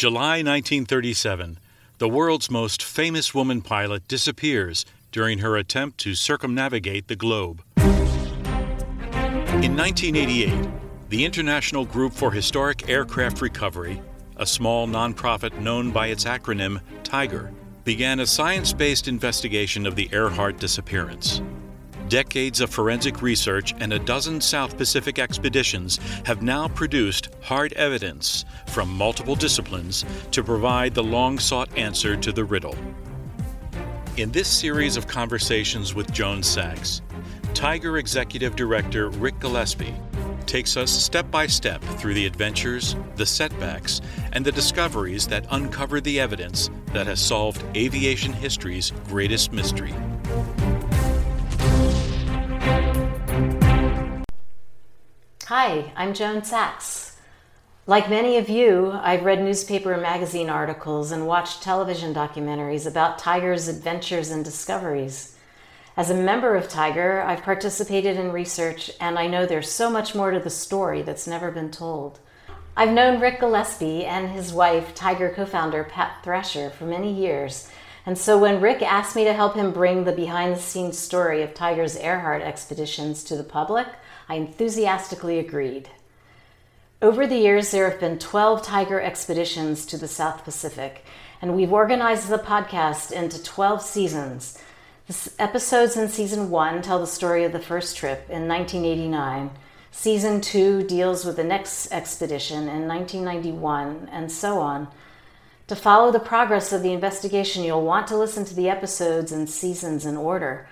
July 1937, the world's most famous woman pilot disappears during her attempt to circumnavigate the globe. In 1988, the International Group for Historic Aircraft Recovery, a small nonprofit known by its acronym TIGHAR, began a science based investigation of the Earhart disappearance. Decades of forensic research and a dozen South Pacific expeditions have now produced hard evidence from multiple disciplines to provide the long sought answer to the riddle. In this series of conversations with Joan Sachs, TIGHAR Executive Director Rick Gillespie takes us step by step through the adventures, the setbacks, and the discoveries that uncover the evidence that has solved aviation history's greatest mystery. Hi, I'm Joan Sachs. Like many of you, I've read newspaper and magazine articles and watched television documentaries about TIGHAR's adventures and discoveries. As a member of TIGHAR, I've participated in research and I know there's so much more to the story that's never been told. I've known Rick Gillespie and his wife, TIGHAR co founder Pat Thrasher, for many years. And so when Rick asked me to help him bring the behind the scenes story of TIGHAR's Earhart expeditions to the public, I enthusiastically agreed. Over the years, there have been 12 TIGHAR expeditions to the South Pacific, and we've organized the podcast into 12 seasons. The episodes in season one tell the story of the first trip in 1989. Season two deals with the next expedition in 1991, and so on. To follow the progress of the investigation, you'll want to listen to the episodes and seasons in order.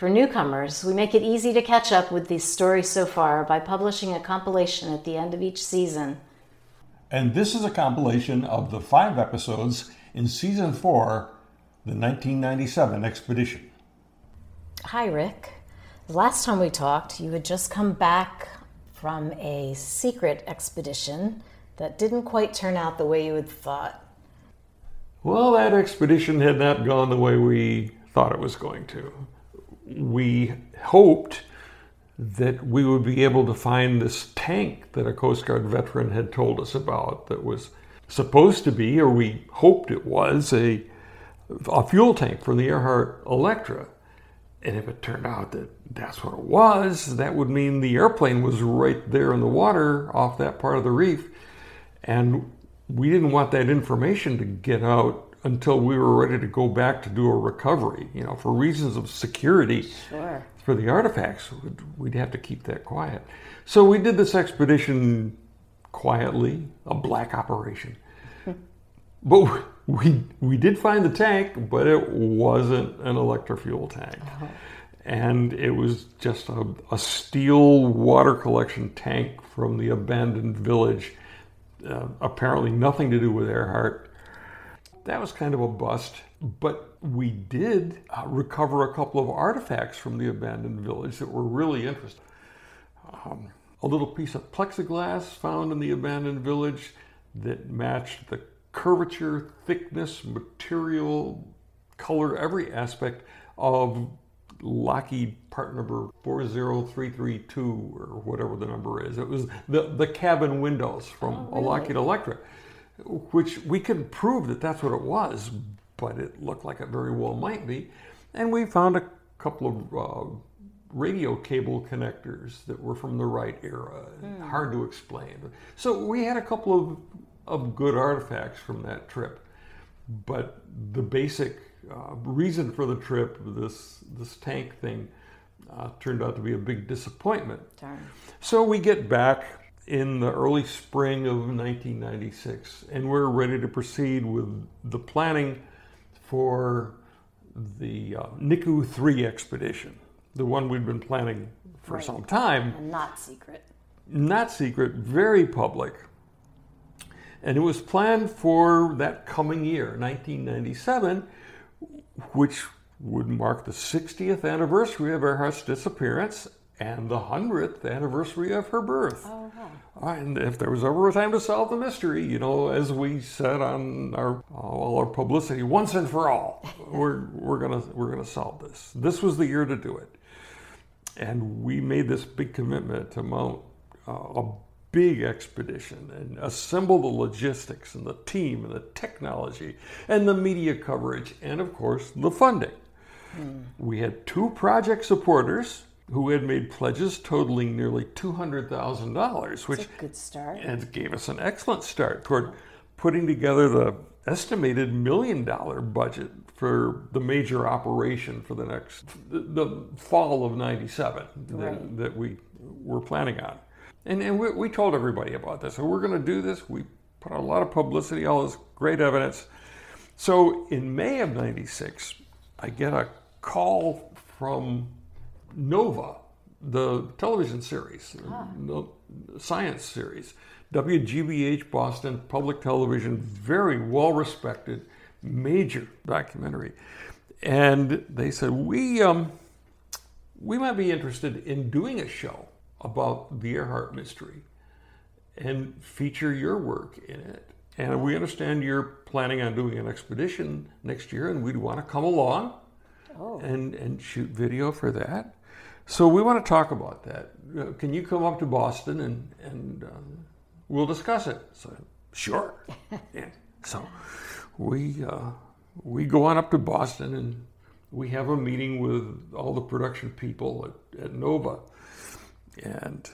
For newcomers, we make it easy to catch up with these stories so far by publishing a compilation at the end of each season. And this is a compilation of the five episodes in season four, the 1997 expedition. Hi, Rick. Last time we talked, you had just come back from a secret expedition that didn't quite turn out the way you had thought. Well, that expedition had not gone the way we thought it was going to we hoped that we would be able to find this tank that a Coast Guard veteran had told us about that was supposed to be, or we hoped it was, a, a fuel tank for the Earhart Electra. And if it turned out that that's what it was, that would mean the airplane was right there in the water off that part of the reef. And we didn't want that information to get out until we were ready to go back to do a recovery. You know, for reasons of security sure. for the artifacts, we'd have to keep that quiet. So we did this expedition quietly, a black operation. but we we did find the tank, but it wasn't an Electra fuel tank. Uh-huh. And it was just a, a, steel water collection tank from the abandoned village. Uh, apparently, nothing to do with Earhart that was kind of a bust. But we did uh, recover a couple of artifacts from the abandoned village that were really interesting. Um, a little piece of plexiglass found in the abandoned village that matched the curvature, thickness, material, color, every aspect of Lockheed part number 40332 or whatever the number is. It was the, the cabin windows from oh, really? a Lockheed Electra which we couldn't prove that that's what it was, but it looked like it very well might be. And we found a couple of uh, radio cable connectors that were from the right era. Mm. Hard to explain. So we had a couple of, of good artifacts from that trip. But the basic uh, reason for the trip, this, this tank thing, uh, turned out to be a big disappointment. Darn. So we get back in the early spring of 1996, and we're ready to proceed with the planning for the uh, Niku 3 expedition, the one we've been planning for right. some time. And not secret. Not secret, very public. And it was planned for that coming year, 1997, which would mark the 60th anniversary of Earhart's disappearance and the 100th anniversary of her birth. Oh, And if there was ever a time to solve the mystery, you know, as we said on our all our publicity, once and for all, we're we're gonna we're gonna solve this. This was the year to do it, and we made this big commitment to mount uh, a big expedition and assemble the logistics and the team and the technology and the media coverage and, of course, the funding. Hmm. We had two project supporters who had made pledges totaling nearly $200,000, which good start. And gave us an excellent start toward putting together the estimated million dollar budget for the major operation for the next the, the fall of 97 right. that, that, we were planning on and, and we, we told everybody about this so we're going to do this we put out a lot of publicity all this great evidence so in may of 96 i get a call from nova the television series ah. the science series WGBH Boston Public Television, very well respected, major documentary. And they said, we, um, we might be interested in doing a show about the Earhart mystery and feature your work in it. And we understand you're planning on doing an expedition next year, and we'd want to come along oh. and, and shoot video for that. So we want to talk about that. Uh, can you come up to Boston and, and uh, we'll discuss it. So, sure. yeah. So we, uh, we go on up to Boston and we have a meeting with all the production people at, at Nova. And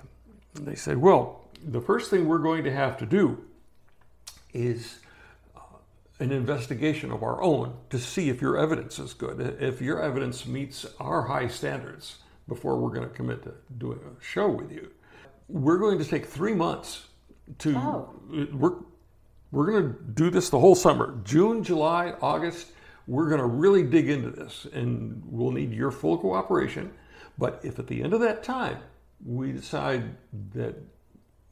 they said, well, the first thing we're going to have to do is uh, an investigation of our own to see if your evidence is good, if your evidence meets our high standards before we're going to commit to doing a show with you. We're going to take three months to oh. we're we're going to do this the whole summer june july august we're going to really dig into this and we'll need your full cooperation but if at the end of that time we decide that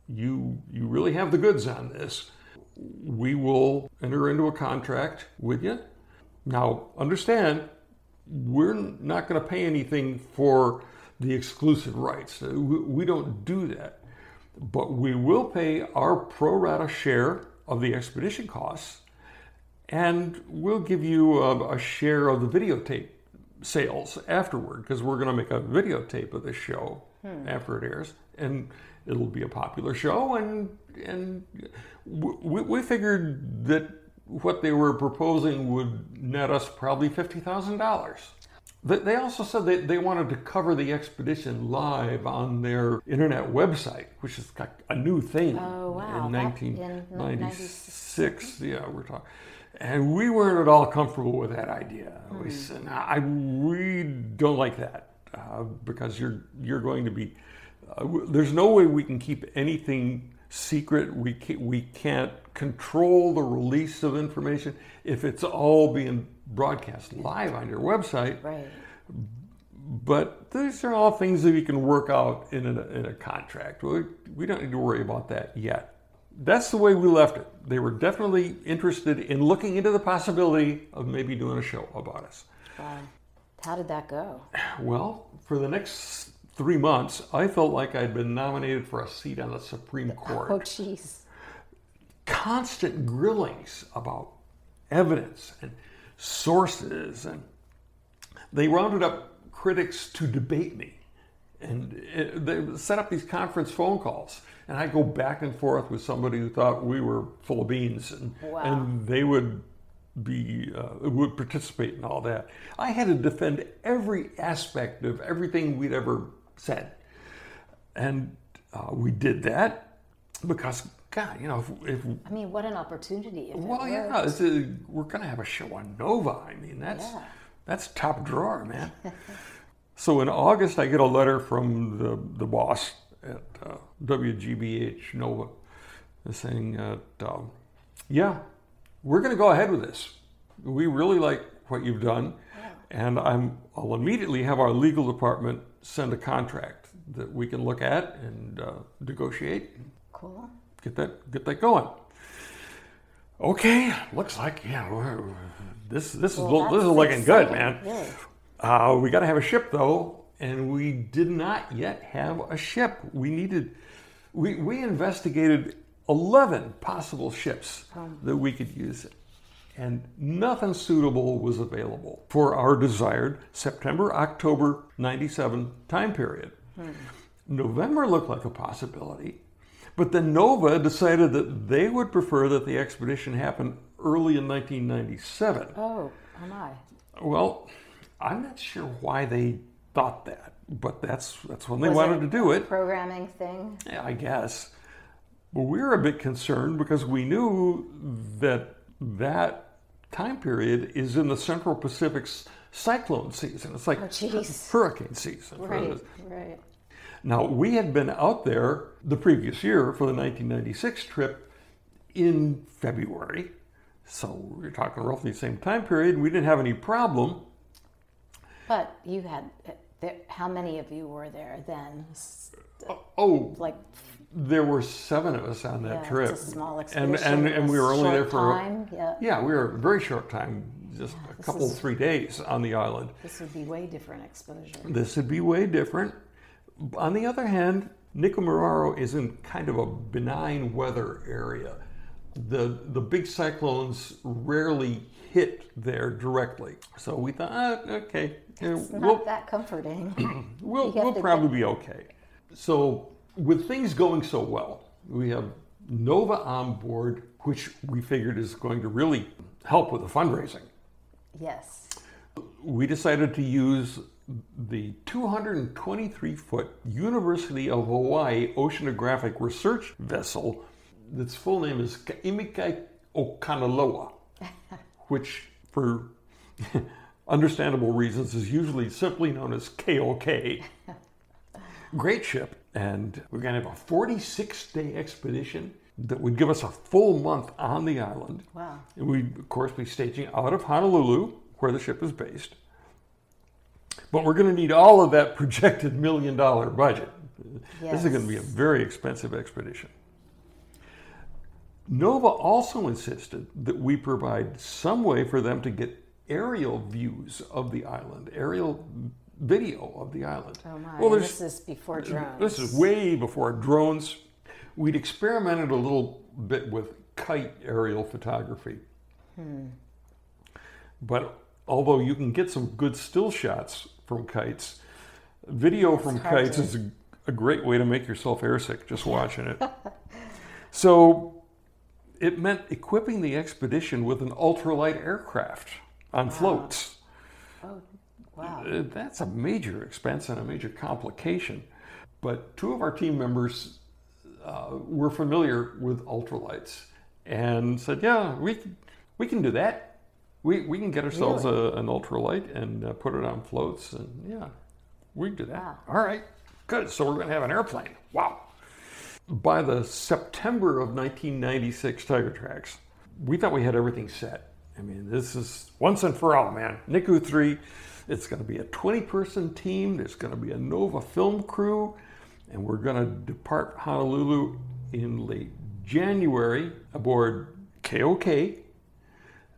you you really have the goods on this we will enter into a contract with you now understand we're not going to pay anything for the exclusive rights we don't do that but we will pay our pro rata share of the expedition costs, and we'll give you a, a share of the videotape sales afterward because we're going to make a videotape of this show hmm. after it airs, and it'll be a popular show. And and we, we figured that what they were proposing would net us probably fifty thousand dollars. They also said they, they wanted to cover the expedition live on their internet website, which is a new thing oh, wow. in 1996. Yeah, we're talking. And we weren't at all comfortable with that idea. Hmm. We said, nah, I really don't like that uh, because you're, you're going to be, uh, there's no way we can keep anything secret. We can't, we can't control the release of information if it's all being broadcast live on your website. Right. But these are all things that you can work out in a, in a contract. We, we don't need to worry about that yet. That's the way we left it. They were definitely interested in looking into the possibility of maybe doing a show about us. Wow. How did that go? Well, for the next three months, I felt like I'd been nominated for a seat on the Supreme Court. Oh, jeez. Constant grillings about evidence and sources, and they rounded up critics to debate me. And it, they set up these conference phone calls, and I go back and forth with somebody who thought we were full of beans, and, wow. and they would be uh, would participate in all that. I had to defend every aspect of everything we'd ever said, and uh, we did that because God, you know, if, if I mean, what an opportunity! well, yeah, a, we're going to have a show on Nova. I mean, that's yeah. that's top drawer, man. so in August, I get a letter from the the boss at uh, WGBH Nova saying, uh, "Yeah, we're going to go ahead with this. We really like what you've done, yeah. and I'm I'll immediately have our legal department send a contract that we can look at and uh, negotiate." Cool get that get that going. Okay, looks like yeah, this this well, is this is looking exciting. good, man. Really? Uh, we got to have a ship though, and we did not yet have a ship. We needed we we investigated eleven possible ships oh. that we could use. And nothing suitable was available for our desired September October 97 time period. Hmm. November looked like a possibility, But then Nova decided that they would prefer that the expedition happen early in 1997. Oh, oh my. Well, I'm not sure why they thought that, but that's that's when they Was wanted to do it. Programming thing. Yeah, I guess. But we were a bit concerned because we knew that that time period is in the Central Pacific's cyclone season. It's like Oh, hurricane season. Right, right. Now, we had been out there the previous year for the 1996 trip in February. So we're talking roughly the same time period. We didn't have any problem. But you had, uh, how many of you were there then? Oh, Like, there were seven of us on that yeah, trip. it's a small and, and, and we were only there for a- time. Yeah, Yeah, we were a very short time, just a couple, is- three days on the island. this would be way different exposure. This would be way different. On the other hand, Nikumaroro is in kind of a benign weather area. The, the big cyclones rarely hit there directly. So we thought, ah, okay, yeah, It's not we'll, that comforting. we'll, we'll probably be okay. So, with things going so well, we have Nova on board, which we figured is going to really help with the fundraising. yes. We decided to use the 223 foot University of Hawaii Oceanographic Research vessel. Its full name is Kaimikai Okanaloa, which, for understandable reasons, is usually simply known as KOK. Great ship, and we're going to have a 46 day expedition that would give us a full month on the island. Wow. And we'd, of course, be staging out of Honolulu, where the ship is based. But we're going to need all of that projected million dollar budget. This is going to be a very expensive expedition. Nova also insisted that we provide some way for them to get aerial views of the island, aerial video of the island. Oh my. Well, this is before drones. this is way before drones. We'd experimented a little bit with kite aerial photography. Hmm. But although you can get some good still shots from kites, video from kites to- is a, a great way to make yourself airsick just watching it. so it meant equipping the expedition with an ultralight aircraft on floats. Oh, wow. Uh, That's a major expense and a major complication. But two of our team members uh, were familiar with ultralights and said, "Yeah, we can, we can do that. We, we can get ourselves a, an ultralight and uh, put it on floats, and yeah, we can do that. Wow. All right, good. So we're going to have an airplane. Wow." By the September of 1996 TIGHAR Tracks, we thought we had everything set. I mean, this is once and for all, man. Niku 3, it's going to be a 20 person team. There's going to be a Nova film crew, and we're going to depart Honolulu in late January aboard KOK,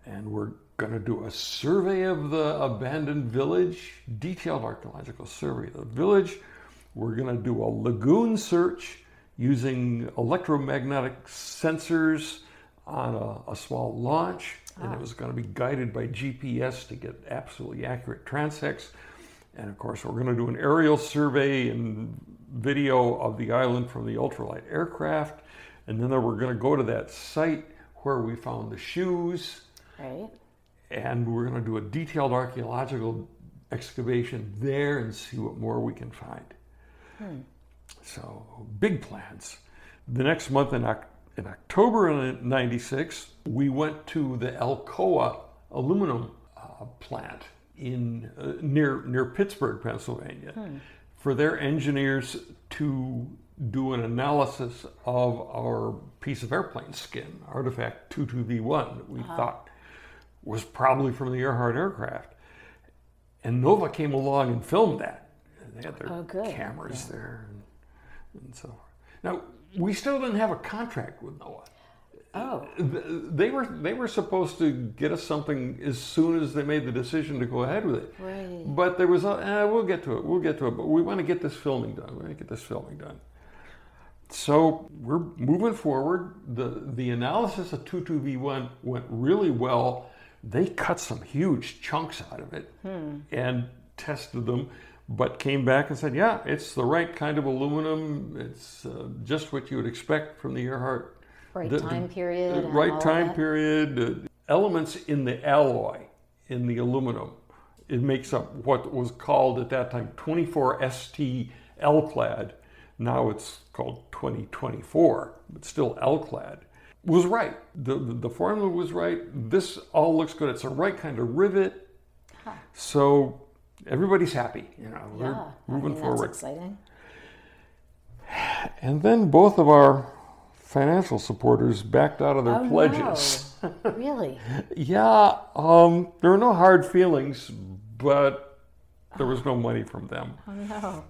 and we're going to do a survey of the abandoned village, detailed archaeological survey of the village. We're going to do a lagoon search using electromagnetic sensors on a, a small launch, and it was going to be guided by GPS to get absolutely accurate transects. And of course, we're going to do an aerial survey and video of the island from the ultralight aircraft. And then we're going to go to that site where we found the shoes, Right? and we're going to do a detailed archaeological excavation there and see what more we can find. Hmm. So, big plans. The next month in, Oc- in October of 96, we went to the Alcoa aluminum uh, plant in uh, near near Pittsburgh, Pennsylvania, for their engineers to do an analysis of our piece of airplane skin, artifact 22V1, that we thought was probably from the Earhart aircraft. And Nova came along and filmed that. They had their Oh, cameras there and, and so forth. Now, we still didn't have a contract with Nova. Oh, They were they were supposed to get us something as soon as they made the decision to go ahead with it. Right. But there was a eh, we'll get to it. We'll get to it. But we want to get this filming done. We want to get this filming done. So we're moving forward. The the analysis of 22V1 went really well. They cut some huge chunks out of it and tested them. But came back and said, yeah, it's the right kind of aluminum. It's uh, just what you would expect from the Earhart. Right The- time period. the right time period. elements in the alloy, in the aluminum. It makes up what was called at that time 24ST Alclad. Now it's called 2024, but still Alclad. Was right. The, the, the formula was right. This all looks good. It's the right kind of rivet. So everybody's happy. You know, we're Yeah, I moving mean, forward. That's exciting. And then both of our financial supporters backed out of their Oh, pledges. no. really? Yeah, um, there were no hard feelings, but there was no money from them. Oh no.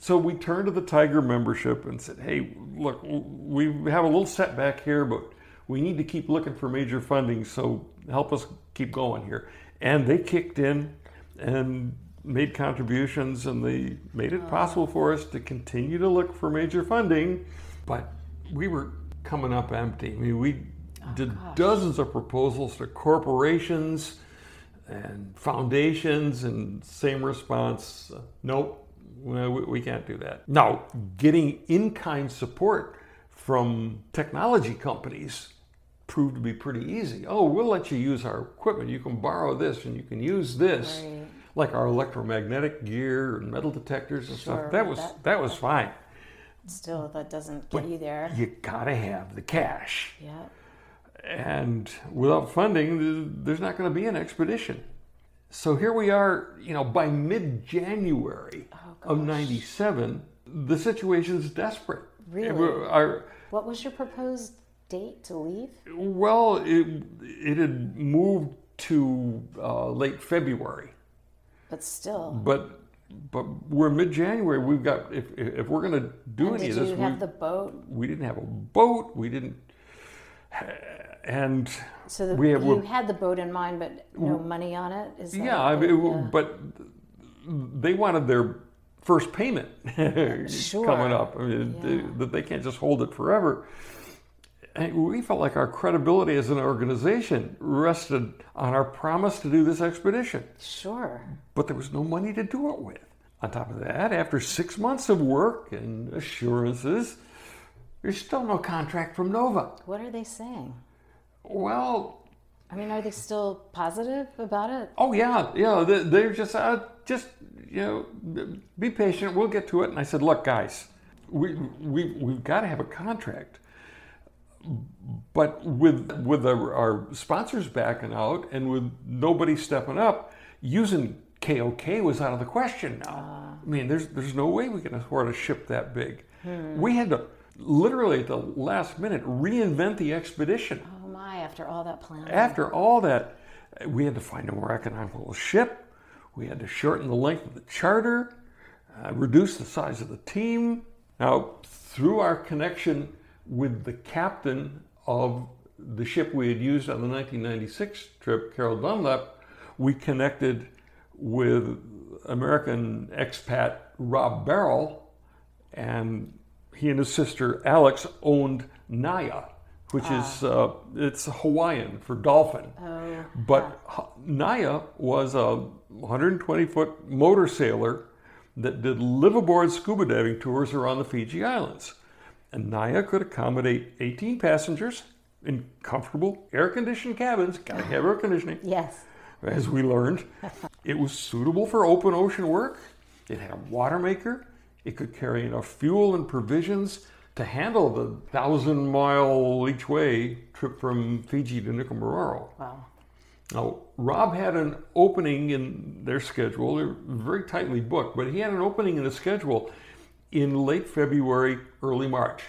So we turned to the TIGHAR membership and said, hey, look, we have a little setback here, but we need to keep looking for major funding, so help us keep going here. And they kicked in and made contributions, and they made it possible for us to continue to look for major funding, but we were coming up empty. I mean, we oh, did dozens of proposals to corporations and foundations, and same response nope, we, we can't do that. Now, getting in kind support from technology companies proved to be pretty easy. Oh, we'll let you use our equipment. You can borrow this and you can use this, Right. like our electromagnetic gear and metal detectors and Sure, stuff. That was that- that was fine. Still, that doesn't get you there. You gotta have the cash. Yeah. and without funding, there's not going to be an expedition. So here we are, you know, by mid-January Oh, of '97, the situation's desperate. Really? Our, What was your proposed date to leave? well, it, it had moved to uh, late February, But still. but but we're mid-January. We've got if if we're going to do And any of this, you we, have the boat? we didn't have a boat. We didn't, and So the, we have- you had the boat in mind, but no money on it. Is Yeah, I mean, yeah. but they wanted their first payment Sure. coming up. I mean, Yeah. they, that they can't just hold it forever. And we felt like our credibility as an organization rested on our promise to do this expedition, Sure. but there was no money to do it with. On top of that, after six months of work and assurances, there's still no contract from Nova. What are they saying? Well, I mean, are they still positive about it? Oh yeah, yeah. they- They're just, uh, just you know, be patient. We'll get to it. And I said, look, guys, we we we've got to have a contract. But with with our, our sponsors backing out and with nobody stepping up, using KOK was out of the question now. I mean, there's there's no way we can afford a ship that big. We had to literally at the last minute reinvent the expedition. Oh my! After all that planning. After all that, we had to find a more economical ship. We had to shorten the length of the charter, uh, reduce the size of the team. Now, through our connection with the captain of the ship we had used on the 1996 trip, Carol Dunlop, we connected with American expat Rob Barrell, and he and his sister Alex owned Nai'a, which is uh, it's Hawaiian for dolphin. Oh. But Nai'a was a 120 foot motor sailor that did live aboard scuba diving tours around the Fiji Islands. And Nai'a could accommodate 18 passengers in comfortable air conditioned cabins. Gotta have air conditioning Yes. as we learned. It was suitable for open ocean work. It had a water maker. It could carry enough fuel and provisions to handle the thousand mile each way trip from Fiji to Nikumaroro. Wow. Now, Rob had an opening in their schedule. They're very tightly booked, but he had an opening in the schedule in late February, early March,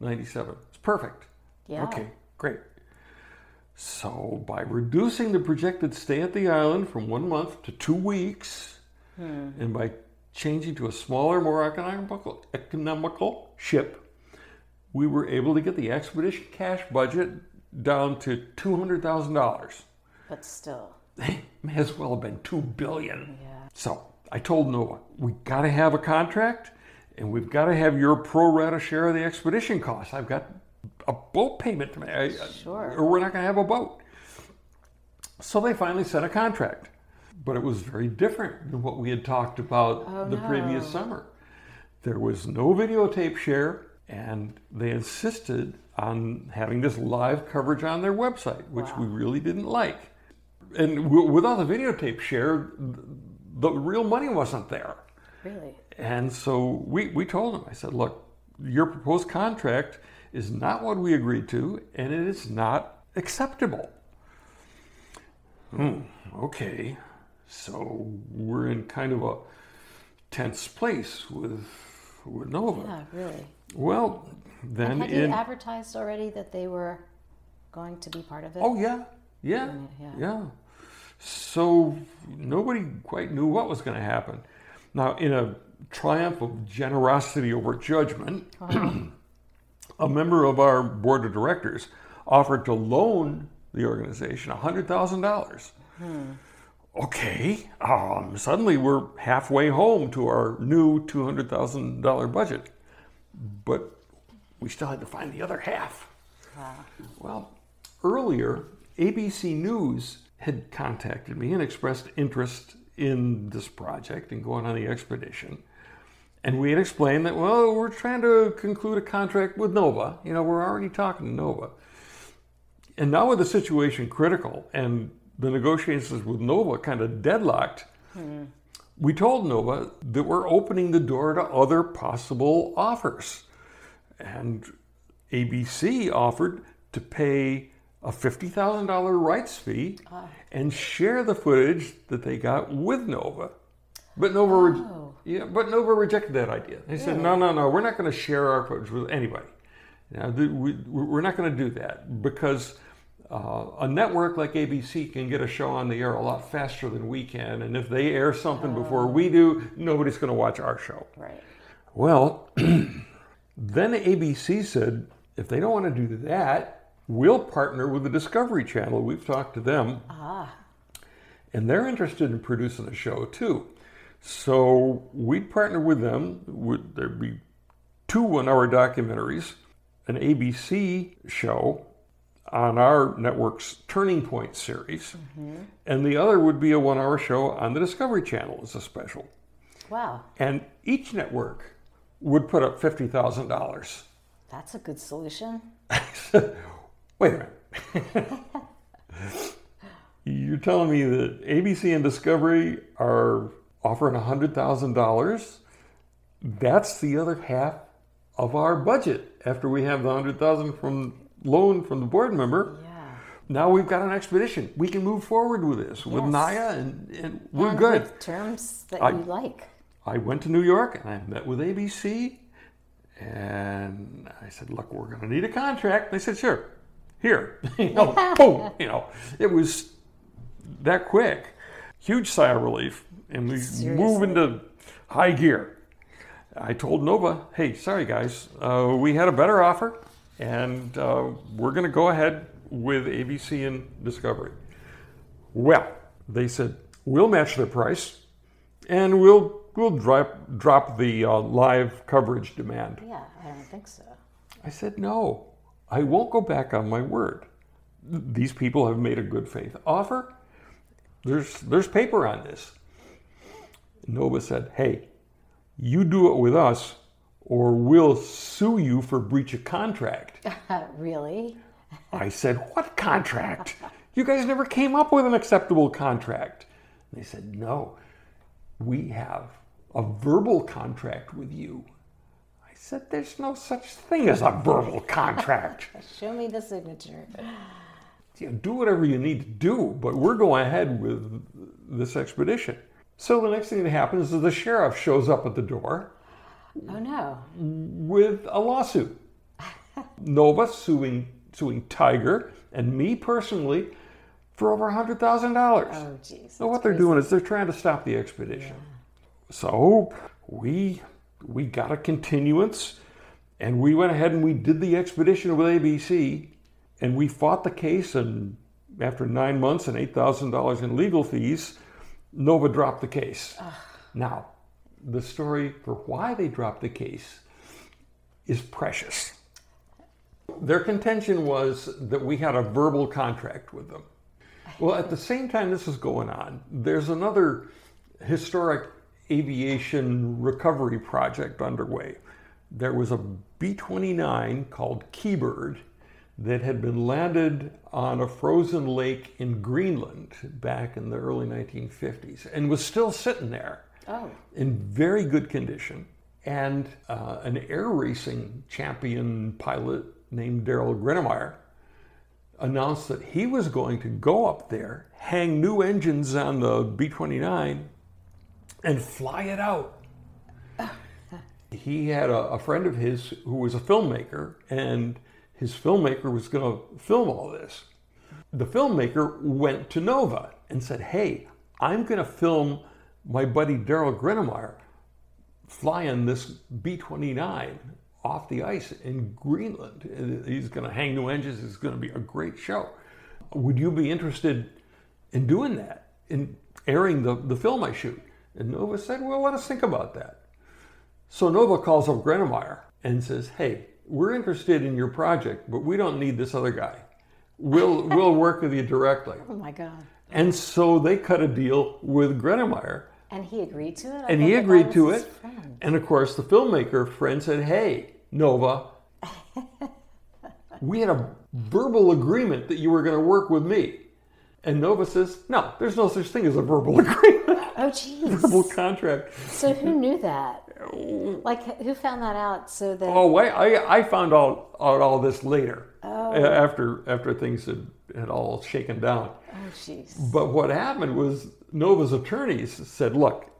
97. It's perfect. Yeah. Okay, great. So, by reducing the projected stay at the island from one month to two weeks, hmm. and by changing to a smaller, more economical, economical ship, we were able to get the expedition cash budget down to $200,000. But still. May as well have been two billion. Yeah. So I told Nova, we got to have a contract, and we've got to have your pro rata share of the expedition costs. I've got a boat payment to make, Sure. or we're not going to have a boat. So they finally set a contract. but it was very different than what we had talked about Oh, the no. previous summer. There was no videotape share, and they insisted on having this live coverage on their website, which we really didn't like. And w- without the videotape share, the real money wasn't there. Really? And so we, we told him, I said, look, your proposed contract is not what we agreed to, and it is not acceptable. Hmm, okay. So we're in kind of a tense place with, with Nova. Yeah, really. Well, then Had in. you advertised already that they were going to be part of it? Oh, yeah, yeah, yeah. yeah. So nobody quite knew what was going to happen. Now, in a triumph of generosity over judgment, a member of our board of directors offered to loan the organization $100,000. Okay, um, suddenly we're halfway home to our new $200,000 budget, but we still had to find the other half. Well, earlier, ABC News had contacted me and expressed interest in this project and going on the expedition. And we had explained that, well, we're trying to conclude a contract with Nova. You know, we're already talking to Nova. And now with the situation critical and the negotiations with Nova kind of deadlocked, hmm. we told Nova that we're opening the door to other possible offers. And ABC offered to pay a $50,000 rights fee ah. and share the footage that they got with Nova. But Nova, re- Oh. yeah, but Nova rejected that idea. They said, no, no, no, we're not going to share our footage with anybody. You know, th- we, we're not going to do that because uh, a network like ABC can get a show on the air a lot faster than we can. And if they air something before we do, nobody's going to watch our show. Right. Well, then ABC said, if they don't want to do that, we'll partner with the Discovery Channel. We've talked to them. And they're interested in producing a show too. So we'd partner with them. Would there'd be two one-hour documentaries, an ABC show on our network's Turning Point series, mm-hmm. and the other would be a one-hour show on the Discovery Channel as a special. Wow. And each network would put up fifty thousand dollars. That's a good solution. Wait a minute. You're telling me that ABC and Discovery are offering $100,000? That's the other half of our budget after we have the 100000 from loan from the board member. Yeah. Now we've got an expedition. We can move forward with this with Nai'a and, and we're and good. Terms that I- you like. I went to New York and I met with ABC and I said, look, we're going to need a contract. They said, sure, here. you know, boom, you know, it was that quick. Huge sigh of relief. And we move into high gear. I told Nova, hey, sorry guys, uh, we had a better offer and uh, we're going to go ahead with ABC and Discovery. Well, they said, we'll match their price and we'll we'll drop drop the uh, live coverage demand. Yeah, I don't think so. I said no, I won't go back on my word. These people have made a good faith offer. There's there's paper on this. Nova said, "Hey, you do it with us, or we'll sue you for breach of contract." Really? I said, What contract? You guys never came up with an acceptable contract. They said, No, we have a verbal contract with you. I said, There's no such thing as a verbal contract. Show me the signature. You know, do whatever you need to do, but we're going ahead with this expedition. So the next thing that happens is the sheriff shows up at the door Oh no. with a lawsuit. Nova suing suing TIGHAR and me personally for over hundred thousand dollars. Oh jeez. So what they're doing is they're trying to stop the expedition. So we we got a continuance, and we went ahead and we did the expedition with ABC, and we fought the case. And after nine months and eight thousand dollars in legal fees, Nova dropped the case. Now, the story for why they dropped the case is precious. Their contention was that we had a verbal contract with them. Well, at the same time this is going on, there's another historic aviation recovery project underway. There was a B 29 called Kee Bird that had been landed on a frozen lake in Greenland back in the early 1950s and was still sitting there Oh. in very good condition. And uh, an air racing champion pilot named Darryl Greenamyer announced that he was going to go up there, hang new engines on the B 29, and fly it out. He had a, a friend of his who was a filmmaker, and his filmmaker was going to film all this. The filmmaker went to Nova and said, Hey, I'm going to film my buddy Darryl Greenamyer flying this B 29 off the ice in Greenland. He's going to hang new engines. It's going to be a great show. Would you be interested in doing that, in airing the, the film I shoot? And Nova said, Well, let us think about that. So Nova calls up Greenamyer and says, Hey, we're interested in your project, but we don't need this other guy. We'll, we'll work with you directly. Oh my God. And so they cut a deal with Greenamyer And he agreed to it? I and he agreed to it. friend. And of course, the filmmaker friend said, "Hey, Nova, we had a verbal agreement that you were going to work with me." And Nova says, "No, there's no such thing as a verbal agreement, Oh, jeez. verbal contract." So who knew that? Like, who found that out so that. Oh, wait, I, I found out, out all this later, oh. a- after after things had, had all shaken down. Oh, jeez. But what happened was Nova's attorneys said, "Look,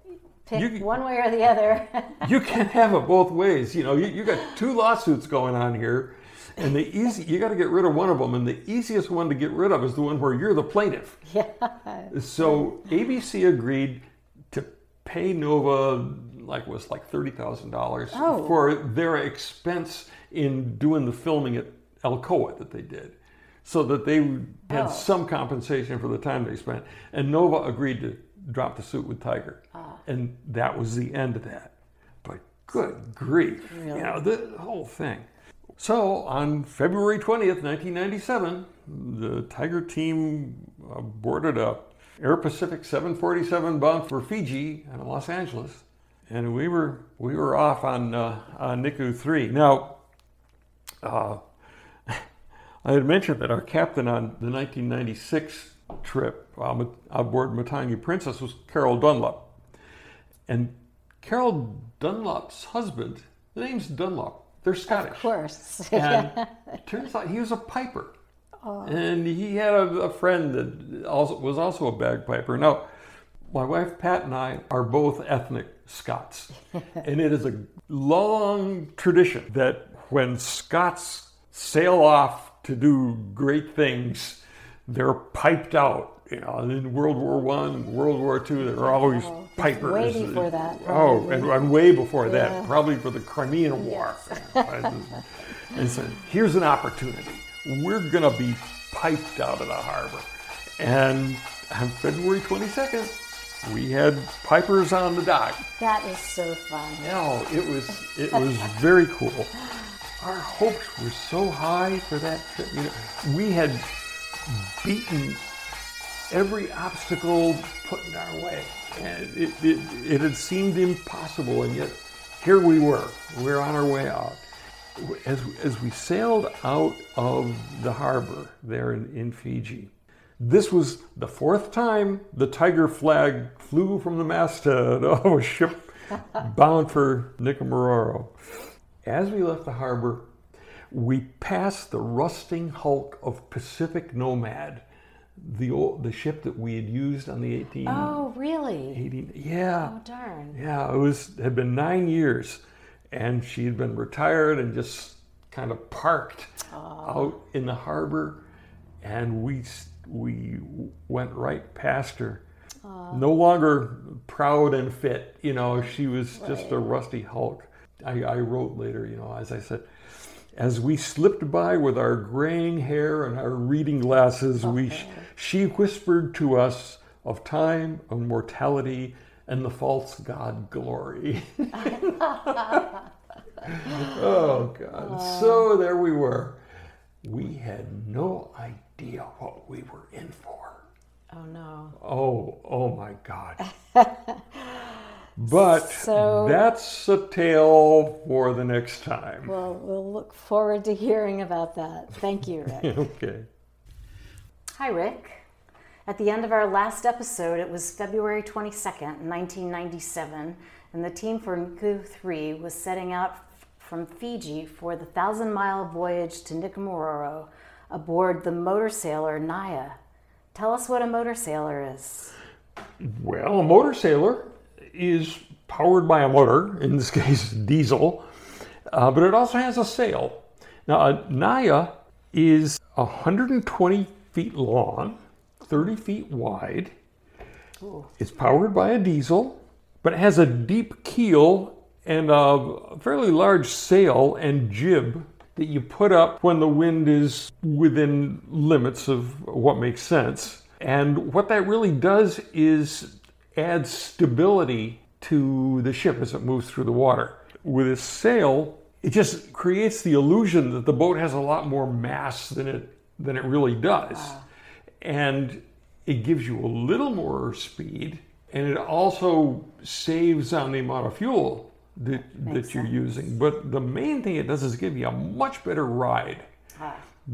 Pick you- one way or the other. you can't have it both ways. You know, you, you got two lawsuits going on here, and the easy you got to get rid of one of them, and the easiest one to get rid of is the one where you're the plaintiff. yeah. So ABC agreed to pay Nova like was like thirty thousand dollars Oh. for their expense in doing the filming at Alcoa that they did. So that they had Oh. some compensation for the time they spent. And Nova agreed to drop the suit with TIGHAR. Ah. And that was the end of that. But good grief. Really? You know, the whole thing. So on February 20th, 1997, the TIGHAR team uh, boarded a Air Pacific 747 bound for Fiji and Los Angeles, and we were we were off on uh, on Niku 3. Now, uh, I had mentioned that our captain on the 1996 trip um, aboard Matangi Princess was Carol Dunlop. And Carol Dunlop's husband, the name's Dunlop, they're Scottish. Of course. And it turns out he was a piper. And he had a, a friend that also was also a bagpiper. Now, my wife Pat and I are both ethnic Scots. and it is a long tradition that when Scots sail off to do great things, they're piped out. You know, in World War One World War Two, there are oh, always Oh, pipers. way before that, Oh, and, and way before that, probably for the Crimean War. and said, here's an opportunity. We're going to be piped out of the harbor. And on February 22nd, we had pipers on the dock. that is so fun. No, it was it was very cool. Our hopes were so high for that trip. You know, we had beaten every obstacle put in our way, and it, it, it had seemed impossible, and yet here we were. We're on our way out. As, as we sailed out of the harbor there in, in Fiji, this was the fourth time the TIGHAR flag flew from the masthead of a ship bound for Nikumaroro. As we left the harbor, we passed the rusting hulk of Pacific Nomad, the old, the ship that we had used on the 18, Oh, really? 18 yeah, Oh, darn. yeah, it was had been nine years, and she had been retired and just kind of parked out in the harbor, and we we went right past her. No longer proud and fit, you know. She was just a rusty hulk. I, I wrote later, you know, as I said, as we slipped by with our graying hair and our reading glasses, we she whispered to us of time, of mortality, and the false god glory. oh God! So there we were. We had no idea what we were in for. Oh no. Oh, oh my God. but So- that's a tale for the next time. Well, we'll look forward to hearing about that. Thank you, Rick. okay. Hi, Rick. At the end of our last episode, it was February 22nd, 1997, and the team for Niku 3 was setting out from Fiji for the thousand mile voyage to Nikumaroro aboard the motor sailor Nai'a. Tell us what a motor sailor is. Well, a motor sailor is powered by a motor, in this case, diesel, uh, but it also has a sail. Now, a Nai'a is 120 feet long, 30 feet wide. It's powered by a diesel, but it has a deep keel and a fairly large sail and jib that you put up when the wind is within limits of what makes sense. And what that really does is add stability to the ship as it moves through the water. With a sail, it just creates the illusion that the boat has a lot more mass than it than it really does. And it gives you a little more speed and it also saves on the amount of fuel that, that you're using. But the main thing it does is give you a much better ride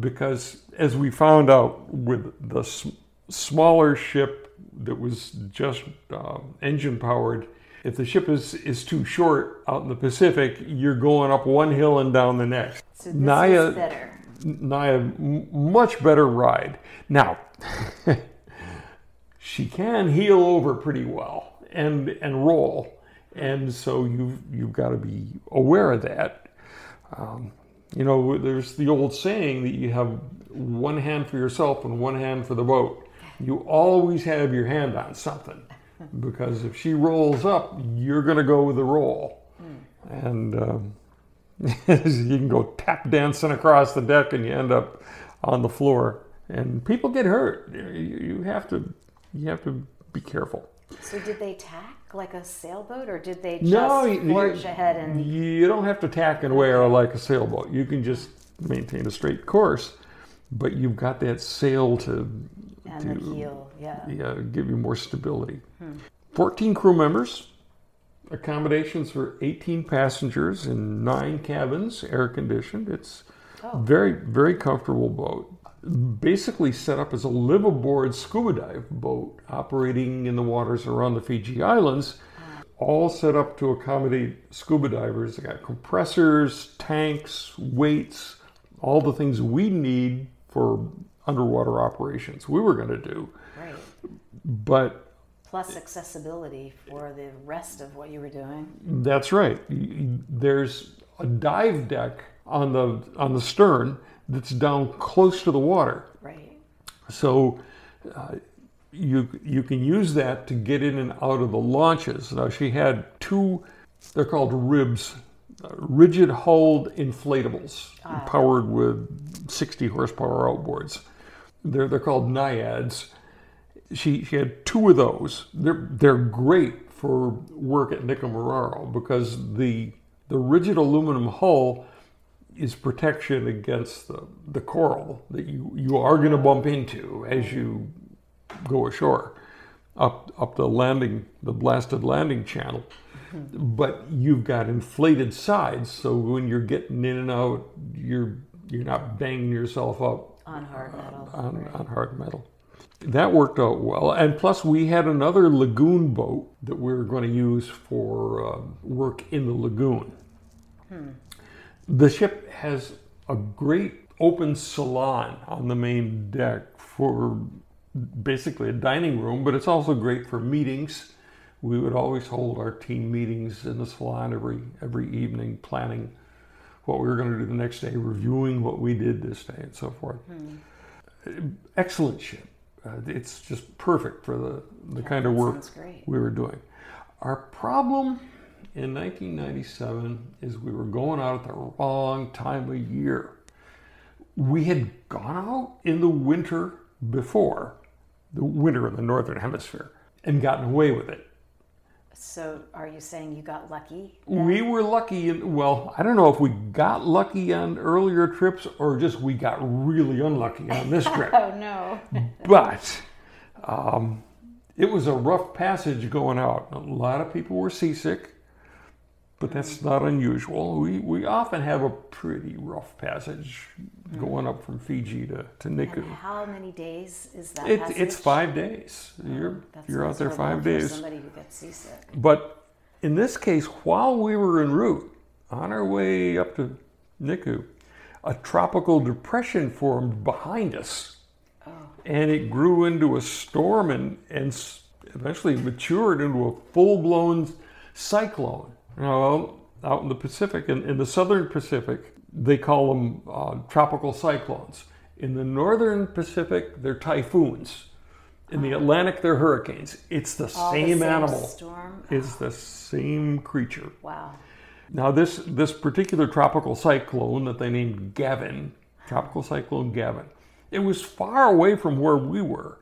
because as we found out with the s- smaller ship that was just um, engine powered if the ship is, is too short out in the pacific you're going up one hill and down the next So this Nai'a- is better. Nai'a, m- much better ride. Now, she can heel over pretty well and and roll, and so you you've got to be aware of that. Um, you know, there's the old saying that you have one hand for yourself and one hand for the boat. You always have your hand on something because if she rolls up, you're going to go with the roll, and. Um, you can go tap dancing across the deck and you end up on the floor and people get hurt you, you have to you have to be careful So did they tack like a sailboat, or did they just no you, forge you- ahead and you don't have to tack and wear like a sailboat you can just maintain a straight course but you've got that sail to and the to- heel? Yeah. yeah, give you more stability hmm. 14 crew members accommodations for 18 passengers in nine cabins air conditioned it's Oh. very very comfortable boat basically set up as a live aboard scuba dive boat operating in the waters around the fiji islands all set up to accommodate scuba divers they got compressors tanks weights all the things we need for underwater operations we were going to do Right. but Plus accessibility for the rest of what you were doing. That's right. There's a dive deck on the on the stern that's down close to the water, Right. so uh, you you can use that to get in and out of the launches. Now she had two. They're called ribs, uh, rigid hulled inflatables, powered with 60 horsepower outboards. They're they're called naiads. She she had two of those. They're they're great for work at Nikumaroro because the the rigid aluminum hull is protection against the, the coral that you, you are going to bump into as you go ashore up up the landing the blasted landing channel but you've got inflated sides so when you're getting in and out you're you're not banging yourself up On hard metal. on, right. on hard metal. That worked out well. And plus, we had another lagoon boat that we were going to use for uh, work in the lagoon. The ship has a great open salon on the main deck for basically a dining room, but it's also great for meetings. We would always hold our team meetings in the salon every every evening, planning what we were going to do the next day, reviewing what we did this day, and so forth excellent ship. Uh, it's just perfect for the, the kind of work we were doing. Our problem in 1997 is we were going out at the wrong time of year. We had gone out in the winter before, the winter in the northern hemisphere, and gotten away with it. So are you saying you got lucky? We were lucky, in, well, I don't know if we got lucky on earlier trips or just we got really unlucky on this trip. Oh no. But Um, it was a rough passage going out. A lot of people were seasick, but that's not unusual. We, we often have a pretty rough passage going up from Fiji to, to Niku. And how many days is that? It, it's five days. Oh, you're, That's you're out there five for days. Somebody who gets seasick. But in this case, while we were en route, on our way up to Niku, a tropical depression formed behind us. Oh. And it grew into a storm and, and eventually matured into a full blown cyclone. Now, out in the Pacific, in, in the southern Pacific, they call them uh, tropical cyclones. In the northern Pacific, they're typhoons. In the Atlantic, they're hurricanes. It's the All the same same animal. storm? It's the same creature. Wow. Now, this this particular tropical cyclone that they named Gavin, tropical cyclone Gavin, it was far away from where we were,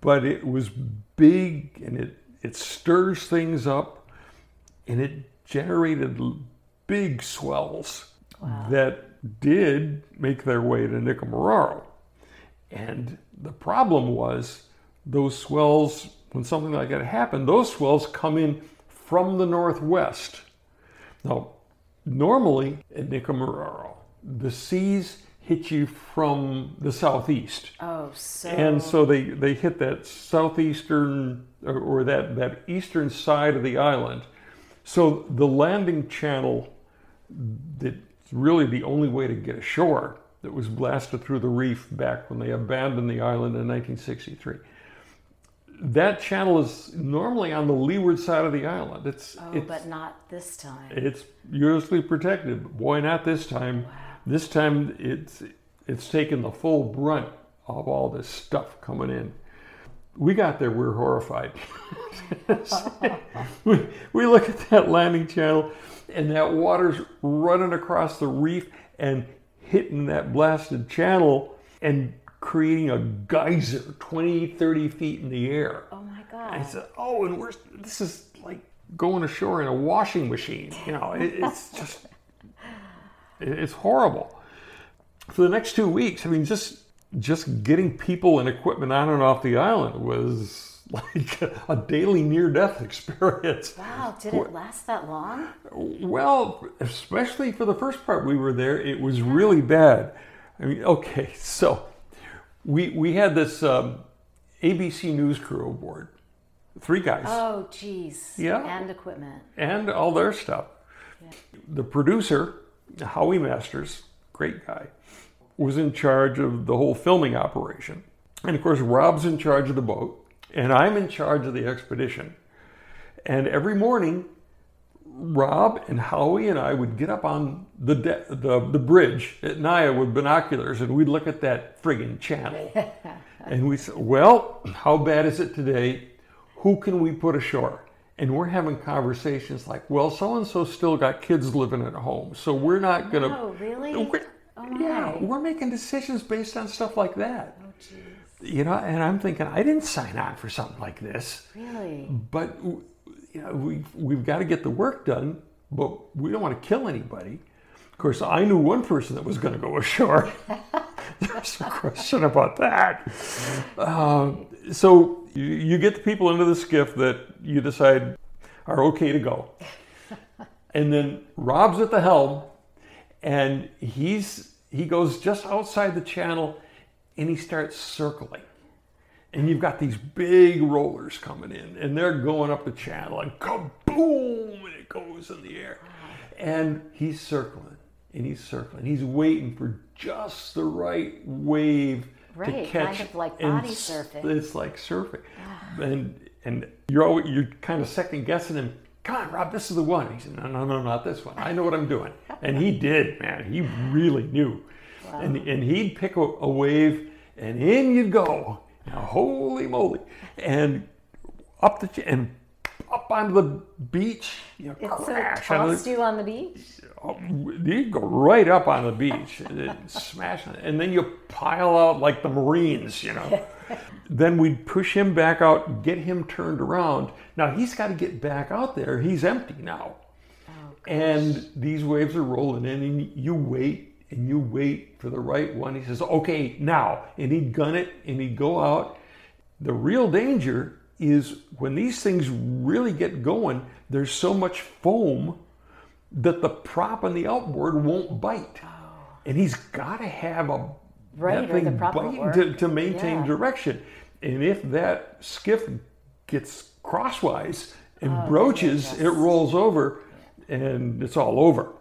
but it was big and it it stirs things up, and it generated big swells that did make their way to Nikumaroro. And the problem was those swells, when something like that happened, those swells come in from the northwest. Now, normally at Nikumaroro, the seas hit you from the southeast. Oh, so. And so they, they hit that southeastern or, or that, that eastern side of the island. So the landing channel that's really the only way to get ashore that was blasted through the reef back when they abandoned the island in 1963. That channel is normally on the leeward side of the island. It's oh, it's, but not this time. it's usually protected. but Boy, not this time. Wow. This time it's it's taken the full brunt of all this stuff coming in. We got there, we were horrified. we, we look at that landing channel and that water's running across the reef and hitting that blasted channel and creating a geyser 20, 30 feet in the air. oh my God. I said, "Oh, and we're this is like going ashore in a washing machine. You know, it, it's just it- it's horrible." For the next two weeks, I mean, just just getting people and equipment on and off the island was like a daily near-death experience. Wow, did it last that long? Well, especially for the first part we were there, it was really bad. I mean, okay, so we we had this um, ABC News crew aboard, three guys. Oh, geez. Yeah. And equipment. and all their stuff. The producer, Howie Masters, great guy, was in charge of the whole filming operation. And of course, Rob's in charge of the boat, and I'm in charge of the expedition. And every morning, Rob and Howie and I would get up on the de- the, the bridge at Nai'a with binoculars, and we'd look at that friggin' channel. and we said, "Well, how bad is it today? Who can we put ashore?" And we're having conversations like, "Well, so and so still got kids living at home, so we're not gonna." Oh, really? Yeah, we're making decisions based on stuff like that. Oh, geez. You know, and I'm thinking, I didn't sign on for something like this Really? but you know we we've got to get the work done but we don't want to kill anybody of course i knew one person that was going to go ashore there's no question about that um, so you, you get the people into the skiff that you decide are okay to go and then rob's at the helm and he's he goes just outside the channel and he starts circling. And you've got these big rollers coming in and they're going up the channel and kaboom and it goes in the air. And he's circling and he's circling. He's waiting for just the right wave to Right, catch kind of like body surfing. it's like surfing. Ah. And and you're always, you're kind of second guessing him come on rob this is the one. He said no no no not this one. I know what i'm doing. And he did man. He really knew. And, and he'd pick a, a wave and in you'd go. Now, holy moly. And up the and up onto the beach you know, It, so it crash onto the- you on the beach? Oh, you go right up on the beach and smash it, and then you pile out like the Marines, you know. then we'd push him back out, get him turned around. Now he's got to get back out there. He's empty now. Oh, and these waves are rolling in, and you wait and you wait for the right one. He says, "Okay, now," and he'd gun it, and he'd go out, The real danger is when these things really get going, there's so much foam that the prop on the outboard won't bite. Oh. And he's got to have a Right, that or the thing prop biting to, to maintain Yeah. direction. And if that skiff gets crosswise and Oh, broaches, it rolls over and it's all over.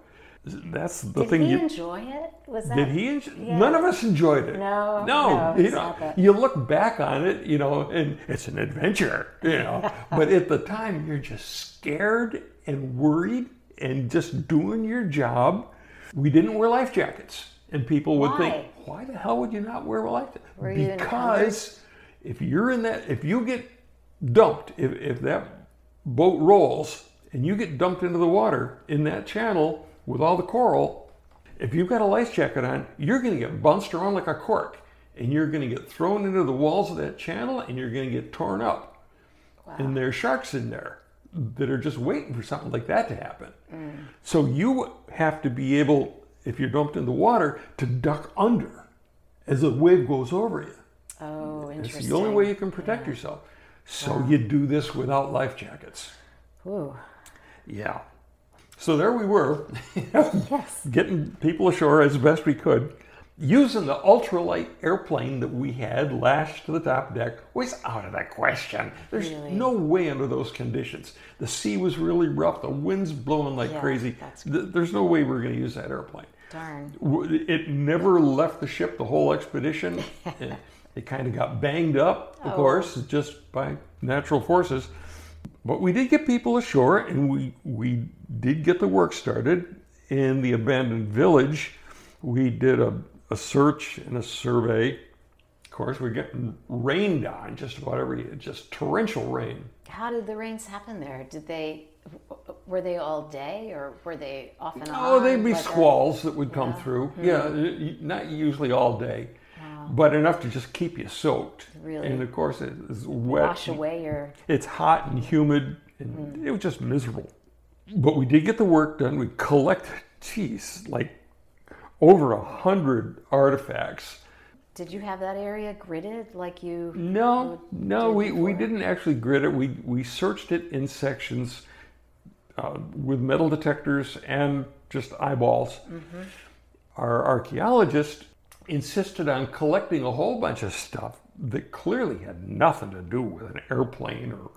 That's the Did thing he you enjoy it? Was that did he? enjoy- Yeah. None of us enjoyed it. No, no. no, you it's know, not that. you look back on it, you know, and it's an adventure, you know. but at the time, you're just scared and worried and just doing your job. We didn't wear life jackets, and people would think, Why? "Why the hell would you not wear a life jacket?" Because if you're in that, if you get dumped, if if that boat rolls and you get dumped into the water in that channel with all the coral, if you've got a life jacket on, you're going to get bounced around like a cork and you're going to get thrown into the walls of that channel and you're going to get torn up. Wow. And there's sharks in there that are just waiting for something like that to happen. So you have to be able, if you're dumped in the water, to duck under as the wave goes over you. Oh, It's the only way you can protect yourself. So you do this without life jackets. Ooh. Yeah. So there we were, Yes. getting people ashore as best we could. Using the ultralight airplane that we had lashed to the top deck was out of the question. There's Really? no way under those conditions. The sea was really rough, the wind's blowing like Yeah, crazy. that's- There's no way we're going to use that airplane. Darn. It never left the ship the whole expedition. it it kind of got banged up, of Oh. course, just by natural forces. But we did get people ashore, and we we did get the work started in the abandoned village. We did a, a search and a survey. Of course, we're getting rained on just about every just torrential rain. How did the rains happen there? Did they were they all day or were they off and oh, on? Oh, they'd be like a- squalls that would come Yeah. Through. Hmm. Yeah, not usually all day, but enough to just keep you soaked. Really? And of course, it's wet. wash away your It's hot and humid, and hmm. it was just miserable. But we did get the work done. We collected, geez, like over a hundred artifacts. Did you have that area gridded like you No, no, we, we didn't actually grid it. We, we searched it in sections uh, with metal detectors and just eyeballs. Mm-hmm. Our archaeologist insisted on collecting a whole bunch of stuff that clearly had nothing to do with an airplane or,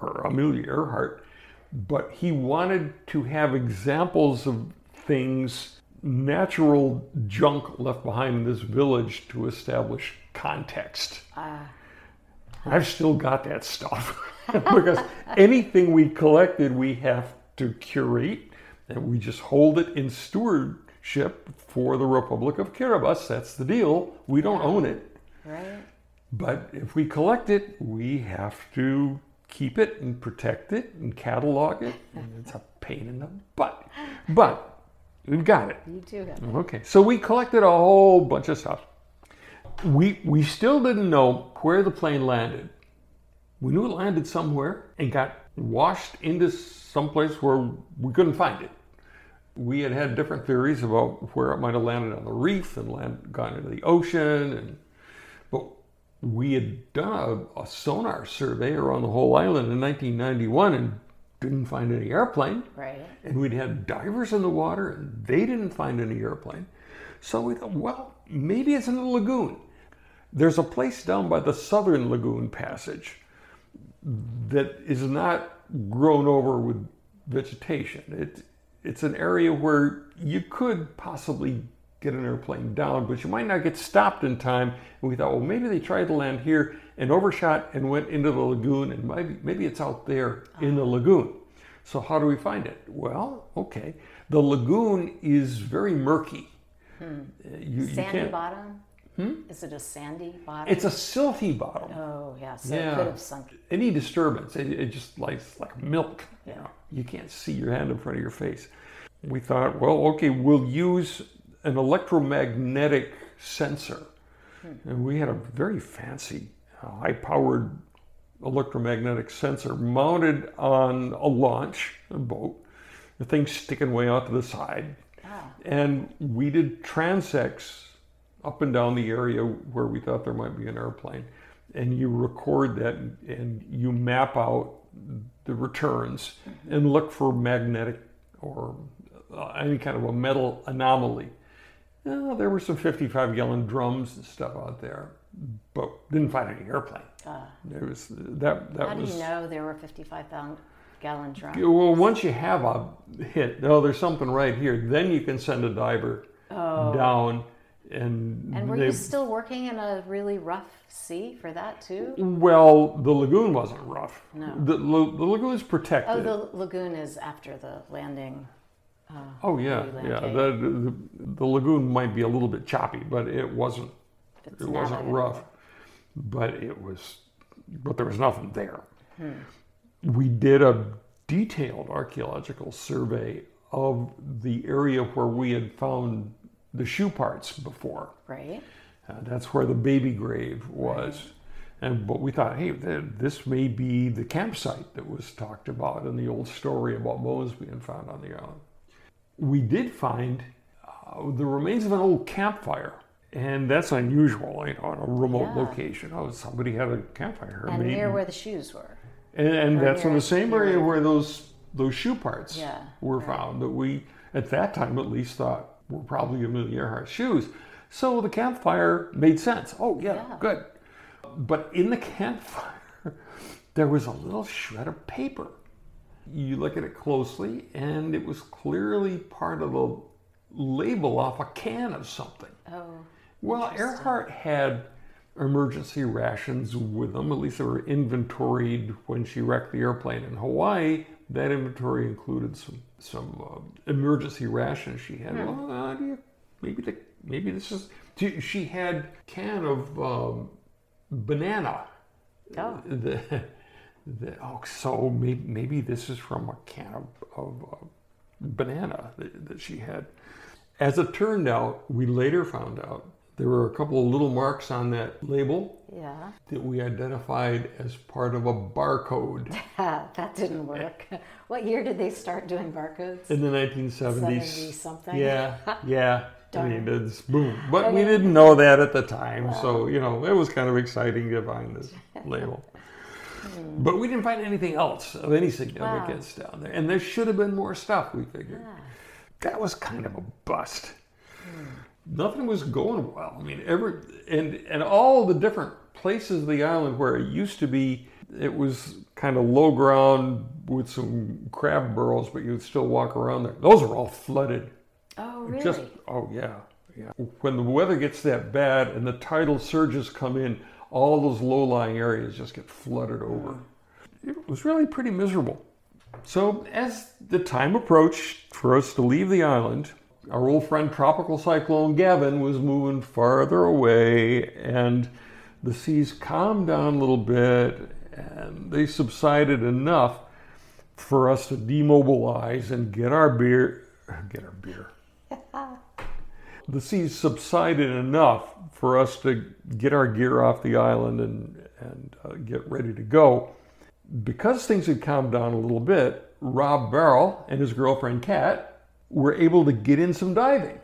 or Amelia Earhart, but he wanted to have examples of things, natural junk left behind in this village to establish context. I've still got that stuff because anything we collected, we have to curate and we just hold it in stewardship for the Republic of Kiribati. That's the deal. We don't own it. right? But if we collect it, we have to keep it and protect it and catalog it. And it's a pain in the butt. But we've got it. You do have it. Okay, so we collected a whole bunch of stuff. We we still didn't know where the plane landed. We knew it landed somewhere and got washed into someplace where we couldn't find it. We had had different theories about where it might have landed on the reef and land, gone into the ocean, and but we had done a, a sonar survey around the whole island in 1991 and didn't find any airplane. Right. And we'd had divers in the water, and they didn't find any airplane. So we thought, well, maybe it's in the lagoon. There's a place down by the southern lagoon passage that is not grown over with vegetation. It, it's an area where you could possibly get an airplane down, but you might not get stopped in time. And we thought, well, maybe they tried to land here and overshot and went into the lagoon, and maybe, maybe it's out there in the lagoon. So, how do we find it? Well, okay. The lagoon is very murky. Uh, You, you Sandy can't- bottom? Is it a sandy bottom? It's a silty bottom. oh, yeah. So Yeah. it could have sunk. Any disturbance, it, it just like like milk. You know, you can't see your hand in front of your face. We thought, well, okay, we'll use an electromagnetic sensor, and we had a very fancy, uh, high-powered electromagnetic sensor mounted on a launch, a boat. The thing sticking way out to the side, Ah, and we did transects up and down the area where we thought there might be an airplane. and you record that and you map out the returns and look for magnetic or uh, any kind of a metal anomaly. Uh, there were some 55 gallon drums and stuff out there, but didn't find any airplane. There was that. That How do you know there were 55 gallon drums? Well, once you have a hit, oh, there's something right here. Then you can send a diver down, and. And were they, you still working in a really rough sea for that too? well, the lagoon wasn't rough. No. the, la- the lagoon's protected. Oh, the lagoon is after the landing. Oh yeah, yeah. The, the the lagoon might be a little bit choppy, but it wasn't. It's It wasn't rough, but it was. But there was nothing there. Hmm. We did a detailed archaeological survey of the area where we had found the shoe parts before. Right. Uh, that's where the baby grave was. And but we thought, hey, th- this may be the campsite that was talked about in the old story about bones being found on the island. We did find uh, the remains of an old campfire, and that's unusual, you know, on a remote Yeah. location. Oh, somebody had a campfire. And made- near where the shoes were. and, and that's in the same area where those those shoe parts Yeah, were right. found that we at that time at least thought were probably Amelia Earhart's shoes. So the campfire made sense. Oh yeah, Yeah. good. But in the campfire there was a little shred of paper. You look at it closely and it was clearly part of the label off a can of something. Oh, Well, Earhart had emergency rations with them. At least they were inventoried when she wrecked the airplane in Hawaii. That inventory included some some uh, emergency rations she had. Well, uh, maybe the, maybe this is. She she had can of um, banana. Oh. The, the, oh, so maybe, maybe this is from a can of, of uh, banana that, that she had. As it turned out, we later found out there were a couple of little marks on that label yeah. that we identified as part of a barcode that didn't work. What year did they start doing barcodes? in the 1970s. 70 something? Yeah, yeah. I mean, it's boom. But we didn't know that at the time, so you know it was kind of exciting to find this label. Hmm. But we didn't find anything else of any significance down there, and there should have been more stuff. We figured that was kind of a bust. Nothing was going well. I mean, every and and all the different places of the island where it used to be, it was kind of low ground with some crab burrows, but you'd still walk around there. Those are all flooded. Oh, really? Just oh yeah, yeah. When the weather gets that bad and the tidal surges come in, all those low-lying areas just get flooded over. It was really pretty miserable. So as the time approached for us to leave the island, our old friend Tropical Cyclone Gavin was moving farther away, and the seas calmed down a little bit, and they subsided enough for us to demobilize and get our beer, get our beer. the seas subsided enough for us to get our gear off the island and, and uh, get ready to go. Because things had calmed down a little bit, Rob Barrel and his girlfriend Cat were able to get in some diving.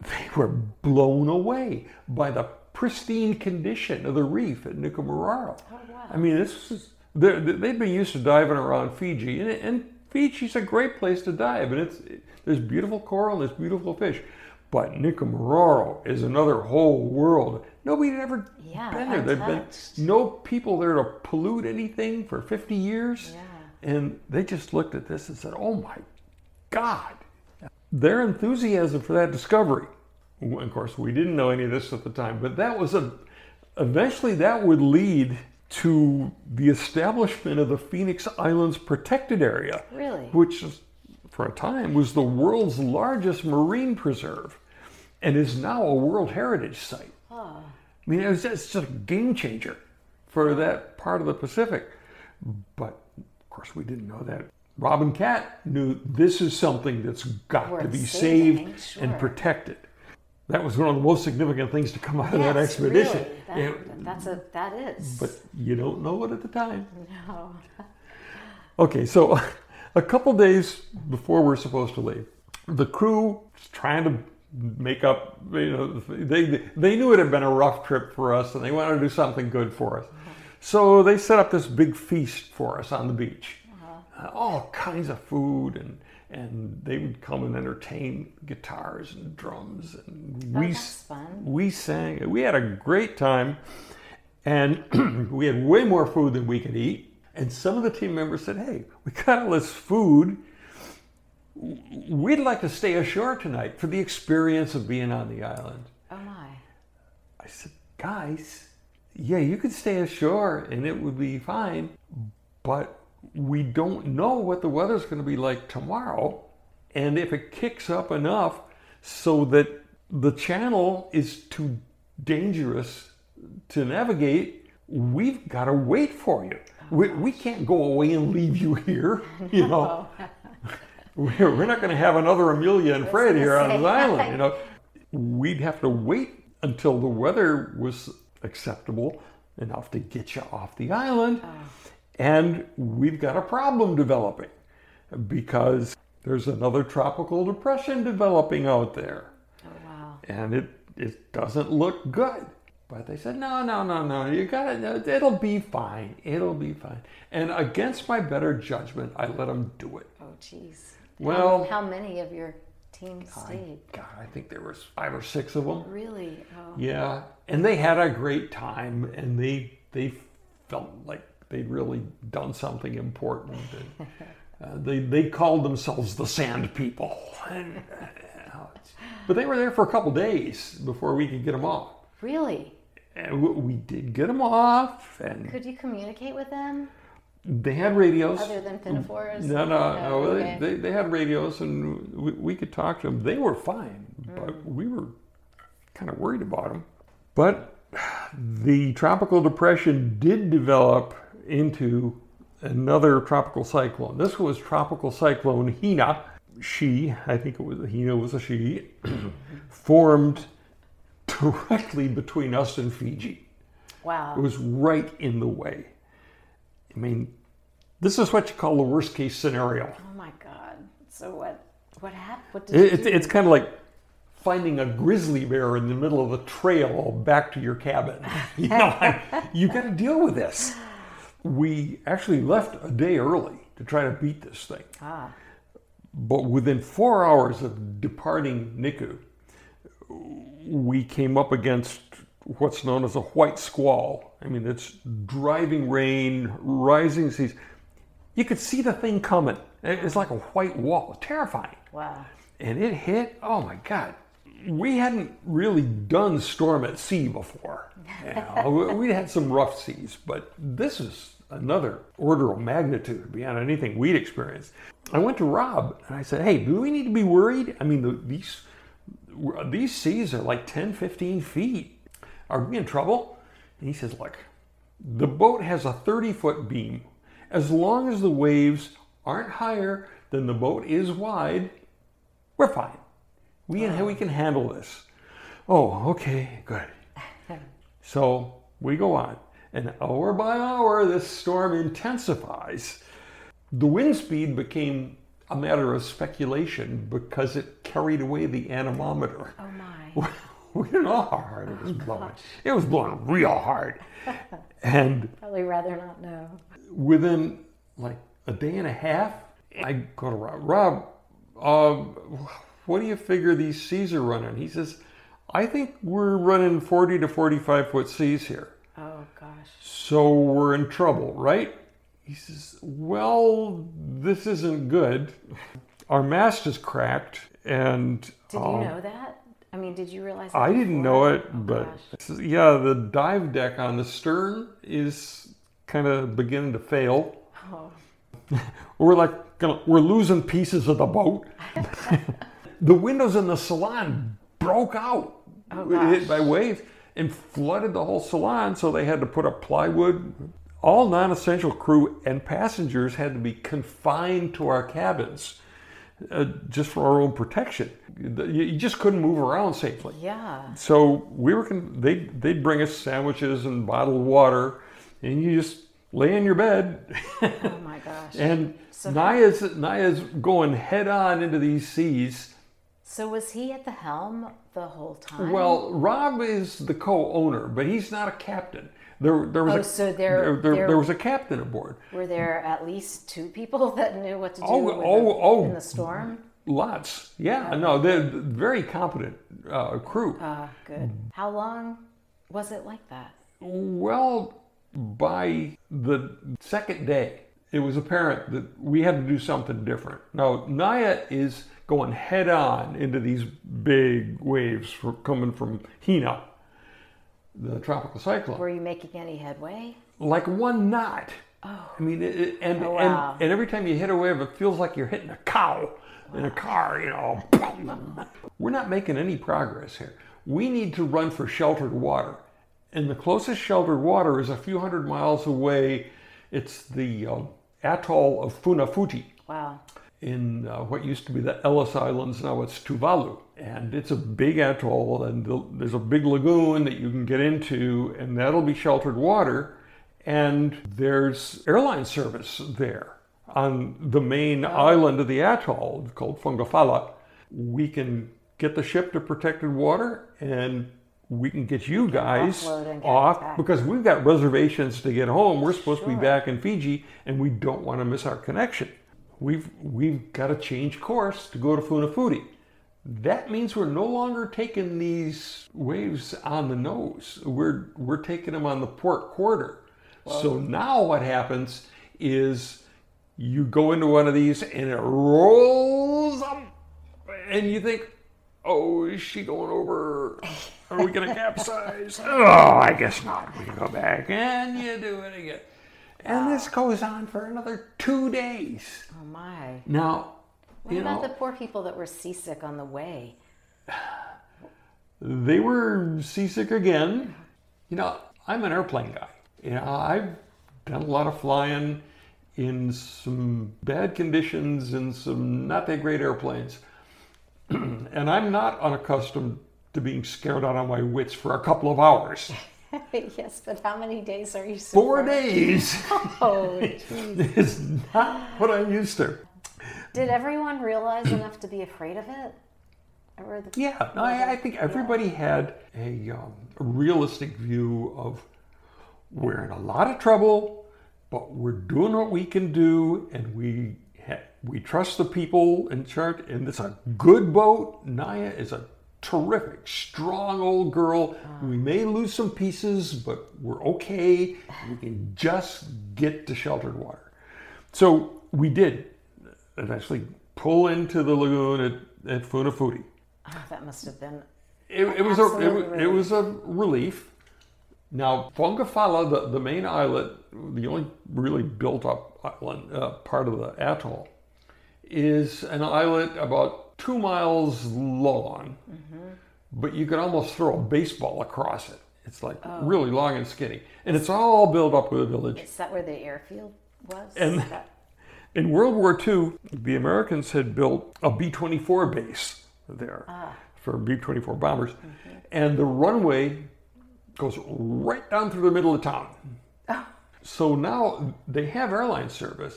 They were blown away by the pristine condition of the reef at Nikumaroro. Oh, I mean, this is they'd been used to diving around Fiji, and, and Fiji's a great place to dive, and it's there's beautiful coral and there's beautiful fish. But Nikumaroro is another whole world. Nobody had ever Yeah, been there. There'd been no people there to pollute anything for 50 years. Yeah. And they just looked at this and said, oh my God. Their enthusiasm for that discovery, of course, we didn't know any of this at the time, but that was a, eventually that would lead to the establishment of the Phoenix Islands Protected Area, Really? which is, for a time was the world's largest marine preserve and is now a World Heritage Site. I mean, it was just, just a game changer for that part of the Pacific. But of course, we didn't know that. Robin Cat knew this is something that's got to be saving, saved and protected. That was one of the most significant things to come out of that expedition. Really. That, that's a that is. but you don't know it at the time. no. Okay, so a couple days before we're supposed to leave, the crew trying to make up. You know, they they knew it had been a rough trip for us, and they wanted to do something good for us. Mm-hmm. So they set up this big feast for us on the beach, all kinds of food, and and they would come and entertain guitars and drums, and Oh, we we sang. We had a great time, and we had way more food than we could eat. And some of the team members said, "Hey, we got all this food." We'd like to stay ashore tonight for the experience of being on the island. Oh my. I said, guys, yeah, you could stay ashore and it would be fine, but we don't know what the weather's going to be like tomorrow. And if it kicks up enough so that the channel is too dangerous to navigate, we've got to wait for you. We, we can't go away and leave you here, you know. We're, we're not going to have another Amelia and Fred here on this island, you know. We'd have to wait until the weather was acceptable enough to get you off the island. And we've got a problem developing because there's another tropical depression developing out there. Oh wow. And it, it doesn't look good. But they said, no, no, no, no, you got it. It'll be fine. It'll be fine. And against my better judgment, I let them do it. Oh jeez. Well- how, how many of your team stayed? God, I think there was five or six of them. Really? Oh. Yeah, and they had a great time, and they they felt like they'd really done something important. And, uh, they they called themselves the Sand People, and, uh, but they were there for a couple days before we could get them off. Really? And we did get them off, and Could you communicate with them they had radios. other than pinafores? No, no, no. They- okay. They, they had radios, and we, we could talk to them. They were fine, but we were kind of worried about them. But the tropical depression did develop into another tropical cyclone. This was Tropical Cyclone Hina. She, I think it was Hina was a she, formed directly between us and Fiji. Wow. It was right in the way. I mean, this is what you call the worst case scenario. Oh my God. So what? What happened? What did It, you it's, kind of like finding a grizzly bear in the middle of the trail back to your cabin. You know, I- you got to deal with this. We actually left a day early to try to beat this thing. ah. But within four hours of departing Niku, we came up against what's known as a white squall. I mean, it's driving rain, rising seas. You could see the thing coming. It's like a white wall, terrifying. Wow. And it hit, oh my God. We hadn't really done storm at sea before. You know, we had some rough seas, but this is another order of magnitude beyond anything we'd experienced. I went to Rob and I said, hey, do we need to be worried? I mean, the, these, these seas are like 10, 15 feet. Are we in trouble? And he says, look, the boat has a 30 foot beam. As long as the waves aren't higher than the boat is wide, we're fine. We can, we can handle this. Oh, okay, good. So we go on, and hour by hour, this storm intensifies. The wind speed became a matter of speculation because it carried away the anemometer. Oh my. we didn't know how hard it was blowing. It was blowing real hard. And Probably rather not know. within like a day and a half, I go to Rob. Rob, um, what do you figure these seas are running? He says, I think we're running 40 to 45 foot seas here. Oh gosh. So we're in trouble, right? He says, Well, this isn't good. Our mast is cracked, and Did um, you know that? I mean, did you realize? That I didn't know it, Oh, but gosh. yeah, the dive deck on the stern is kind of beginning to fail. Oh. We're like gonna, we're losing pieces of the boat. the windows in the salon broke out, Oh, hit by waves, and flooded the whole salon. So they had to put up plywood. All non-essential crew and passengers had to be confined to our cabins, uh, just for our own protection. You you just couldn't move around safely. Yeah. So we were con- they they'd bring us sandwiches and bottled water, and you just lay in your bed. Oh my gosh. and So- Nai'a's Nai'a's going head on into these seas. So was he at the helm the whole time? Well, Rob is the co-owner, but he's not a captain. There, there was Oh, a, so there- there, there, there- there was a captain aboard. Were there at least two people that knew what to do Oh, with oh, the- oh. in the storm? Lots, yeah. No, they're very competent uh, crew. Ah, good. How long was it like that? Well, by the second day, it was apparent that we had to do something different. Now, Nai'a is going head on into these big waves for, coming from Hina, the tropical cyclone, Were you making any headway? like one knot. Oh. I mean, it, it- and, Oh, wow. and and every time you hit a wave, it feels like you're hitting a cow in a car. You know, we're not making any progress here. We need to run for sheltered water, and the closest sheltered water is a few hundred miles away. It's the um, atoll of Funafuti Wow. in uh, what used to be the Ellis Islands. Now it's Tuvalu. And it's a big atoll, and the, there's a big lagoon that you can get into, and that'll be sheltered water. And there's airline service there on the main island of the atoll called Fongafale. We can get the ship to protected water, and we can get you guys get off because we've got reservations to get home. We're supposed to be back in Fiji, and we don't want to miss our connection. We've we've got to change course to go to Funafuti. That means we're no longer taking these waves on the nose. We're we're taking them on the port quarter. So now what happens is you go into one of these and it rolls up, and you think, "Oh, is she going over? Are we going to capsize? oh, I guess not. We can go back and you do it again." And this goes on for another two days. Oh my. Now, What you about know, the poor people that were seasick on the way? they were seasick again. You know, I'm an airplane guy. You know, I've done a lot of flying in some bad conditions in some not that great airplanes. and I'm not unaccustomed to being scared out of my wits for a couple of hours. yes, but how many days are you Four days Oh, is not what I'm used to. Did everyone realize enough to be afraid of it? The, Yeah, no, I, I think everybody had a, um, a realistic view of we're in a lot of trouble, but we're doing what we can do, and we ha- we trust the people in charge. And it's a good boat. Nai'a is a terrific, strong old girl. We may lose some pieces, but we're okay. We can just get to sheltered water. So we did eventually pull into the lagoon at, at Funafuti oh, that must have been. it, it was a it, was- it was a relief. Now Fongafale, the, the main islet, the only really built up island uh, part of the atoll, is an islet about two miles long, mm-hmm. but you could almost throw a baseball across it. It's like oh. really long and skinny, and it's all built up with a village. Is that where the airfield was? And- That- In World War II, the Americans had built a B 24 base there ah. for B 24 bombers, mm-hmm. and the runway goes right down through the middle of town. Oh. So now they have airline service,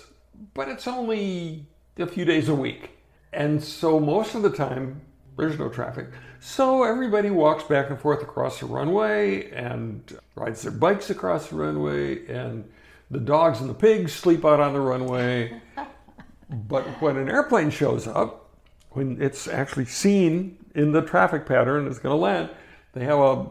but it's only a few days a week. And so most of the time, there's no traffic. So everybody walks back and forth across the runway and rides their bikes across the runway, and the dogs and the pigs sleep out on the runway. but when an airplane shows up, when it's actually seen in the traffic pattern it's going to land, they have a,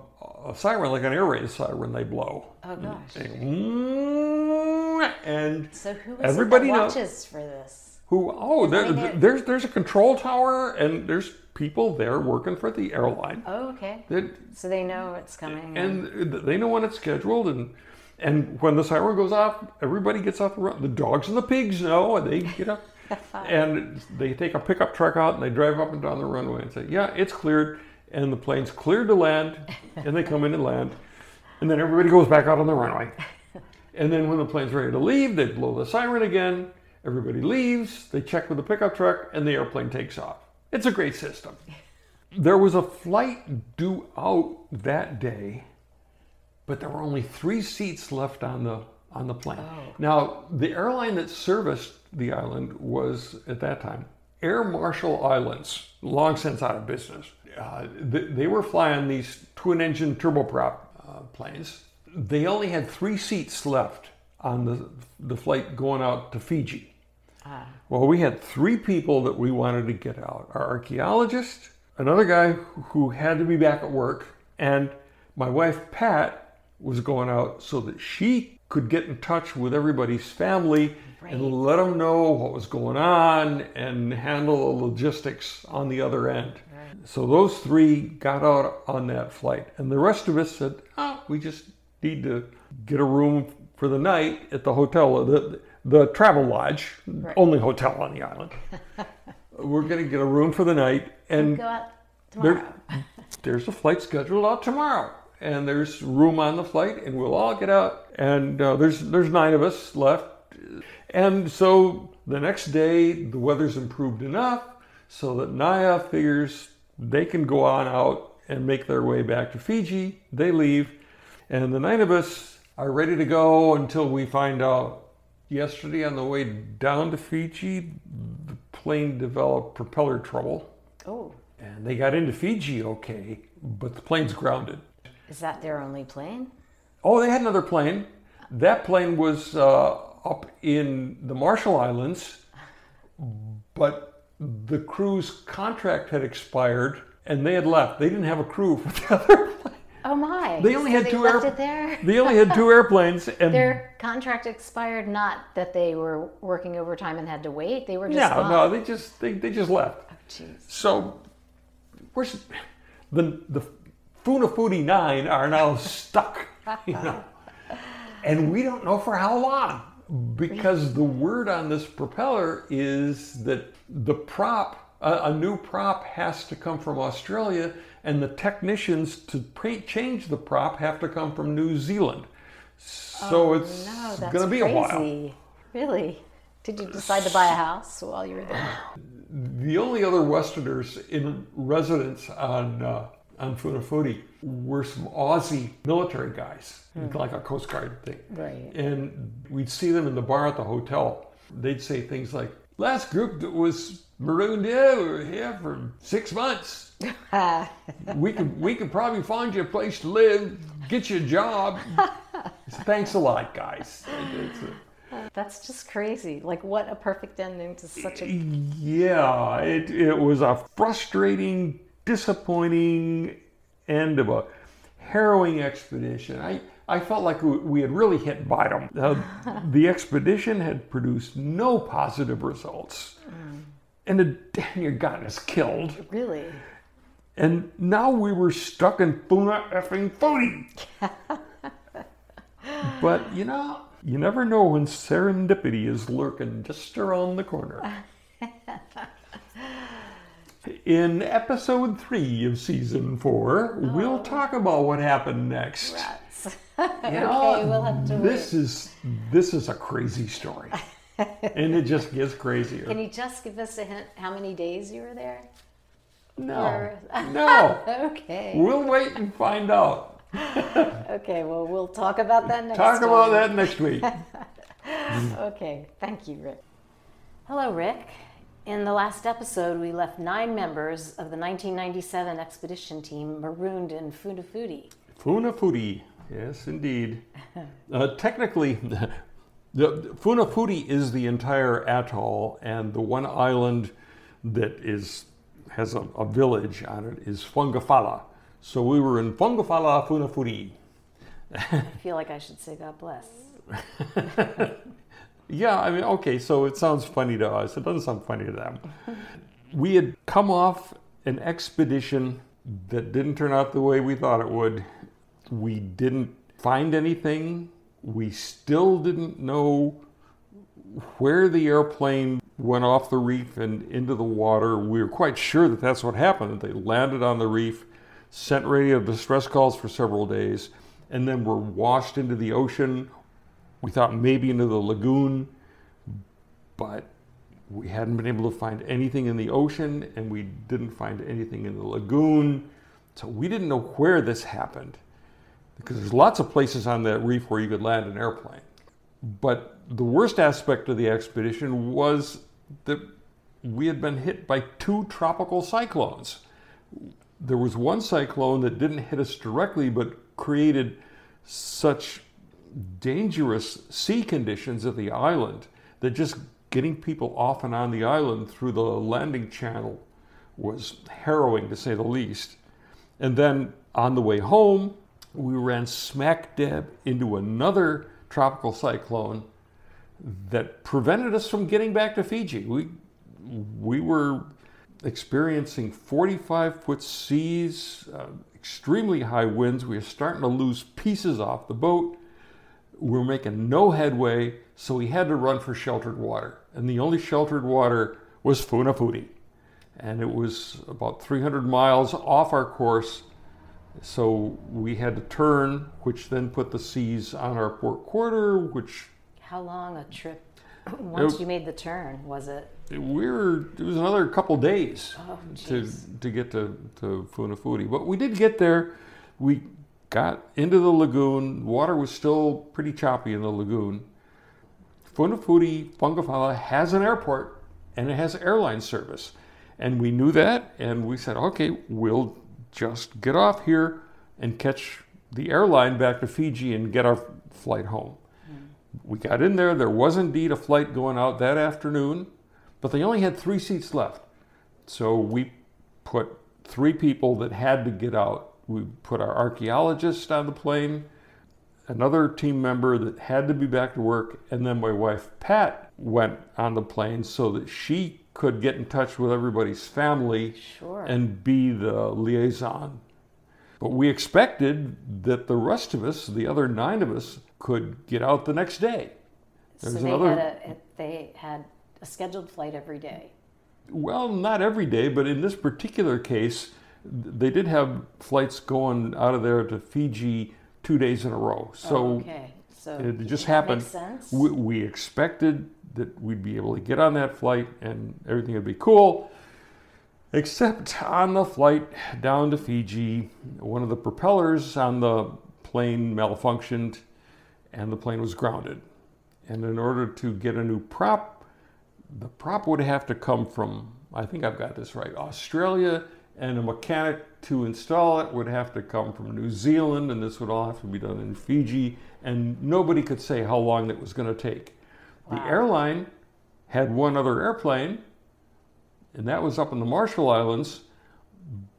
a siren, like an air raid siren, they blow. oh gosh. And, and So who is Everybody that knows- watches for this? Who? Oh, there, there. there's there's a control tower, and there's people there working for the airline. Oh, okay. That, So they know it's coming. and they know when it's scheduled, and and when the siren goes off, everybody gets off the run. The dogs and the pigs know, and they get up, and they take a pickup truck out and they drive up and down the runway and say, "Yeah, it's cleared," and the plane's cleared to land, and they come in and land, and then everybody goes back out on the runway, and then when the plane's ready to leave, they blow the siren again. Everybody leaves. They check with the pickup truck, and the airplane takes off. It's a great system. There was a flight due out that day but there were only three seats left on the on the plane. Now, the airline that serviced the island was at that time Air Marshall Islands, long since out of business. Uh, they, they, were flying these twin engine turboprop uh, planes. They only had three seats left on the, the flight going out to Fiji. Ah. Well, we had three people that we wanted to get out our archaeologist, another guy who had to be back at work, and my wife Pat was going out so that she could get in touch with everybody's family right. and let them know what was going on and handle the logistics on the other end. Right. So those three got out on that flight, and the rest of us said, "Oh, we just need to get a room for the night at the hotel, the travel lodge, right. only hotel on the island. We're going to get a room for the night, and there, there's a flight scheduled out tomorrow." and there's room on the flight, and we'll all get out. And uh, there's there's nine of us left, and so the next day the weather's improved enough so that Nai'a figures they can go on out and make their way back to Fiji. They leave, and the nine of us are ready to go until we find out. Yesterday on the way down to Fiji, the plane developed propeller trouble. Oh. And they got into Fiji okay, but the plane's grounded. Is that their only plane? Oh, they had another plane. That plane was uh, up in the Marshall Islands, but the crew's contract had expired and they had left. They didn't have a crew for the other plane. Oh my! They only so had they two left it there. They only had two airplanes, and their contract expired. Not that they were working overtime and had to wait. They were just no, gone. no. They just they, they just left. Oh jeez. So, where's the the Funafuti 9 are now stuck, you know. And we don't know for how long because the word on this propeller is that the prop, a, a new prop has to come from Australia and the technicians to change the prop have to come from New Zealand. So oh, it's no, going to be crazy. a while. Really? Did you decide to buy a house while you were there? The only other Westerners in residence on uh, on Funafuti were some Aussie military guys, mm. like a Coast Guard thing. Right. And we'd see them in the bar at the hotel. They'd say things like, last group that was marooned here, we were here for six months. we could we could probably find you a place to live, get you a job. Thanks a lot, guys. That's just crazy. Like, what a perfect ending to such a. Yeah, it, it was a frustrating disappointing end of a harrowing expedition. I, I felt like we had really hit bottom. Uh, the expedition had produced no positive results. Mm. And it damn near got us killed. Really? And now we were stuck in Funa effing Futi. but you know, you never know when serendipity is lurking just around the corner. In episode three of season four, oh. we'll talk about what happened next. Okay, we'll have to This wait. is this is a crazy story, and it just gets crazier. Can you just give us a hint how many days you were there? No, or... no. okay. We'll wait and find out. okay, well, we'll talk about that next. Talk about that next week. okay, thank you, Rick. Hello, Rick. In the last episode, we left nine members of the 1997 expedition team marooned in Funafuti. Funafuti, yes, indeed. uh, technically, the, Funafuti is the entire atoll, and the one island that is has a, a village on it is Fongafale. So we were in Fongafale, Funafuti. I feel like I should say God bless. Yeah, I mean, okay, so it sounds funny to us. It doesn't sound funny to them. we had come off an expedition that didn't turn out the way we thought it would. We didn't find anything. We still didn't know where the airplane went off the reef and into the water. We were quite sure that that's what happened. that They landed on the reef, sent radio distress calls for several days, and then were washed into the ocean we thought maybe into the lagoon, but we hadn't been able to find anything in the ocean and we didn't find anything in the lagoon. So we didn't know where this happened because there's lots of places on that reef where you could land an airplane. But the worst aspect of the expedition was that we had been hit by two tropical cyclones. There was one cyclone that didn't hit us directly, but created such dangerous sea conditions at the island that just getting people off and on the island through the landing channel was harrowing to say the least. And then on the way home, we ran smack dab into another tropical cyclone that prevented us from getting back to Fiji. We we were experiencing 45 foot seas, uh, extremely high winds. We were starting to lose pieces off the boat. We were making no headway, so we had to run for sheltered water. And the only sheltered water was Funafuti. And it was about 300 miles off our course. So we had to turn, which then put the seas on our port quarter, which How long a trip once It- you made the turn was it? we were it was another couple days Oh, to to get to to Funafuti. But we did get there. We got into the lagoon. Water was still pretty choppy in the lagoon. Funafuti Fongafale has an airport and it has airline service. And we knew that and we said, "Okay, we'll just get off here and catch the airline back to Fiji and get our flight home." Mm. We got in there. There was indeed a flight going out that afternoon, but they only had three seats left. So we put three people that had to get out. We put our archaeologist on the plane, another team member that had to be back to work, and then my wife Pat went on the plane so that she could get in touch with everybody's family Sure. and be the liaison. But we expected that the rest of us, the other nine of us, could get out the next day. so There's they another- had a they had a scheduled flight every day. Well, not every day, but in this particular case, they did have flights going out of there to Fiji two days in a row. So oh, okay. So it just happened. We, we expected that we'd be able to get on that flight and everything would be cool. Except on the flight down to Fiji, one of the propellers on the plane malfunctioned and the plane was grounded. And in order to get a new prop, the prop would have to come from, I think I've got this right, Australia, and a mechanic to install it would have to come from New Zealand, and this would all have to be done in Fiji, and nobody could say how long that was going to take. The airline had one other airplane, and that was up in the Marshall Islands,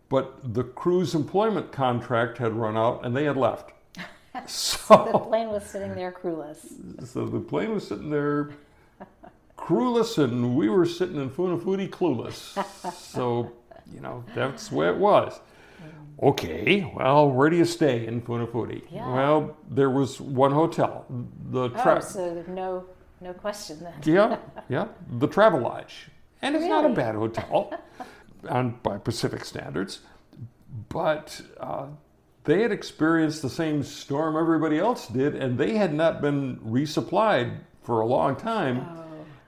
but the crew's employment contract had run out and they had left. So the plane was sitting there crewless. so the plane was sitting there crewless, and we were sitting in Funafuti clueless. So, you know, that's the way it was. Okay, well, where do you stay in Funafuti? Yeah. Well, there was one hotel. The Oh, so no no question then. yeah, yeah, the Travelodge. And it's not a bad hotel, on by Pacific standards, but uh, they had experienced the same storm everybody else did, and they had not been resupplied for a long time, Oh,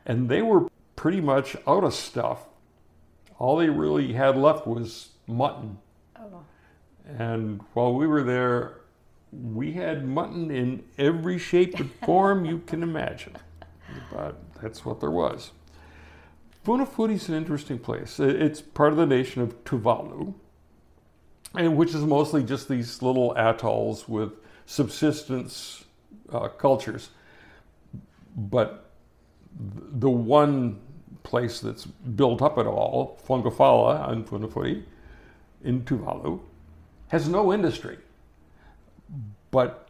and they were pretty much out of stuff. All they really had left was mutton, oh, and while we were there, we had mutton in every shape and form you can imagine. But that's what there was. Funafuti is an interesting place. It's part of the nation of Tuvalu, and which is mostly just these little atolls with subsistence uh, cultures. But the one place that's built up at all, Fongafale on Funafuti, in Tuvalu, has no industry. But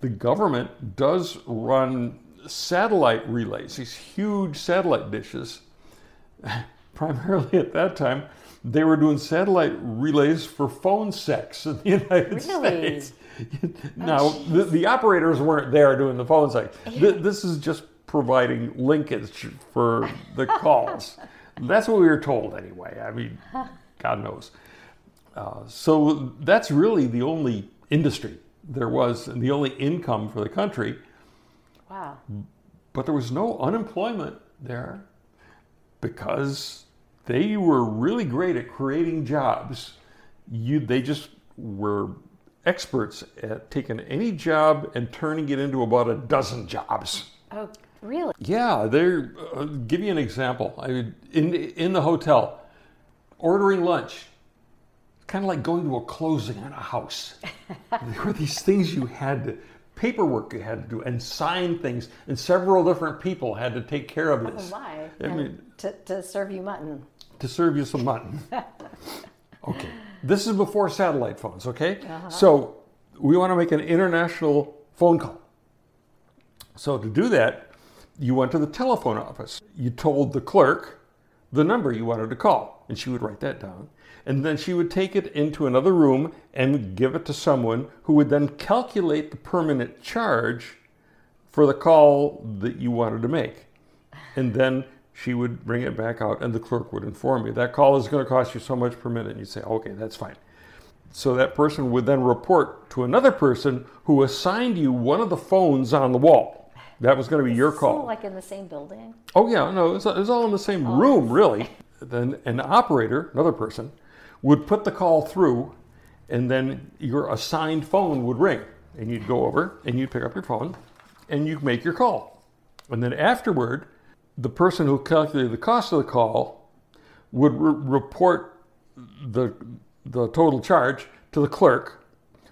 the government does run satellite relays, these huge satellite dishes. Primarily at that time, they were doing satellite relays for phone sex in the United Really? States. now, the, the operators weren't there doing the phone sex. Th- This is just providing linkage for the calls. That's what we were told anyway. I mean, God knows. Uh, so that's really the only industry there was and the only income for the country. Wow. But there was no unemployment there because they were really great at creating jobs. You, they just were experts at taking any job and turning it into about a dozen jobs. Oh, Really? Yeah, they're. Uh, give you an example. I in in the hotel, ordering lunch. Kind of like going to a closing on a house. there were these things you had to, paperwork you had to do, and sign things, and several different people had to take care of Oh this my! I And mean- to, to serve you mutton. to serve you some mutton. okay, this is before satellite phones. Okay, uh-huh. so we want to make an international phone call. So to do that, you went to the telephone office. You told the clerk the number you wanted to call, and she would write that down. And then she would take it into another room and give it to someone who would then calculate the permanent charge for the call that you wanted to make. And then she would bring it back out, and the clerk would inform you that call is going to cost you so much per minute. And you'd say, okay, that's fine. So that person would then report to another person who assigned you one of the phones on the wall. That was going to be your call. like in the same building. Oh yeah, no, it was, it was all in the same oh. room, really. Then an operator, another person, would put the call through, and then your assigned phone would ring, and you'd go over and you'd pick up your phone, and you'd make your call, and then afterward, the person who calculated the cost of the call would re- report the the total charge to the clerk,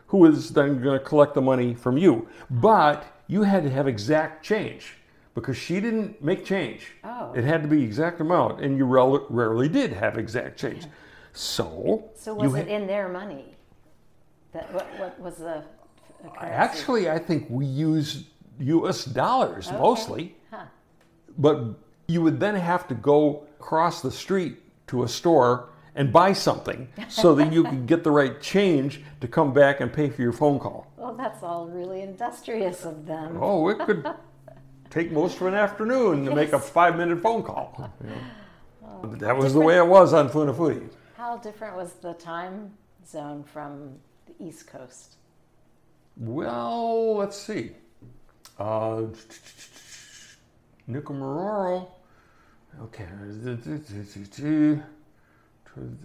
who is then going to collect the money from you. But you had to have exact change because she didn't make change. Oh. It had to be exact amount, and you rel- rarely did have exact change. So, So was ha- it in their money? That what, what was the currency? actually, I think we use U.S. dollars mostly, Huh. but you would then have to go across the street to a store and buy something so that you could get the right change to come back and pay for your phone call. Well, that's all really industrious of them. Oh, it could take most of an afternoon to make a five minute phone call. you know. But that was the way it was on Funafuti. How different was the time zone from the East Coast? Well, let's see. Uh, Nikumaroro, okay,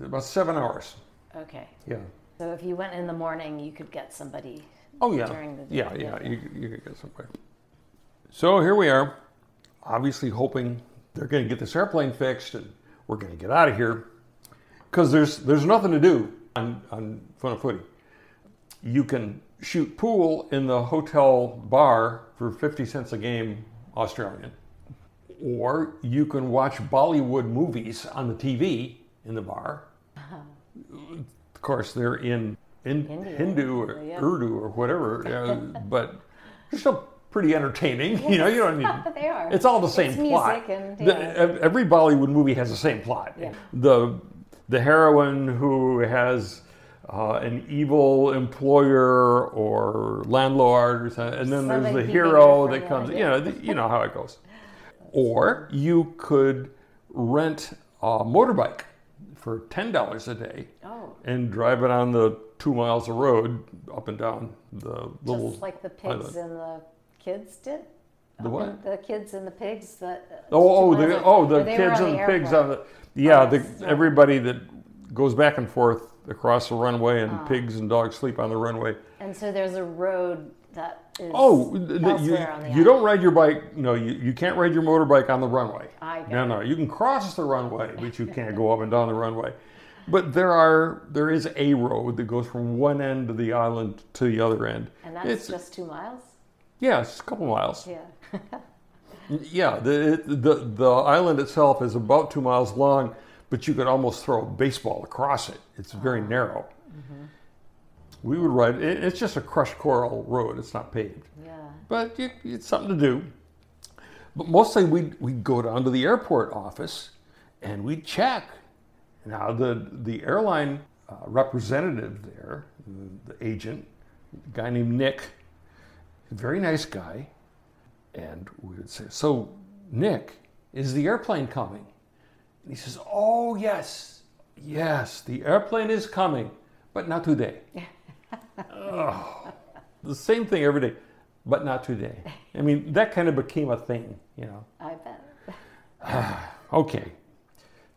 about seven hours. Okay. Yeah. So if you went in the morning, you could get somebody. Oh yeah. During the yeah, day, yeah, yeah. You, you could get somewhere. So here we are, obviously hoping they're going to get this airplane fixed and we're going to get out of here because there's there's nothing to do on on Funafuti. You can shoot pool in the hotel bar for 50 cents a game Australian. Or you can watch Bollywood movies on the TV in the bar. Of course, they're in, in Hindu or Yeah. Urdu or whatever, uh, but they're still pretty entertaining. You know, you don't need. They are. It's all the same It's plot. and- yeah. ev- every Bollywood movie has the same plot. Yeah. The the heroine who has uh, an evil employer or landlord, or something, and then there's the hero that comes. You know, the- you know how it goes. Or you could rent a motorbike for ten dollars a day Oh, and drive it on the two miles of road up and down the little. just like the island. pigs and the kids did. The what? The kids and the pigs that. Oh, oh, the oh, the kids and the the pigs on the yeah, Oh, the everybody that goes back and forth across the runway, and Ah. pigs and dogs sleep on the runway. And so there's a road that is. Oh, th- you, on the you don't ride your bike. No, you, you can't ride your motorbike on the runway. I got no, no, you can cross the runway, but you can't go up and down the runway. But there are there is a road that goes from one end of the island to the other end. And that's it's, just two miles? yeah, it's a couple miles. Yeah. Yeah, the, the the island itself is about two miles long, but you could almost throw a baseball across it. It's very narrow. We would ride. It, it's just a crushed coral road. It's not paved, Yeah. but you, it's something to do. But mostly we we'd go down to the airport office, and we'd check. Now the the airline uh, representative there, the, the agent, a guy named Nick, very nice guy. And we would say, So, Nick, is the airplane coming? And he says, Oh, yes, yes, the airplane is coming, but not today. oh, the same thing every day, but not today. I mean, that kind of became a thing, you know. I bet. Okay.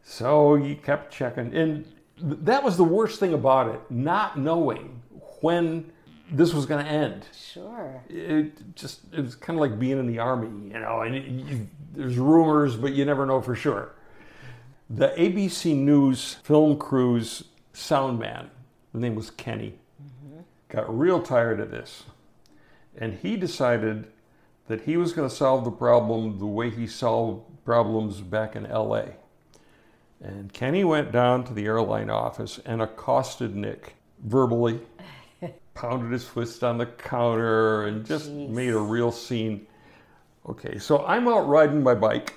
So you kept checking. And th- that was the worst thing about it, not knowing when this was going to end. Sure. It just it was kind of like being in the army, you know. And it, you, there's rumors, but you never know for sure. The ABC News film crew's sound man, the name was Kenny, mm-hmm. got real tired of this, and he decided that he was going to solve the problem the way he solved problems back in L.A. And Kenny went down to the airline office and accosted Nick verbally, pounded his fist on the counter, and just Jeez. made a real scene. Okay, so I'm out riding my bike,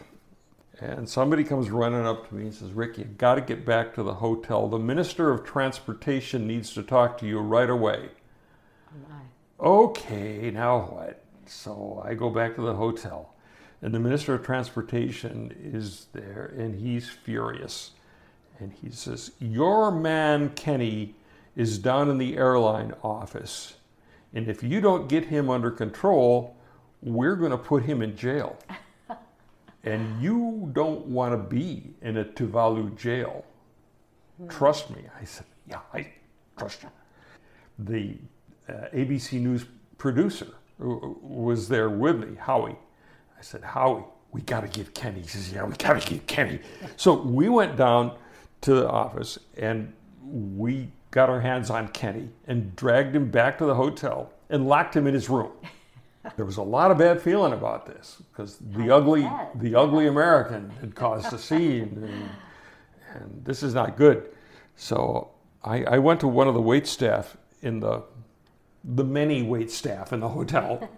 and somebody comes running up to me and says, Rick, you got to get back to the hotel. The Minister of Transportation needs to talk to you right away. My. Okay, now what? So I go back to the hotel, and the Minister of Transportation is there, and he's furious. And he says, Your man Kenny is down in the airline office, and if you don't get him under control, we're going to put him in jail. and you don't want to be in a Tuvalu jail. Trust me. I said, Yeah, I trust you the uh, ABC News producer was there with me, Howie. I said, Howie, we got to get Kenny. He says, Yeah, we got to get Kenny. So we went down to the office and we got our hands on Kenny and dragged him back to the hotel and locked him in his room. There was a lot of bad feeling about this because the ugly, bet. the ugly American had caused a scene, and, and this is not good. So I, I went to one of the wait staff in the the many wait staff in the hotel,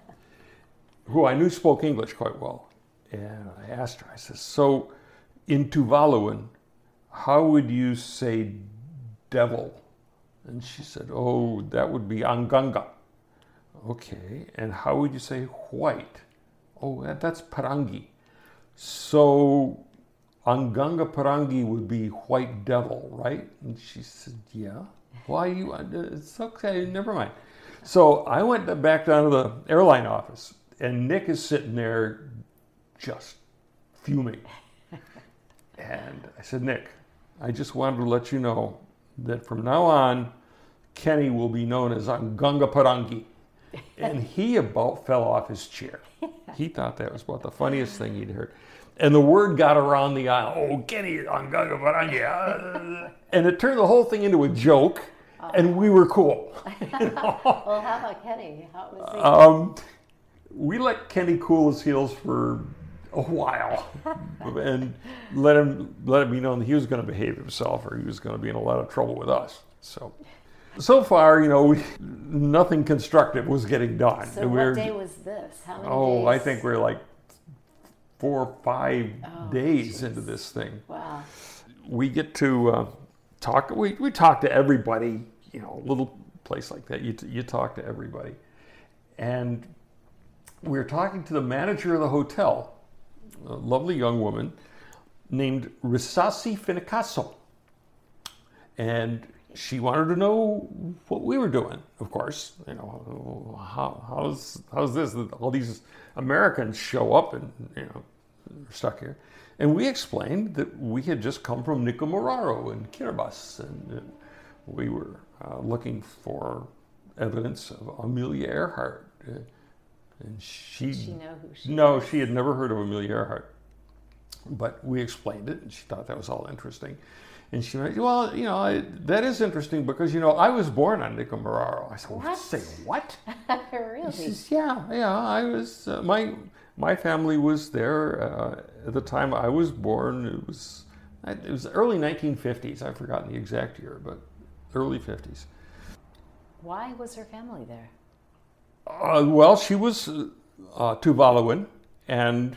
who I knew spoke English quite well, and I asked her. I said, "So, in Tuvaluan, how would you say devil?" And she said, "Oh, that would be Anganga." Okay, and how would you say white? Oh, that's Parangi. So Anganga Parangi would be white devil, right? And she said, yeah. Why you? It's okay, never mind. So I went back down to the airline office, and Nick is sitting there just fuming. And I said, Nick, I just wanted to let you know that from now on, Kenny will be known as Anganga Parangi. And he about fell off his chair. He thought that was about the funniest thing he'd heard. And the word got around the isle, oh, Kenny Anganga Parangi. ah." And it turned the whole thing into a joke, and we were cool. Well, how about Kenny? How was he? Um, we let Kenny cool his heels for a while, and let him let it be known that he was going to behave himself, or he was going to be in a lot of trouble with us. So, so far, you know, we, nothing constructive was getting done. so And what we're- day was this? How many oh, days? I think we're like four or five Oh, days jeez. into this thing Wow. we get to uh, talk. We, we talk to everybody. You know, a little place like that, you, you talk to everybody. And we're talking to the manager of the hotel, a lovely young woman named Risasi Finikaso. And she wanted to know what we were doing, of course. You know, how, how's, how's this? that All these Americans show up and, you know, are stuck here. And we explained that we had just come from Nikumaroro and Kiribati, and we were uh, looking for evidence of Amelia Earhart. Uh, and she, Did she know who she no, she had never heard of Amelia Earhart. But we explained it, and she thought that was all interesting. And she went, Well, you know, I, that is interesting because, you know, I was born on Nikumaroro. I said, What? Say what? Really? says, Yeah, yeah, I was, uh, my, my family was there uh, at the time I was born. It was, it was early 1950s. I've forgotten the exact year, but early 50s. Why was her family there? Uh, well, she was uh, Tuvaluan, and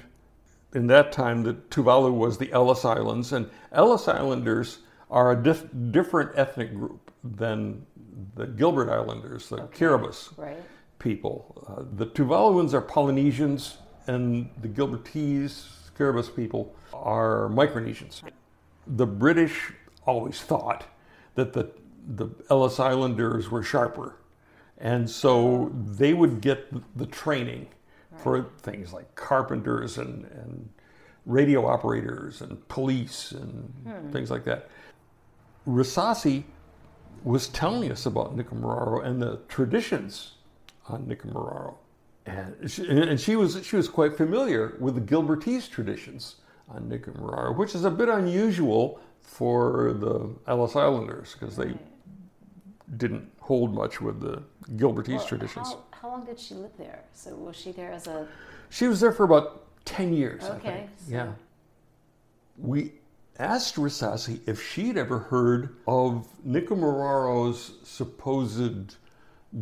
in that time, the Tuvalu was the Ellice Islands, and Ellice Islanders are a dif- different ethnic group than the Gilbert Islanders, the Kiribati Right. people. Uh, the Tuvaluans are Polynesians, and the Gilbertese, Kiribati people are Micronesians. The British always thought that the the Ellice Islanders were sharper, and so they would get the training for things like carpenters and, and radio operators and police and hmm. things like that. Risasi was telling us about Nikumaroro and the traditions on Nikumaroro. And she, and she was she was quite familiar with the Gilbertese traditions on Nikumaroro, which is a bit unusual for the Ellice Islanders because they didn't hold much with the Gilbertese Well, traditions. How, how long did she live there? So was she there as a She was there for about 10 years, I Okay, think. so- Yeah. We asked Risasi if she'd ever heard of Nikumaroro's supposed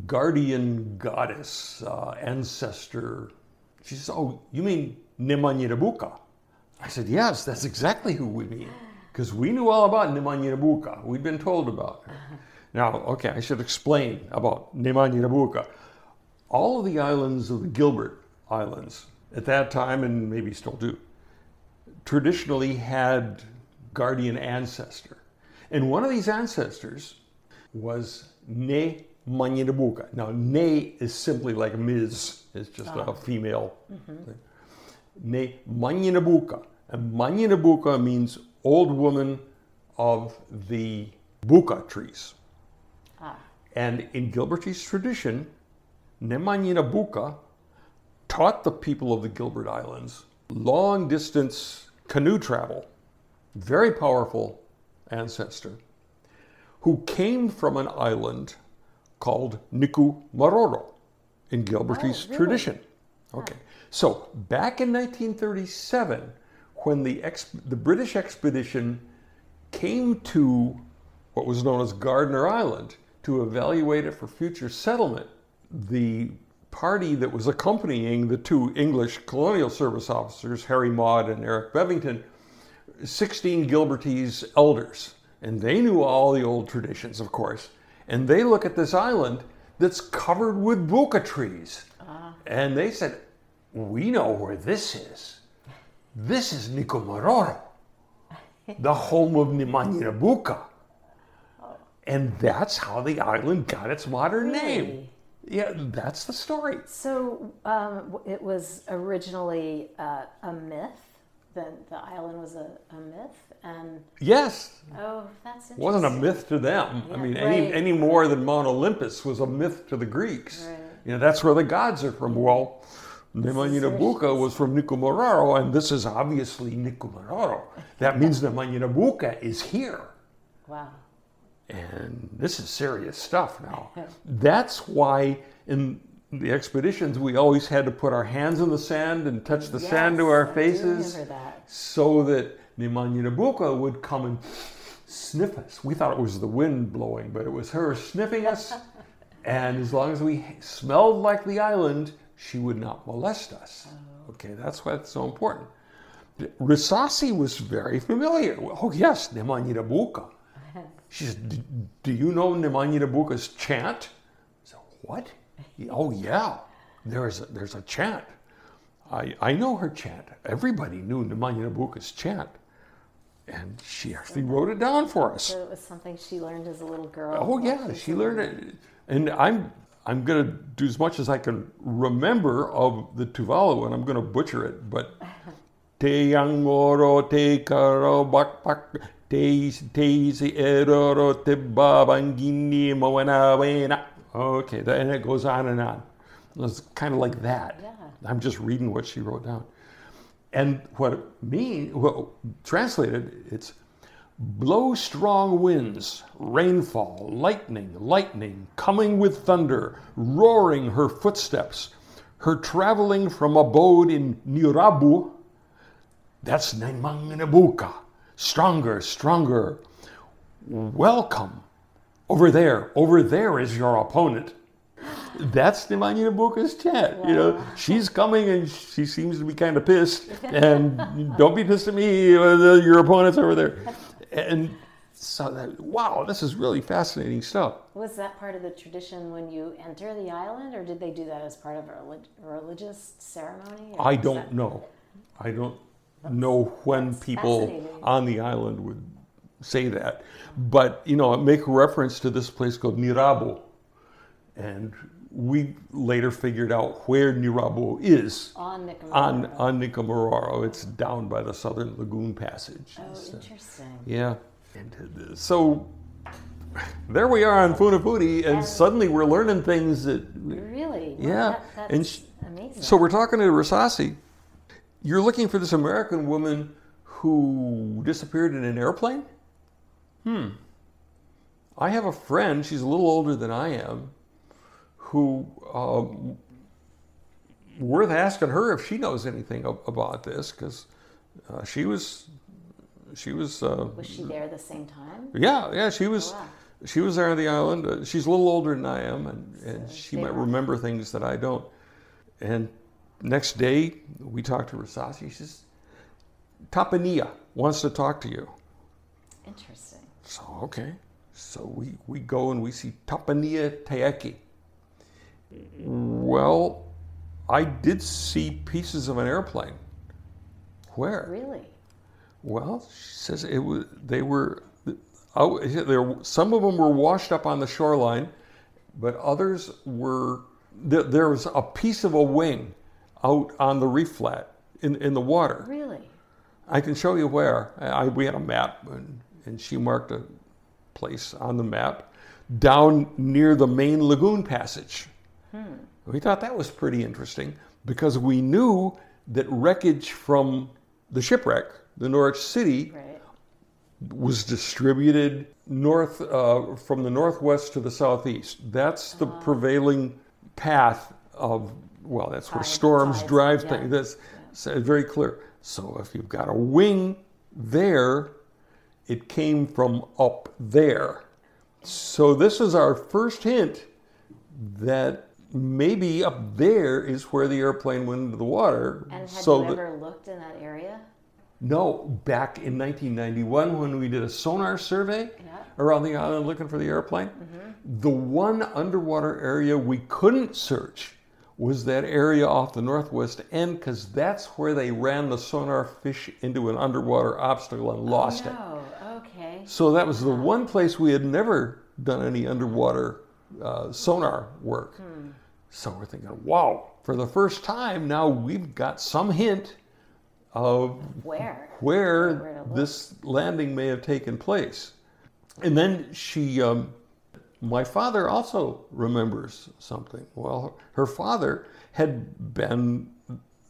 guardian goddess, uh, ancestor. She says, Oh, you mean Nei Manganibuka? I said, Yes, that's exactly who we mean. Because we knew all about Nei Manganibuka. We'd been told about her. Now, okay, I should explain about Nei Manganibuka. All of the islands of the Gilbert Islands at that time, and maybe still do, traditionally had guardian ancestor. And one of these ancestors was Ne Manganibuka. Now, Ne is simply like Ms. It's just a ah. female. Mm-hmm. thing. Ne Manganibuka. And Manganibuka means old woman of the buka trees. And in Gilbertese tradition, Nei Manganibuka taught the people of the Gilbert Islands long distance canoe travel. Very powerful ancestor who came from an island called Niku Maroro in Gilbertese Oh, really? tradition. Okay, so back in 1937, when the, the British expedition came to what was known as Gardner Island to evaluate it for future settlement, the party that was accompanying the two English colonial service officers, Harry Maude and Eric Bevington, 16 Gilbertese elders. And they knew all the old traditions, of course. And they look at this island that's covered with buka trees. Ah. And they said, We know where this is. This is Nikumaroro, the home of Nei Manganibuka. And that's how the island got its modern name. Yeah, that's the story. So um, it was originally uh, a myth. The, the island was a, a myth, and Yes, oh, that's interesting. wasn't a myth to them. I mean, any, right. any more than Mount Olympus was a myth to the Greeks. Right. You know, that's where the gods are from. Well, Nei Manganibuka was from Nikumaroro, and this is obviously Nikumaroro. That means Nei Manganibuka is here. Wow. And this is serious stuff now. That's why in the expeditions we always had to put our hands in the sand and touch the sand to Yes, our faces that. so that Nei Manganibuka would come and sniff us. We thought it was the wind blowing, but it was her sniffing us. and as long as we smelled like the island, she would not molest us. Okay, that's why it's so important. Risasi was very familiar. Oh, yes, Nei Manganibuka. She said, "D- Do you know Nei Manganibuka's chant? I said, What? Oh, yeah, there's a, there's a chant. I, I know her chant. Everybody knew Nei Manganibuka's chant. And she actually wrote it down for us. So it was something she learned as a little girl. Oh yeah, she learned it, and I'm I'm gonna do as much as I can remember of the Tuvalu, and I'm gonna butcher it. But te angoro te karo bak bak te te si eroro te babangini moanawena. Okay, and it goes on and on. It's kind of like that. Yeah. I'm just reading what she wrote down. And what it means, well, translated, it's blow strong winds, rainfall, lightning, lightning, coming with thunder, roaring her footsteps, her traveling from abode in Nirabu, that's Nei Manganibuka, stronger, stronger. Welcome. Over there, over there is your opponent. That's Nei Manganibuka's chant. You know, she's coming and she seems to be kind of pissed. And don't be pissed at me. uh, Your opponent's over there. And so, that, wow, this is really fascinating stuff. Was that part of the tradition when you enter the island, or did they do that as part of a relig- religious ceremony? I don't that- know. I don't know when people on the island would say that. But, you know, make a reference to this place called Nirabo. And we later figured out where Nirabo is On Nikumaroro. on, on Nikumaroro. It's down by the Southern Lagoon Passage. Oh, uh, interesting. yeah. And so there we are on Funafuti, and suddenly we're learning things that. Really? Well, Yeah, that- that's and sh- amazing. So we're talking to Risasi. You're looking for this American woman who disappeared in an airplane? Hmm. I have a friend, she's a little older than I am, who um, worth asking her if she knows anything about this because uh, she was she was uh, was she there at the same time? yeah yeah she was wow. she was there on the island uh, she's a little older than I am and, and she might remember things that I don't and next day we talked to Risasi she says Tapania wants to talk to you Interesting. so okay so we, we go and we see Tapania Taiki well I did see pieces of an airplane where Really? Well, she says it was. They were. Out, there, some of them were washed up on the shoreline, but others were. There, there was a piece of a wing out on the reef flat in, in the water. Really? I can show you where. I, we had a map, and, and she marked a place on the map down near the main lagoon passage. We thought that was pretty interesting because we knew that wreckage from the shipwreck, the Norwich City, Right. was distributed north uh, from the northwest to the southeast. That's the prevailing path of well, that's where storms tides, drive yeah. things. That's so very clear. So if you've got a wing there, it came from up there. So this is our first hint that maybe up there is where the airplane went into the water. And had so you ever looked in that area? no, back in 1991 when we did a sonar survey Yeah. around the island looking for the airplane, mm-hmm. the one underwater area we couldn't search was that area off the northwest end because that's where they ran the sonar fish into an underwater obstacle and lost it. No. Okay. So that was the one place we had never done any underwater uh, sonar work. So we're thinking, wow, for the first time now we've got some hint of Where? where Where this landing may have taken place. And then she, um, my father also remembers something. Well, her father had been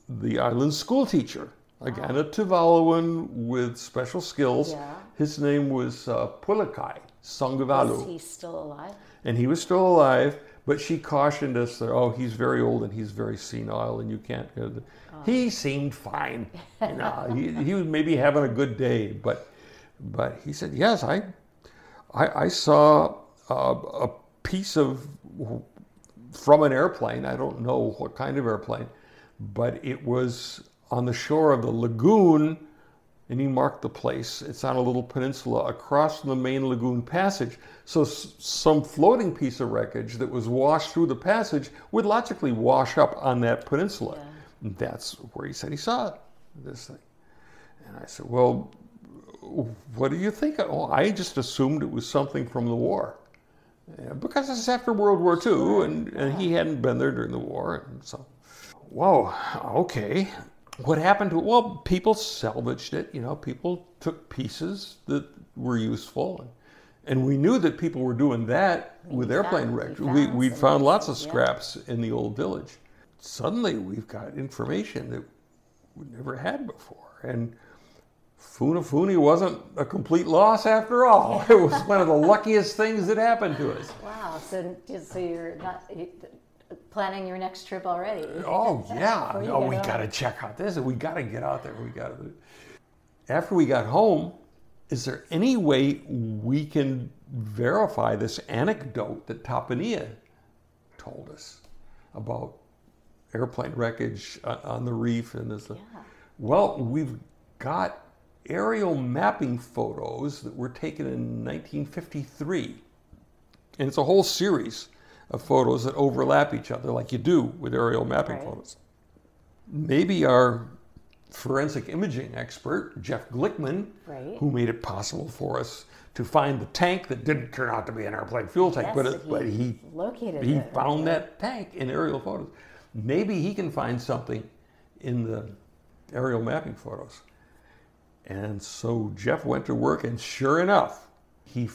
the island school teacher, again a Tuvaluan with special skills. Yeah. His name was uh, Pulekai Songivalu Is he still alive? and he was still alive. But she cautioned us that oh, he's very old and he's very senile, and you can't. Go to He seemed fine. You know, he, he was maybe having a good day, but but he said yes, I I, I saw uh, a piece of from an airplane. I don't know what kind of airplane, but it was on the shore of the lagoon and he marked the place. It's on a little peninsula across from the main lagoon passage. So s- some floating piece of wreckage that was washed through the passage would logically wash up on that peninsula. And that's where he said he saw it, this thing. And I said, well, what do you think? Oh, I just assumed it was something from the war. Yeah, because this is after World War II, and, and he hadn't been there during the war. And so, whoa, okay. What happened to it? Well, people salvaged it. You know, people took pieces that were useful. And, and we knew that people were doing that with you airplane found- wreckage. We, found we'd found lots of pieces, yeah. scraps in the old village. Suddenly, we've got information that we never had before. And Funafuti wasn't a complete loss after all. It was one of the luckiest things that happened to us. Wow. So so you're not you, planning your next trip already? Oh yeah. Oh, we got to check out this. We got to get out there. We got to. After we got home, is there any way we can verify this anecdote that Tapania told us about airplane wreckage on the reef and this? Well, we've got aerial mapping photos that were taken in 1953. And it's a whole series of photos that overlap each other, like you do with aerial mapping Right. photos. Maybe our forensic imaging expert, Jeff Glickman, Right. who made it possible for us to find the tank that didn't turn out to be an airplane fuel tank, Yes, but, it, but he located he it, found that tank in aerial photos. Maybe he can find something in the aerial mapping photos. And so Jeff went to work, and sure enough, he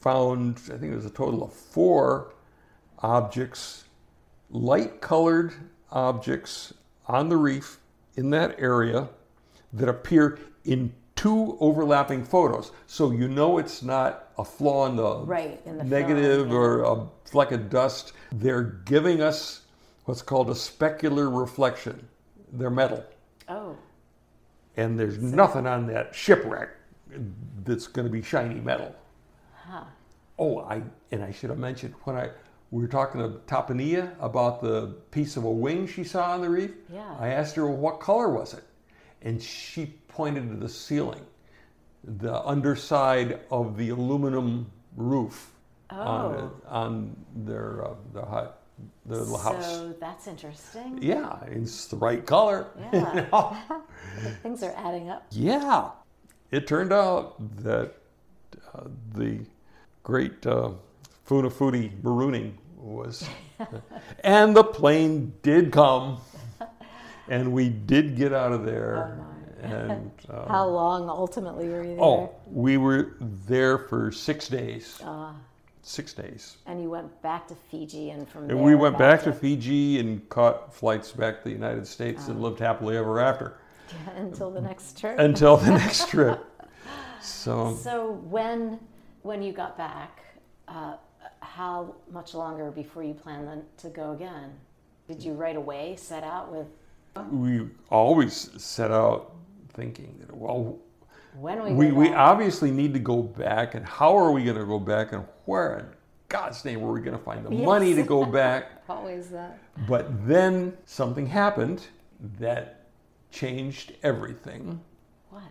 found, I think it was a total of four objects, light colored objects on the reef in that area that appear in two overlapping photos. So you know it's not a flaw in the, Right, in the negative film, yeah. or a fleck of dust. They're giving us what's called a specular reflection. They're metal. Oh, And there's nothing on that shipwreck that's going to be shiny metal. huh. Oh, I and I should have mentioned when I we were talking to Tapania about the piece of a wing she saw on the reef. Yeah. I asked her well, what color was it, and she pointed to the ceiling, the underside of the aluminum roof on, Oh. on their uh, the hut, the little house. So that's interesting. Yeah, it's the right color. Yeah. Things are adding up. Yeah, it turned out that uh, the great uh, Funafuti marooning was, and the plane did come, and we did get out of there. Oh, and uh, How long ultimately were you there? oh, we were there for six days. Ah. Six days. and you went back to Fiji and from there And we went back to to Fiji and caught flights back to the United States and lived happily ever after until the next trip. until the next trip. So So when when you got back, uh, how much longer before you planned then to go again? Did you right away set out with we always set out thinking that, well, when we we, we obviously need to go back, and how are we going to go back, and where in God's name are we going to find the Yes. money to go back? Always that. But then something happened that changed everything. What?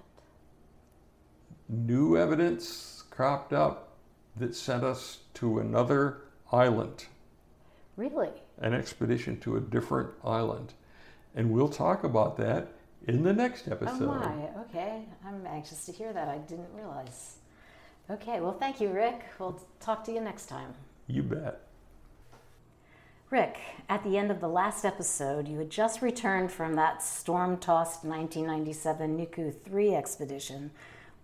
New evidence cropped up that sent us to another island, Really? an expedition to a different island. And we'll talk about that in the next episode. Oh my. Okay. I'm anxious to hear that. I didn't realize. Okay. Well, thank you, Rick. We'll talk to you next time. You bet. Rick, at the end of the last episode, you had just returned from that storm tossed 1997 Niku 3 expedition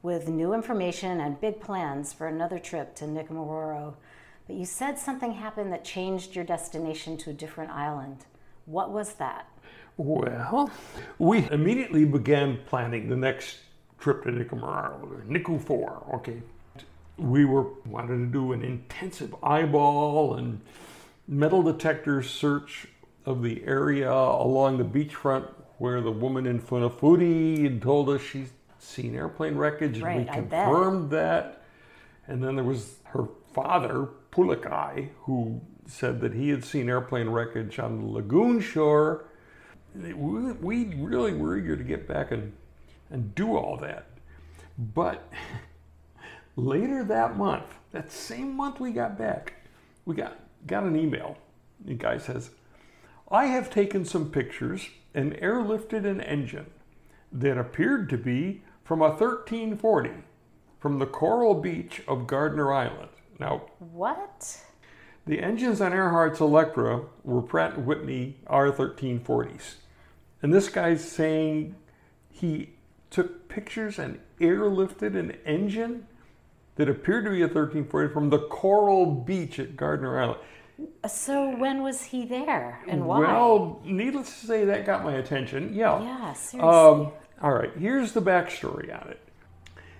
with new information and big plans for another trip to Nikumaroro. But you said something happened that changed your destination to a different island. What was that? Well, we immediately began planning the next trip to Nikumaroro, Niku 4. Okay. We were wanted to do an intensive eyeball and metal detector search of the area along the beachfront where the woman in Funafuti had told us she's seen airplane wreckage, and Right, we I bet. confirmed that. And then there was her father, Pulekai, who said that he had seen airplane wreckage on the lagoon shore. We we really were eager to get back and, and do all that. But later that month, that same month we got back, we got, got an email. The guy says, I have taken some pictures and airlifted an engine that appeared to be from a 1340 from the coral beach of Gardner Island. Now, What? the engines on Earhart's Electra were Pratt & Whitney R1340s. And this guy's saying he took pictures and airlifted an engine that appeared to be a 1340 from the coral beach at Gardner Island. So when was he there and why? Well, needless to say, that got my attention. Yeah. yeah, seriously. Um, all right, here's the backstory on it.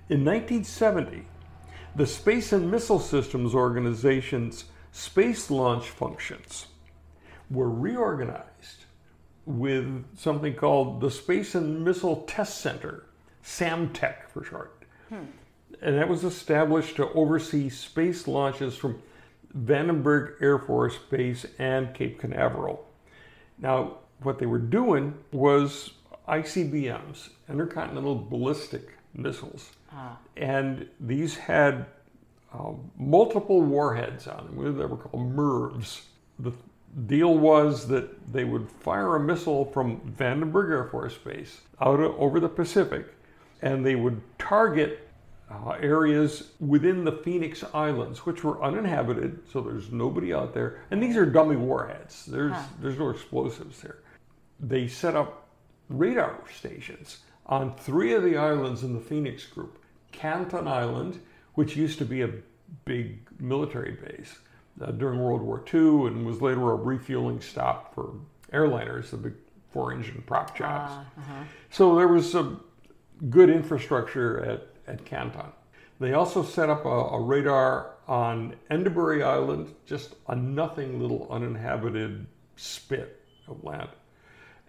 In 1970, the Space and Missile Systems Organization's space launch functions were reorganized with something called the Space and Missile Test Center, SAMTEC for short. And that was established to oversee space launches from Vandenberg Air Force Base and Cape Canaveral. Now, what they were doing was ICBMs, intercontinental ballistic missiles, and these had uh, multiple warheads on them. They were called MIRVs. The deal was that they would fire a missile from Vandenberg Air Force Base out over the Pacific, and they would target uh, areas within the Phoenix Islands, which were uninhabited, so there's nobody out there. And these are dummy warheads. There's there's no explosives there. They set up radar stations on three of the islands in the Phoenix group. Canton Island, which used to be a big military base uh, during World War II and was later a refueling stop for airliners, the big four engine prop jobs. Uh-huh. So there was some good infrastructure at, at Canton. They also set up a, a radar on Enderbury Island, just a nothing little uninhabited spit of land,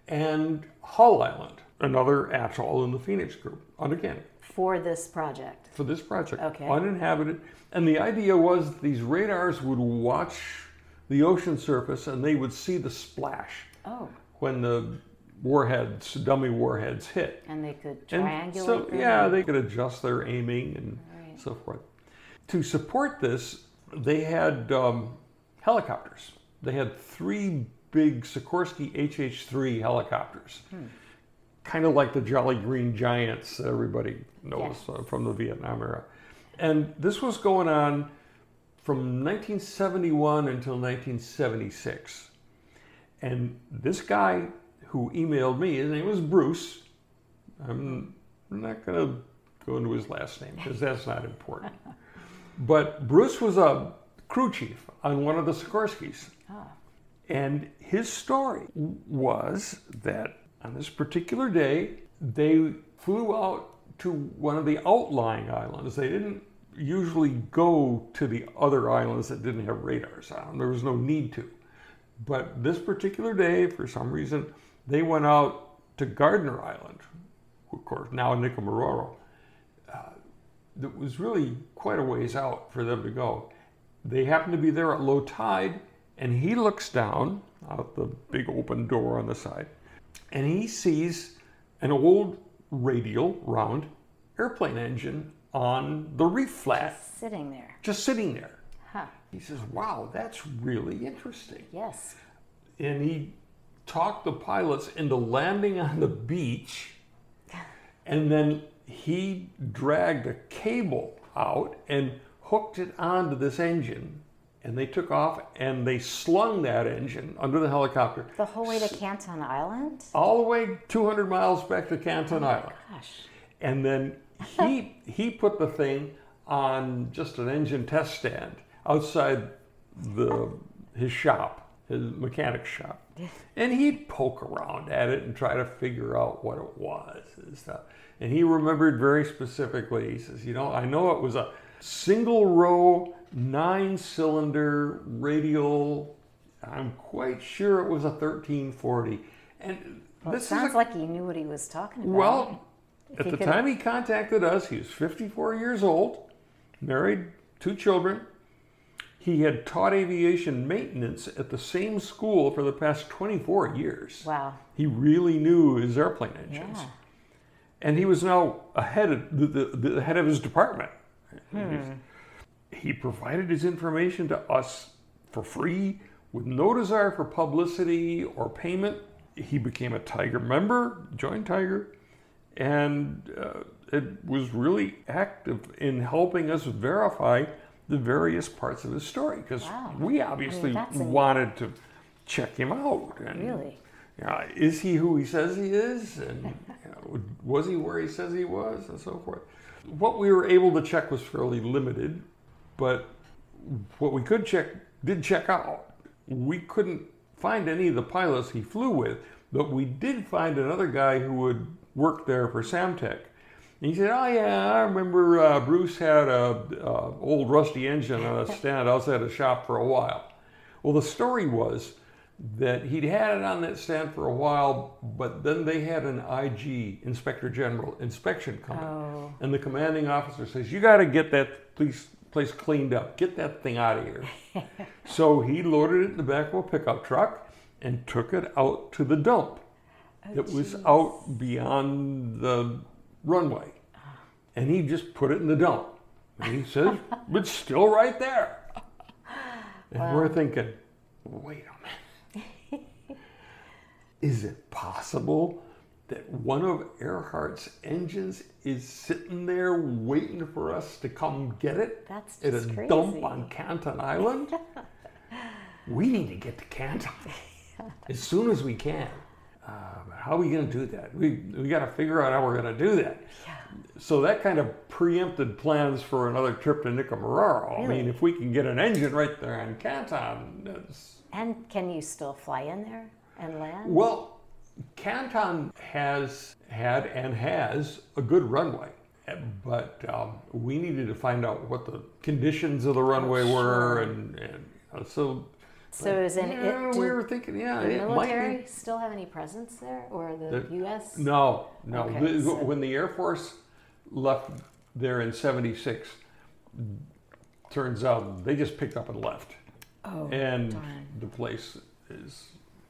and Hull Island, another atoll in the Phoenix group. And again, For this project. for this project, Okay. uninhabited. And the idea was these radars would watch the ocean surface and they would see the splash Oh, when the warheads, dummy warheads hit. and they could And triangulate so, them? yeah, they could adjust their aiming and Right. so forth. To support this, they had um, helicopters. They had three big Sikorsky HH-3 helicopters, Hmm. Kind of like the Jolly Green Giants that everybody knows Yes. uh, from the Vietnam era. And this was going on from 1971 until 1976. And this guy who emailed me, his name was Bruce. I'm not going to go into his last name because that's not important. But Bruce was a crew chief on one of the Sikorskys. And his story was that on this particular day, they flew out to one of the outlying islands. They didn't usually go to the other islands that didn't have radars on them. There was no need to. But this particular day, for some reason, they went out to Gardner Island, of course, now Nikumaroro. Uh, that was really quite a ways out for them to go. They happened to be there at low tide, and he looks down out the big open door on the side, and he sees an old radial round airplane engine on the reef flat, Just Sitting there. just sitting there. Huh. He says, Wow, that's really interesting. Yes. And he talked the pilots into landing on the beach, and then he dragged a cable out and hooked it onto this engine. And they took off and they slung that engine under the helicopter The whole way to Canton Island? all the way 200 miles back to Canton oh Island. Gosh. And then he he put the thing on just an engine test stand outside the his shop, his mechanic shop. And he'd poke around at it and try to figure out what it was and stuff. And he remembered very specifically, he says, you know, I know it was a single row, nine cylinder radial. I'm quite sure it was a 1340. And Well, this sounds is a like he knew what he was talking about. well, If at the time he contacted us, he was 54 years old, married, two children. He had taught aviation maintenance at the same school for the past 24 years. Wow. He really knew his airplane engines. Yeah. And he was now ahead of the, the, the head of his department. Hmm. He provided his information to us for free with no desire for publicity or payment. He became a TIGHAR member, joined TIGHAR, and uh, it was really active in helping us verify the various parts of his story because Wow. we I mean, obviously wanted to check him out. And, Really? yeah, is he who he says he is? And you know, was he where he says he was? And so forth. What we were able to check was fairly limited, but what we could check did check out. We couldn't find any of the pilots he flew with, but we did find another guy who would work there for SAMTEC. And he said, "Oh yeah, I remember uh, Bruce had a, a old rusty engine on a stand outside a shop for a while." Well, the story was that he'd had it on that stand for a while, but then they had an IG, Inspector General, inspection coming. Oh. And the commanding officer says, You got to get that place, place cleaned up. Get that thing out of here. so he loaded it in the back of a pickup truck and took it out to the dump. Oh, it was out beyond the runway. And he just put it in the dump. And he says, It's still right there. And we're thinking, Wait a minute. Is it possible that one of Earhart's engines is sitting there waiting for us to come get it That's at a just dump on Canton Island? we need to get to Canton as soon as we can. Uh, how are we going to do that? We, we got to figure out how we're going to do that. Yeah. So that kind of preempted plans for another trip to Nikumaroro. I mean, if we can get an engine right there in Canton, that's, And can you still fly in there and land? well, Canton has had and has a good runway, but um, we needed to find out what the conditions of the runway were, sure. and, and uh, so So is in yeah, it? we were thinking, yeah, the military still have any presence there, or the, The- U.S.? No, no. Okay, The- so- When the Air Force left there in '76, turns out they just picked up and left. Oh, and darn. the place is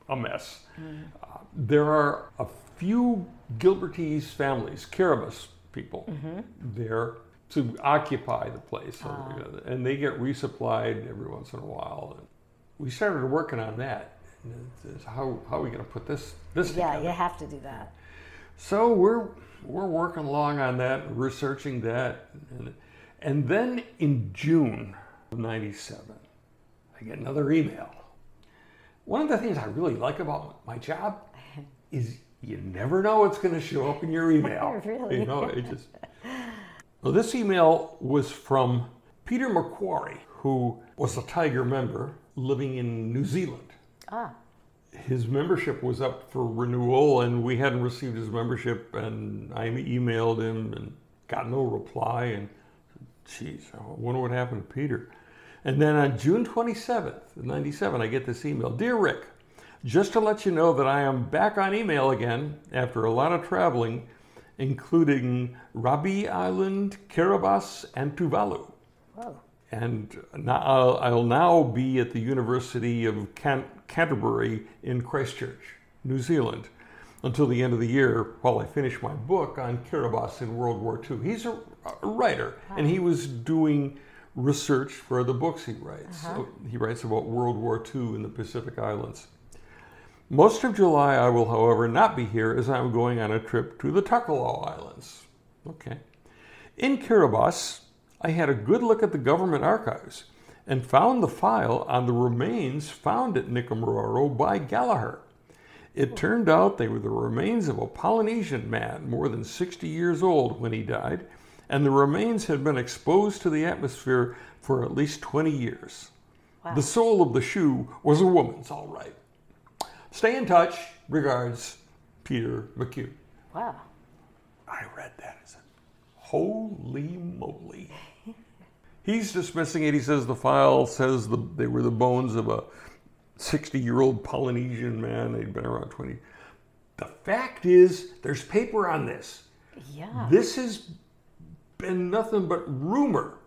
a mess. Mm. Uh, there are a few Gilbertese families, Kiribati people, Mm-hmm. there to occupy the place, Ah. and they get resupplied every once in a while. And we started working on that. It's- How, how are we going to put this this Yeah, together? you have to do that. So we're we're working along on that, researching that, and, and then in June of '97, I get another email. One of the things I really like about my job is you never know what's going to show up in your email. Really? You know, it just. Well, this email was from Peter McQuarrie, who was a TIGHAR member living in New Zealand Ah, his membership was up for renewal and we hadn't received his membership and I emailed him and got no reply and geez, I wonder what happened to Peter. And then on June 27th, 97, I get this email. Dear Rick, just to let you know that I am back on email again after a lot of traveling, including Rabi Island, Kiribati, and Tuvalu whoa. and now I'll, I'll now be at the University of Can- Canterbury in Christchurch, New Zealand, until the end of the year while I finish my book on Kiribati in World War II. He's a, a writer, and he was doing research for the books he writes. Uh-huh. So he writes about World War II in the Pacific Islands. Most of July, I will, however, not be here as I'm going on a trip to the Tokelau Islands. Okay. In Kiribati, I had a good look at the government archives and found the file on the remains found at Nikumaroro by Gallagher. It turned out they were the remains of a Polynesian man more than 60 years old when he died, and the remains had been exposed to the atmosphere for at least 20 years. Wow. The sole of the shoe was a woman's, all right. Stay in touch. Regards, Peter McQuarrie. Wow. I read that and said, Holy moly. He's dismissing it. He says the file says the, they were the bones of a 60 year old Polynesian man. They'd been around 20. The fact is, there's paper on this. Yeah. This has been nothing but rumor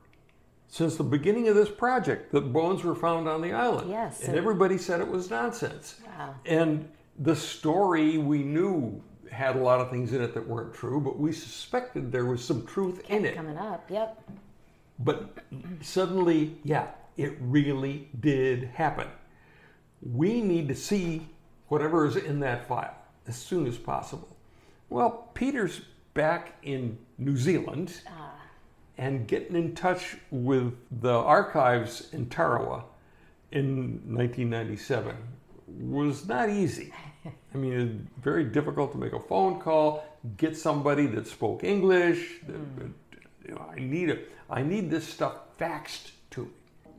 since the beginning of this project that bones were found on the island. Yes, And everybody said it was nonsense. Wow. And the story we knew had a lot of things in it that weren't true, but we suspected there was some truth in it. Coming up. Yep. But suddenly, yeah, it really did happen. We need to see whatever is in that file as soon as possible. Well, Peter's back in New Zealand and getting in touch with the archives in Tarawa in 1997 was not easy. I mean, very difficult to make a phone call, get somebody that spoke English. that- hmm. that, you know, I need it. I need this stuff faxed to me.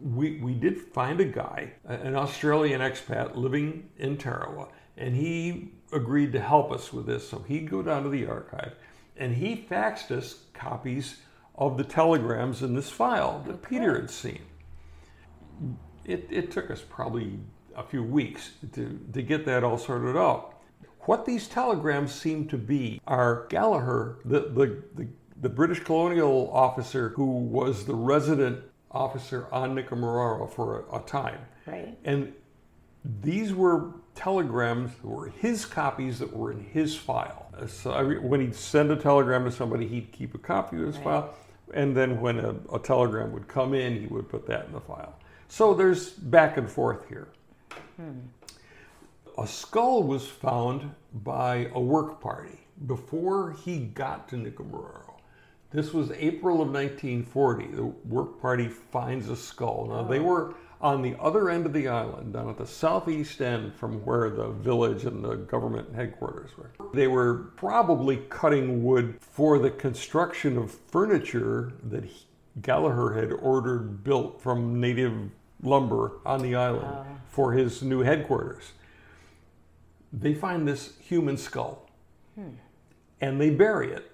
We, we did find a guy, an Australian expat living in Tarawa, and he agreed to help us with this. So he'd go down to the archive, and he faxed us copies of the telegrams in this file that Peter had seen it, it took us probably a few weeks to, to get that all sorted out. What these telegrams seem to be are Gallagher, the, the, the, the British colonial officer who was the resident officer on Nikumaroro for a, a time. Right. And these were telegrams that were his copies that were in his file. So I, re- when he'd send a telegram to somebody, he'd keep a copy of his file. And then when a, a telegram would come in, he would put that in the file. So there's back and forth here. Hmm. A skull was found by a work party before he got to Nikumaroro. This was April of 1940. The work party finds a skull. Now, they oh. were on the other end of the island, down at the southeast end from where the village and the government headquarters were. They were probably cutting wood for the construction of furniture that he, Gallagher had ordered built from native lumber on the island oh. for his new headquarters. They find this human skull hmm. and they bury it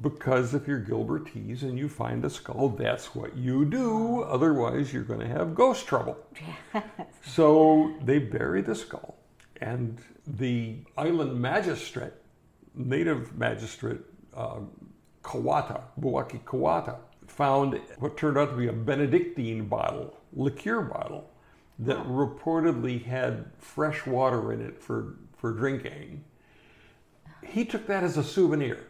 because if you're Gilbertese and you find a skull, that's what you do. Otherwise, you're going to have ghost trouble. so they bury the skull, and the island magistrate, native magistrate, uh, Koata, Buwaki Koata, found what turned out to be a Benedictine bottle, liqueur bottle, that reportedly had fresh water in it for, for drinking. He took that as a souvenir.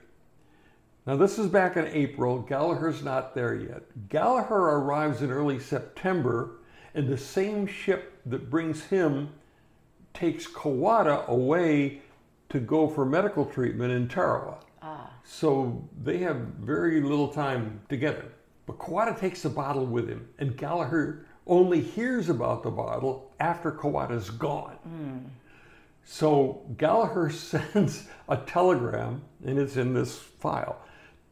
Now, this is back in April. Gallagher's not there yet. Gallagher arrives in early September, and the same ship that brings him takes Koata away to go for medical treatment in Tarawa. Ah. So they have very little time together. But Koata takes the bottle with him, and Gallagher only hears about the bottle after Koata's gone. So Gallagher sends a telegram, and it's in this file,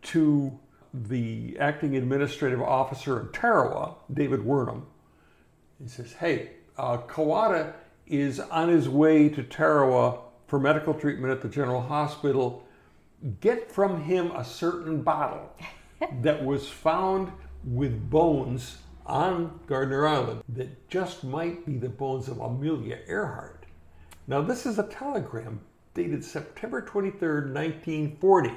to the acting administrative officer in Tarawa, David Wernham. He says, Hey, uh, Koata is on his way to Tarawa for medical treatment at the General Hospital. Get from him a certain bottle that was found with bones on Gardner Island that just might be the bones of Amelia Earhart. Now, this is a telegram dated September 23rd, 1940.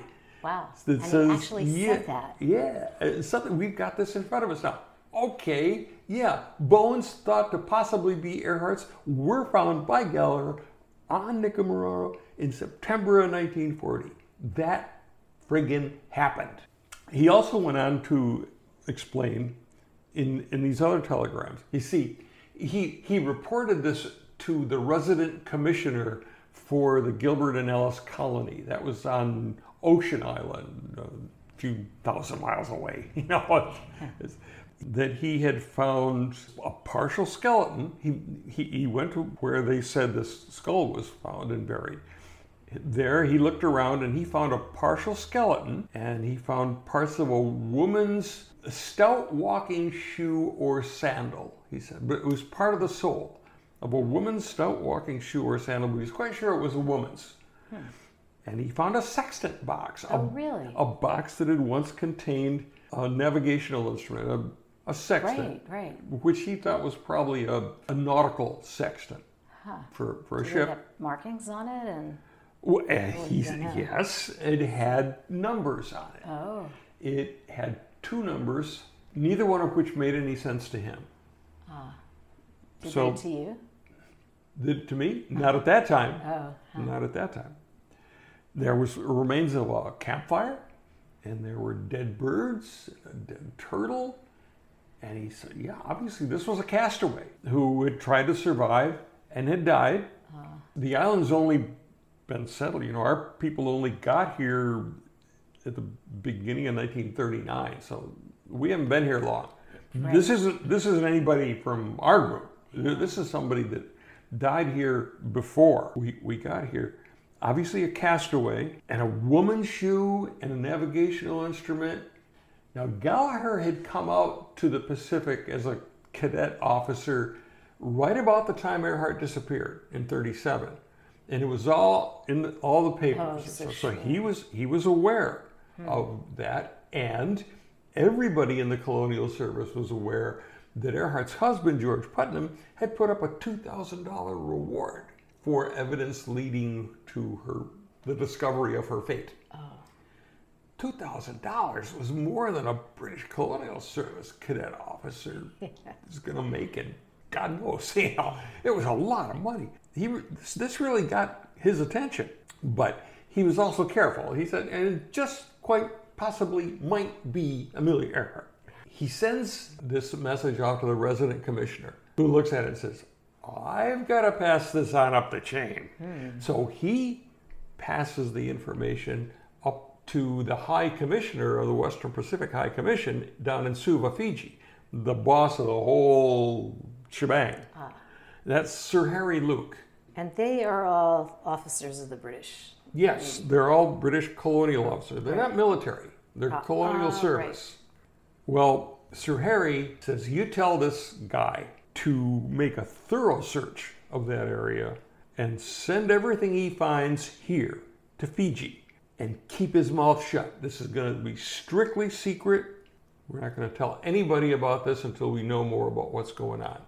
Wow. that and says, actually yeah, said that. Yeah, it's something we've got this in front of us now. Okay, yeah, bones thought to possibly be Earhart's were found by Gallagher on Nikumaroro in September of 1940. That friggin' happened. He also went on to explain in, in these other telegrams. You see, he, he reported this to the resident commissioner for the Gilbert and Ellice colony. That was on Ocean Island, a few thousand miles away. You know, that he had found a partial skeleton. He, he, he went to where they said this skull was found and buried. There, he looked around and he found a partial skeleton and he found parts of a woman's stout walking shoe or sandal, he said. But it was part of the sole of a woman's stout walking shoe or sandal, but he was quite sure it was a woman's. Hmm. And he found a sextant box. a, Oh, really? A box that had once contained a navigational instrument, a, a sextant Right, right. which he thought was probably a, a nautical sextant for, for a Did it ship. markings on it and Well, uh, yes, it had numbers on it. oh, It had two numbers, neither one of which made any sense to him. Ah. did So- they to you? Did to me? Not at that time. Oh, Not at that time. There was remains of a campfire, and there were dead birds, a dead turtle, and he said, "Yeah, obviously this was a castaway who had tried to survive and had died. Uh-huh. The island's only been settled. You know, our people only got here at the beginning of 1939, so we haven't been here long. This isn't this isn't anybody from our group. This is somebody that died here before we, we got here. Obviously, a castaway and a woman's shoe and a navigational instrument. Now, Gallagher had come out to the Pacific as a cadet officer right about the time Earhart disappeared in 37. And it was all in the, all the papers. Oh, so so, he was he was aware hmm. of that and everybody in the colonial service was aware that Earhart's husband George Putnam had put up a $2,000 reward for evidence leading to her the discovery of her fate. $2,000 was more than a British colonial service cadet officer is going to make in God knows, you know, it was a lot of money. He, this- this really got his attention, but he was also careful. He said, and it just quite possibly might be Amelia Earhart. He sends this message off to the resident commissioner, who looks at it and says, I've got to pass this on up the chain. Hmm. So he passes the information up to the High Commissioner of the Western Pacific High Commission down in Suva, Fiji, the boss of the whole shebang. Ah. That's Sir Harry Luke. And they are all officers of the British. Yes, hmm. they're all British colonial officers. They're not military, they're ah. colonial ah, service. Well, Sir Harry says, You tell this guy to make a thorough search of that area and send everything he finds here to Fiji and keep his mouth shut. This is going to be strictly secret. We're not going to tell anybody about this until we know more about what's going on.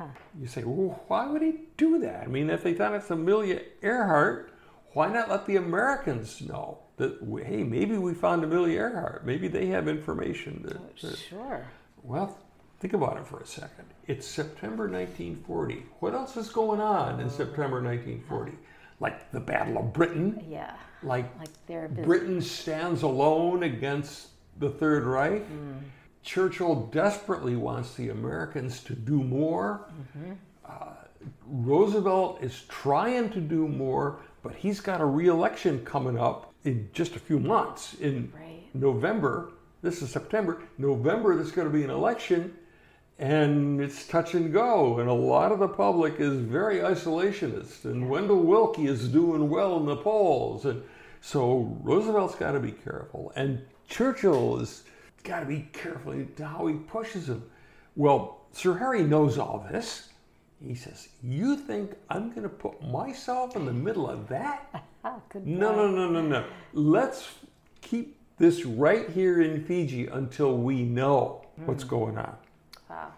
Oh, You say, well, why would he do that? I mean, if they thought it's Amelia Earhart, why not let the Americans know that, hey, maybe we found Amelia Earhart? Maybe they have information. That, oh, that- Sure. well, think about it for a second. It's September 1940. What else is going on in September 1940? Uh-huh. Like the Battle of Britain, Yeah. like Like. Britain stands alone against the Third Reich. Mm. Churchill desperately wants the Americans to do more. Mm-hmm. Uh, Roosevelt is trying to do more, but he's got a re-election coming up in just a few months. In Right. November, this is September. November, there's going to be an election, and it's touch and go. And a lot of the public is very isolationist. And Wendell Willkie is doing well in the polls, and so Roosevelt's got to be careful, and Churchill has got to be careful in how he pushes him. Well, Sir Harry knows all this. He says, "You think I'm going to put myself in the middle of that?" Ah, No, no, no, no, no. Let's keep this right here in Fiji until we know what's going on. Wow.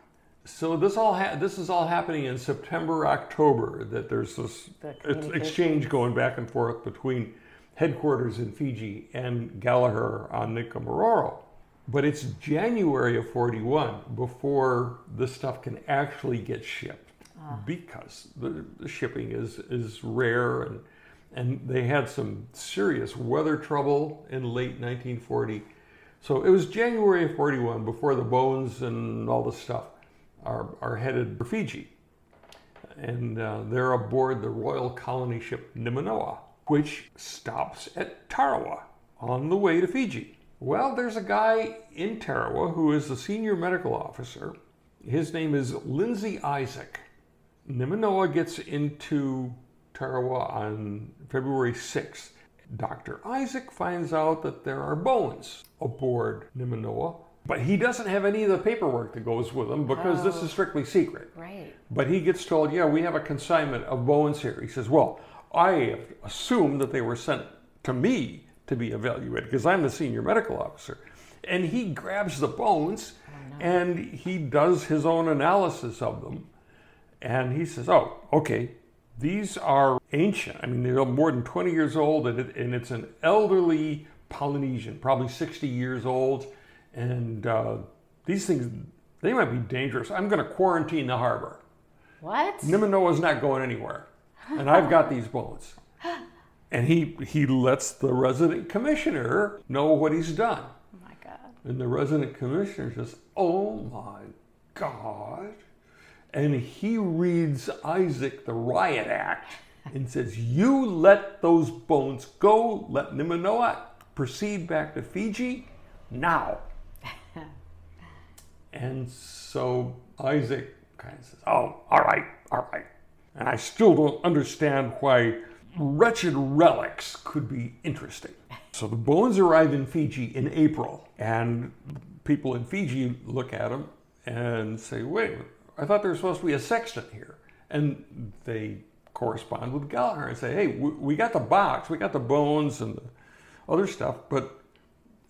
So this all ha- this is all happening in September, October. That there's this The exchange going back and forth between headquarters in Fiji and Gallagher on Nikumaroro. But it's January of 41 before this stuff can actually get shipped ah. because the, the shipping is, is rare and, and they had some serious weather trouble in late 1940. So it was January of 41 before the bones and all this stuff are, are headed for Fiji. And uh, they're aboard the Royal Colony ship Nimanoa, which stops at Tarawa on the way to Fiji. Well, there's a guy in Tarawa who is the senior medical officer. His name is Lindsay Isaac. Nimanoa gets into Tarawa on February 6th. Dr. Isaac finds out that there are bones aboard Nimanoa, but he doesn't have any of the paperwork that goes with them because this is oh. strictly secret. Right. But he gets told, yeah, we have a consignment of bones here. He says, well, I assume that they were sent to me to be evaluated because I'm the senior medical officer. And he grabs the bones oh, and he does his own analysis of them. And he says, oh, okay, these are ancient. I mean, they're more than 20 years old, and, it, and it's an elderly Polynesian, probably 60 years old. And uh, these things, they might be dangerous. I'm going to quarantine the harbor. What? Nimanoa's not going anywhere. And I've got these bullets. And he, he lets the resident commissioner know what he's done. Oh my God. And the resident commissioner says, Oh my God. And he reads Isaac the Riot Act and says, You let those bones go, let Nimanoa proceed back to Fiji now. and so Isaac kind of says, Oh, all right, all right. And I still don't understand why wretched relics could be interesting. So the bones arrive in Fiji in April, and people in Fiji look at them and say, wait, I thought there was supposed to be a sextant here. And they correspond with Gallagher and say, hey, we, we got the box, we got the bones and the other stuff, but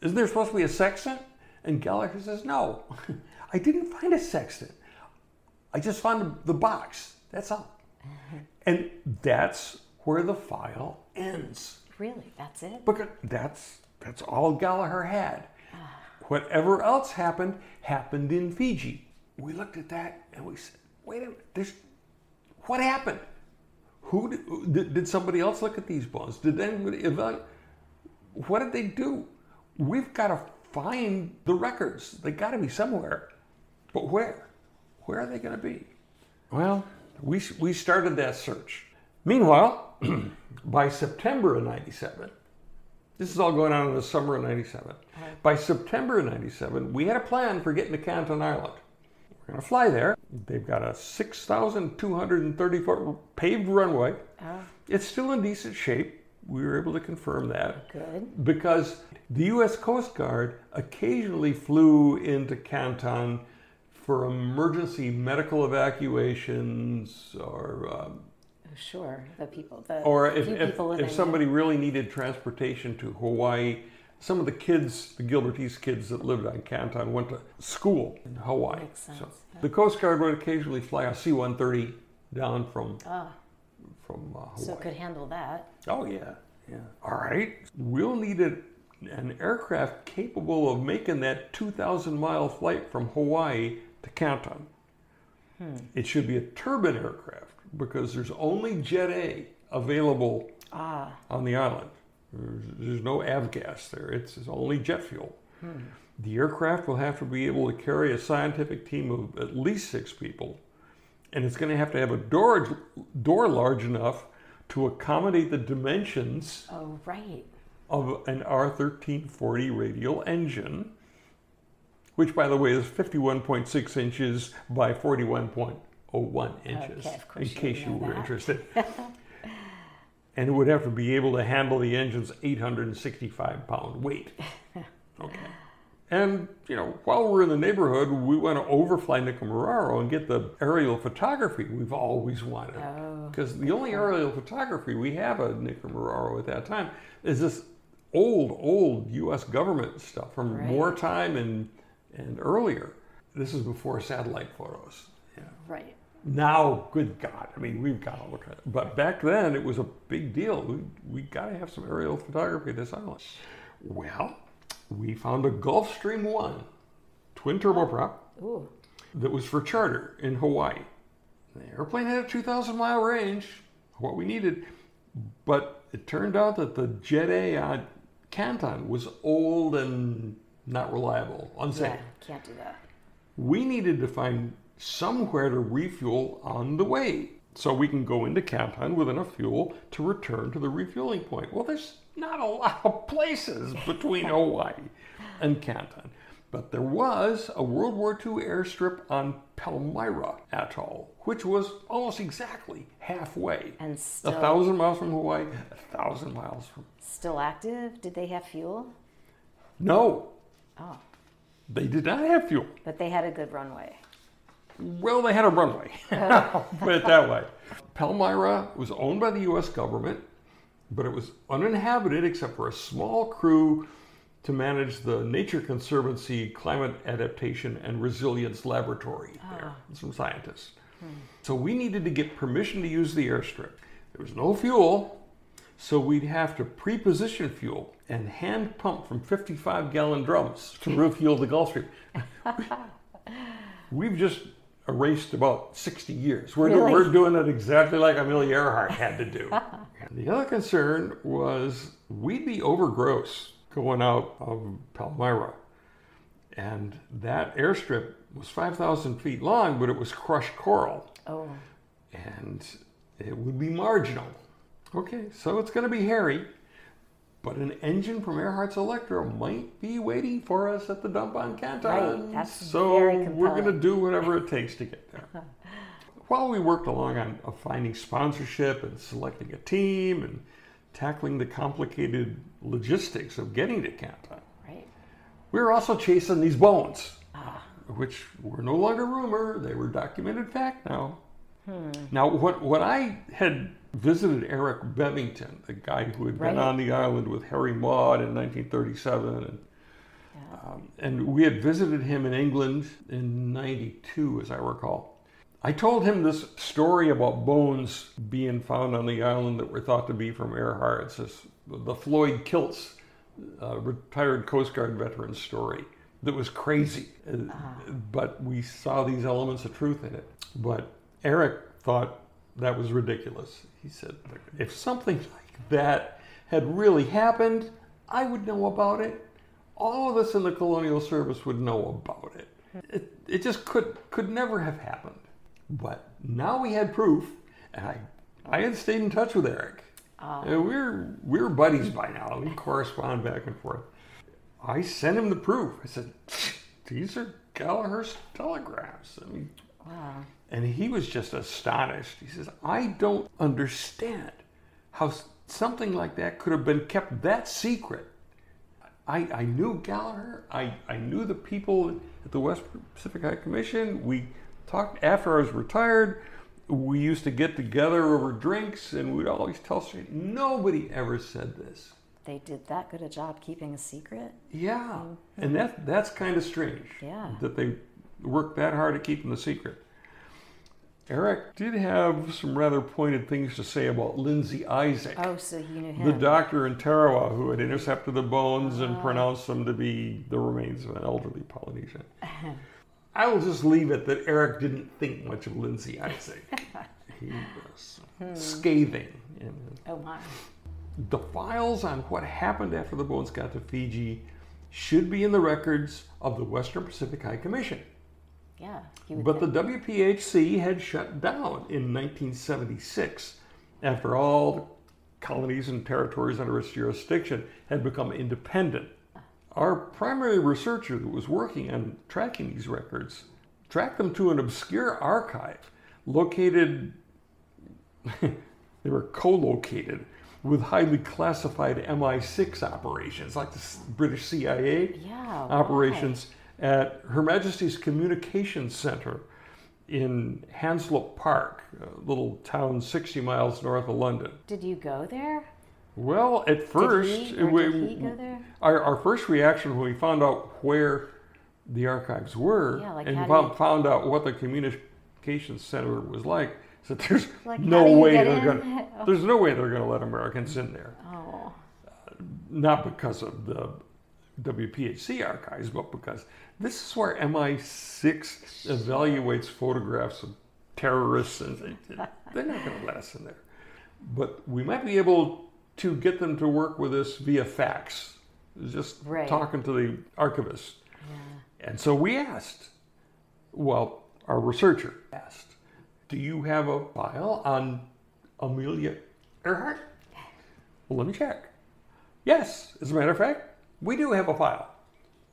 isn't there supposed to be a sextant? And Gallagher says, no, I didn't find a sextant. I just found the box. That's all. Mm-hmm. And that's where the file ends. Really? That's it? Because that's that's all Gallagher had. Ah. Whatever else happened happened in Fiji. We looked at that and we said, "Wait a minute, there's what happened? Who did, did, did somebody else look at these bonds? Did anybody evaluate? What did they do? We've got to find the records. They got to be somewhere, but where? Where are they going to be? Well, we we started that search. Meanwhile, by September of 97, this is all going on in the summer of 97. By September of 97, we had a plan for getting to Canton Island. We're going to fly there They've got a 6,230 foot paved runway. Oh, It's still in decent shape. We were able to confirm that good. because the U.S. Coast Guard occasionally flew into Canton for emergency medical evacuations or um, sure. The people, the or if, if, if somebody really needed transportation to Hawaii, some of the kids, the Gilbertese kids that lived on Canton, went to school in Hawaii. Makes sense, yeah. The Coast Guard would occasionally fly a C-130 down from Ah, from uh, Hawaii. so it could handle that. Oh yeah, yeah. All right, we'll need a, an aircraft capable of making that 2,000 mile flight from Hawaii to Canton. Hmm. It should be a turbine aircraft because there's only Jet A available Ah, on the island. There's, there's no avgas there. It's, it's only jet fuel. Hmm. The aircraft will have to be able to carry a scientific team of at least six people, and it's going to have to have a door door large enough to accommodate the dimensions oh, right. of an R1340 radial engine, which, by the way, is 51.6 inches by 41.01 inches, Okay, in you case you were that. interested. and it would have to be able to handle the engine's 865 pound weight. Okay. And, you know, while we're in the neighborhood, we want to overfly Nikumaroro and get the aerial photography we've always wanted. Oh. Because the only aerial photography we have of Nikumaroro at that time is this old, old U.S. government stuff from Right. wartime and, and earlier. This is before satellite photos. Yeah. Right. Now, good God, I mean, we've got to look at it. But back then, it was a big deal. We, we got to have some aerial photography of this island. Well, we found a Gulfstream 1 twin turboprop Ooh. that was for charter in Hawaii. The airplane had a 2,000 mile range, what we needed, but it turned out that the Jet A on Canton was old and not reliable, unsafe. Yeah, can't do that. We needed to find somewhere to refuel on the way so we can go into Canton with enough fuel to return to the refueling point. Well, there's not a lot of places between Hawaii and Canton. But there was a World War II airstrip on Palmyra Atoll, which was almost exactly halfway. And still. A thousand miles from Hawaii, a thousand miles from. still active? Did they have fuel? No, Oh, they did not have fuel. but they had a good runway. Well, they had a runway. Put it that way. Palmyra was owned by the U.S. government, but it was uninhabited except for a small crew to manage the Nature Conservancy Climate Adaptation and Resilience Laboratory ah. there, some scientists. So we needed to get permission to use the airstrip. There was no fuel, so we'd have to pre-position fuel and hand pump from 55 gallon drums to refuel the Gulfstream. We've just erased about 60 years. We're, Really? we're doing it exactly like Amelia Earhart had to do. The other concern was we'd be over gross going out of Palmyra. And that airstrip was 5,000 feet long, but it was crushed coral. Oh, And it would be marginal. Okay, so it's going to be hairy. But an engine from Earhart's Electra might be waiting for us at the dump on Canton. Right, that's so very we're going to do whatever it takes to get there. While we worked along on of finding sponsorship and selecting a team and tackling the complicated logistics of getting to Canton, right. we were also chasing these bones, Ah. which were no longer rumor; they were documented fact now. Hmm. Now, what what I had visited Eric Bevington, the guy who had been Right. on the island with Harry Maude in 1937, and Yeah. um, and we had visited him in England in '92, as I recall. I told him this story about bones being found on the island that were thought to be from Earhart. It's this, the Floyd Kilts, uh, retired Coast Guard veteran story that was crazy. Uh, But we saw these elements of truth in it. But Eric thought that was ridiculous. He said, if something like that had really happened, I would know about it. All of us in the Colonial Service would know about it. It, it just could could never have happened. But now we had proof, and I I had stayed in touch with Eric. Ah. And we're we're buddies by now. We correspond back and forth. I sent him the proof. I said, "These are Gallagher's telegraphs. I mean, Wow. And he was just astonished. He says, I don't understand how something like that could have been kept that secret. I, I knew Gallagher. I, I knew the people at the West Pacific High Commission. We talked after I was retired. We used to get together over drinks and we'd always tell straight. Nobody ever said this. They did that good a job keeping a secret? Yeah. Oh, and that, that's kind of strange. Yeah. That they worked that hard at keeping the secret. Eric did have some rather pointed things to say about Lindsay Isaac, Oh, so you knew the doctor in Tarawa who had intercepted the bones and ah. pronounced them to be the remains of an elderly Polynesian. Uh-huh. I will just leave it that Eric didn't think much of Lindsay Isaac. he was hmm. scathing in oh, my. the files on what happened after the bones got to Fiji should be in the records of the Western Pacific High Commission. Yeah. But the think. WPHC had shut down in 1976 after all the colonies and territories under its jurisdiction had become independent. Our primary researcher that was working on tracking these records tracked them to an obscure archive located, they were co located with highly classified MI6 operations, like the British CIA Yeah. operations at Her Majesty's Communications Center in Hanslope Park, a little town 60 miles north of London. Did you go there? Well, at first, did he, or we- did he go there? our, our first reaction when we found out where the archives were Yeah, like and found, you- found out what the communications center was like, so there's Like, no way they're going to oh. there's no way they're going to let Americans in there. Oh. not because of the WPHC archives, but because this is where MI6 evaluates photographs of terrorists, and they- they're not going to let us in there. But we might be able to get them to work with us via fax, just Right. talking to the archivist. And so we asked, well, our researcher asked, do you have a file on Amelia Earhart? Well, let me check. Yes, as a matter of fact, we do have a file.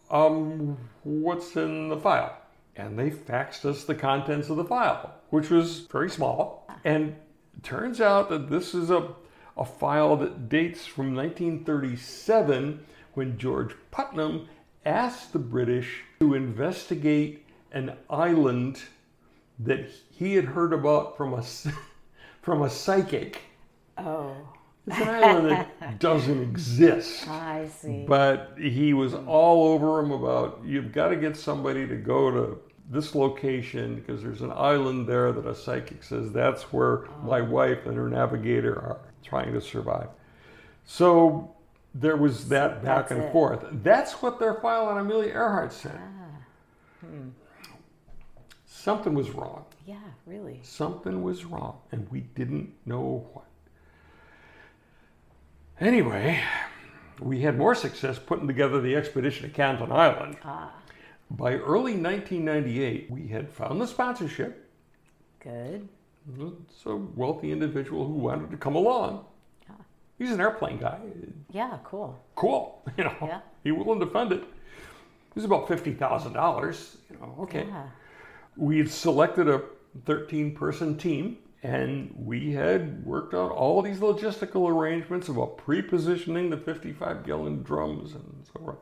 Um, what's in the file? And they faxed us the contents of the file, which was very small. And turns out that this is a, a file that dates from 1937 when George Putnam asked the British to investigate an island that he had heard about from a, from a psychic. Oh. It's an island that doesn't exist. I see. But he was all over him about you've got to get somebody to go to this location because there's an island there that a psychic says that's where oh. my wife and her navigator are trying to survive. So there was that back and it. forth. That's what their file on Amelia Earhart said. Ah, hmm. Something was wrong. yeah, really. Something was wrong, and we didn't know what. Anyway, we had more success putting together the expedition to Canton Island. Ah, By early 1998, we had found the sponsorship. good. It's a wealthy individual who wanted to come along. Yeah. He's an airplane guy. Yeah, cool. Cool, you know. Yeah. He willing to fund it. It was about fifty thousand dollars. You know, okay. Yeah. we had selected a 13 person team and we had worked out all these logistical arrangements about pre-positioning the 55 gallon drums and so on.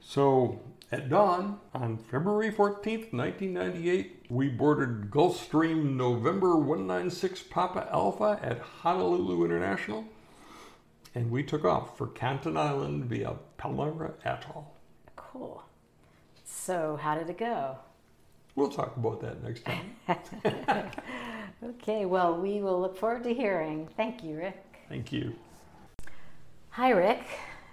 So at dawn on February 14th, 1998, we boarded Gulfstream November 196 Papa Alpha at Honolulu International and we took off for Canton Island via Palmyra Atoll. Cool. So, how did it go? We'll talk about that next time. Okay, well, we will look forward to hearing. Thank you, Rick. Thank you. Hi, Rick.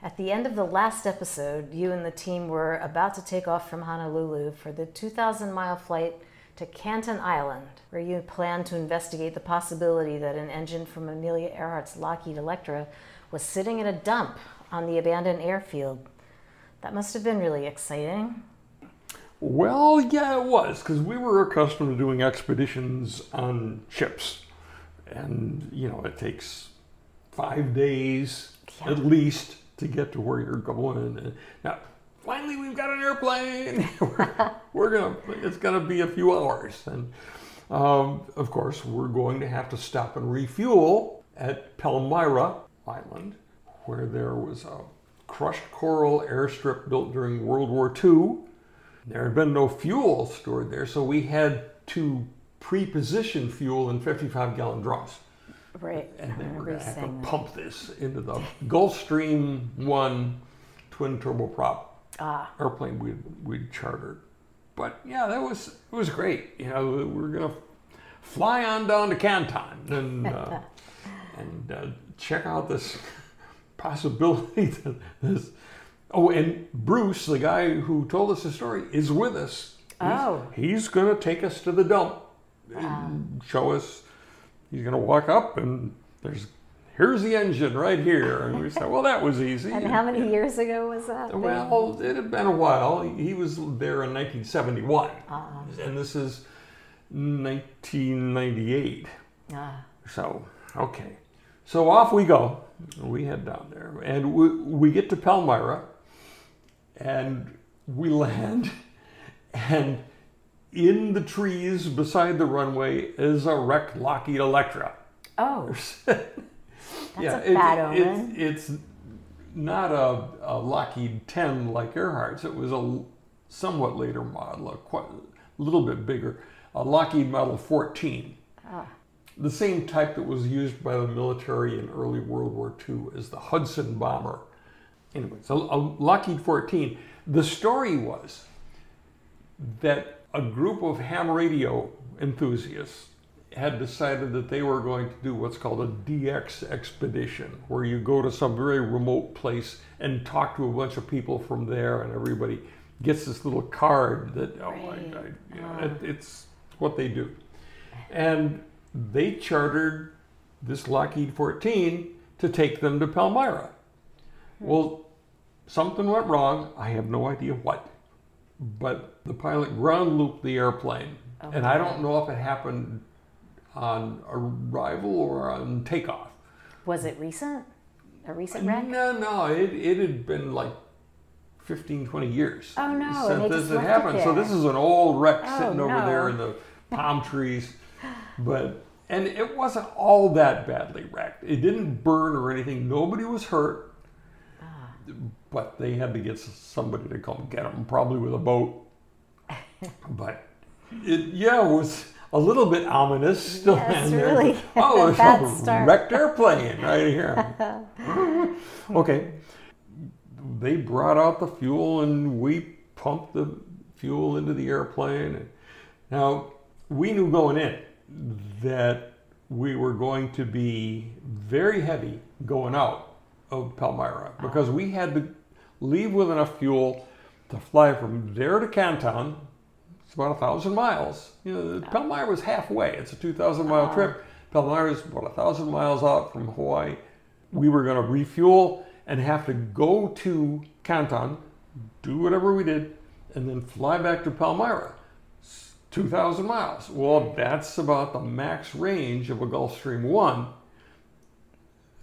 At the end of the last episode, you and the team were about to take off from Honolulu for the 2,000 mile flight to Canton Island, where you plan to investigate the possibility that an engine from Amelia Earhart's Lockheed Electra was sitting in a dump on the abandoned airfield. That must have been really exciting. Well, yeah, it was because we were accustomed to doing expeditions on ships, and you know it takes five days Yeah. at least to get to where you're going. And now, finally we've got an airplane. we're, we're gonna, it's gonna be a few hours. And um, of course, we're going to have to stop and refuel at Palmyra Island, where there was a crushed coral airstrip built during World War II. There had been no fuel stored there, so we had to pre-position fuel in 55 gallon drums. Right. And then we're going to have to that. pump this into the Gulfstream 1 twin turboprop Ah, airplane we'd, we'd chartered. But yeah, that was it was great. You know, we were gonna fly on down to Canton and uh, and uh, check out this possibility that this. Oh, and Bruce, the guy who told us the story, is with us. He's, Oh. he's gonna take us to the dump, and show us. He's gonna walk up and there's here's the engine right here, and we said, well, that was easy. and how many years ago was that? then? Well, it had been a while. He was there in 1971, Ah. and this is 1998. Ah, So, okay. So off we go. We head down there, and we, we get to Palmyra, and we land, and in the trees beside the runway is a wrecked Lockheed Electra. oh, That's a bad omen. it's not a, a Lockheed 10 like Earhart's. It was a somewhat later model, a quite, little bit bigger, a Lockheed Model 14. Ah. The same type that was used by the military in early World War II as the Hudson bomber. Anyway, so a Lockheed 14. The story was that a group of ham radio enthusiasts had decided that they were going to do what's called a DX expedition, where you go to some very remote place and talk to a bunch of people from there, and everybody gets this little card that, oh, I, Right. I, you know, uh-huh. it, it's what they do. And they chartered this Lockheed 14 to take them to Palmyra. Well, something went wrong. I have no idea what. But the pilot ground looped the airplane. and I don't know if it happened on arrival or on takeoff. was it recent? A recent wreck? No, no, it, it had been like 15, 20 years Oh, no, since this just had left it happened. So this is an old wreck Oh, sitting over no. there in the palm trees. But and it wasn't all that badly wrecked. It didn't burn or anything. Nobody was hurt. But they had to get somebody to come get them, probably with a boat. but it, yeah, it was a little bit ominous to Yes, really. Oh, it's a start. wrecked airplane right here. okay. They brought out the fuel and we pumped the fuel into the airplane. Now, we knew going in that we were going to be very heavy going out of Palmyra because we had to leave with enough fuel to fly from there to Canton. It's about a thousand miles. You know, Palmyra was halfway. It's a two thousand mile uh-huh. trip. Palmyra is about a thousand miles out from Hawaii. We were going to refuel and have to go to Canton, do whatever we did, and then fly back to Palmyra. 2,000 miles. Well, that's about the max range of a Gulfstream 1.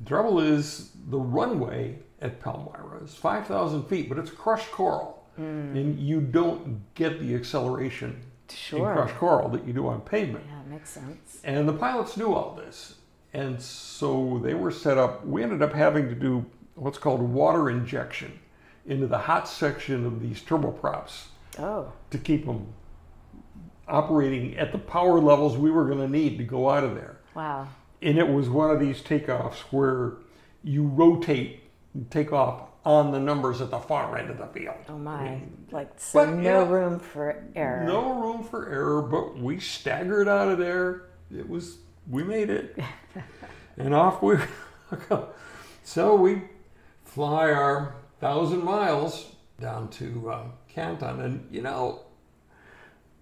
The trouble is, the runway at Palmyra is 5,000 feet, but it's crushed coral. Hmm. And you don't get the acceleration Sure. in crushed coral that you do on pavement. Yeah, makes sense. And the pilots knew all this. And so they were set up. We ended up having to do what's called water injection into the hot section of these turboprops Oh, to keep them operating at the power levels we were going to need to go out of there. wow. And it was one of these takeoffs where you rotate and take off on the numbers at the far end of the field. Oh my. Like, so But, no yeah, room for error. No room for error, but we staggered out of there. It was, we made it. and off we go. So we fly our thousand miles down to uh, Canton. And, you know,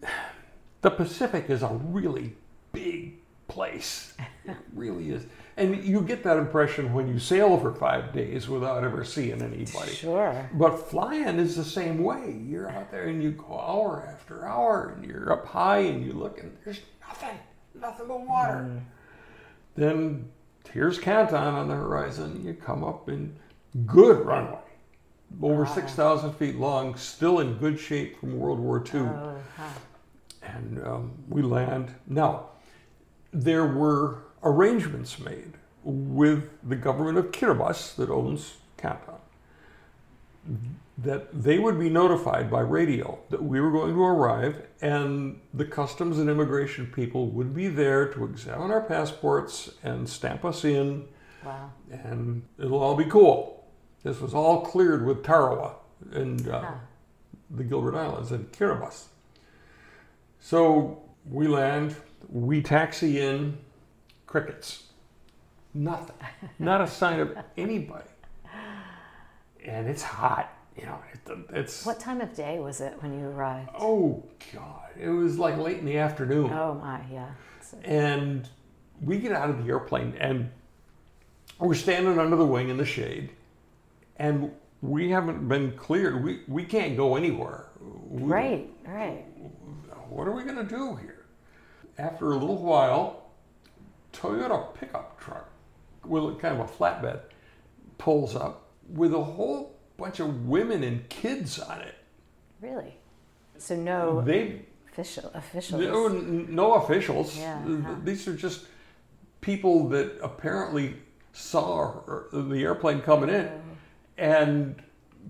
the Pacific is a really big place. It really is. And you get that impression when you sail for five days without ever seeing anybody. Sure. But flying is the same way. You're out there and you go hour after hour and you're up high and you look and there's nothing, nothing but water. Then here's Canton on the horizon. You come up in good runway, over 6,000 feet long, still in good shape from World War II. Oh, huh. And um, we land. Now, there were arrangements made with the government of Kiribati that owns Canton that they would be notified by radio that we were going to arrive and the customs and immigration people would be there to examine our passports and stamp us in Wow. and it'll all be cool. This was all cleared with Tarawa and uh, Huh. the Gilbert Islands and Kiribati. So we land, we taxi in, crickets. Nothing. Not a sign of anybody. And it's hot, you know. It, it's What time of day was it when you arrived? oh god, it was like late in the afternoon. Oh my, yeah. So- And we get out of the airplane and we're standing under the wing in the shade and we haven't been cleared. We, we can't go anywhere. We- right, right. What are we going to do here? After a little while, Toyota pickup truck with kind of a flatbed pulls up with a whole bunch of women and kids on it. Really? So no They official officials. No, no officials. Yeah, Th- huh. These are just people that apparently saw uh, the airplane coming in oh. and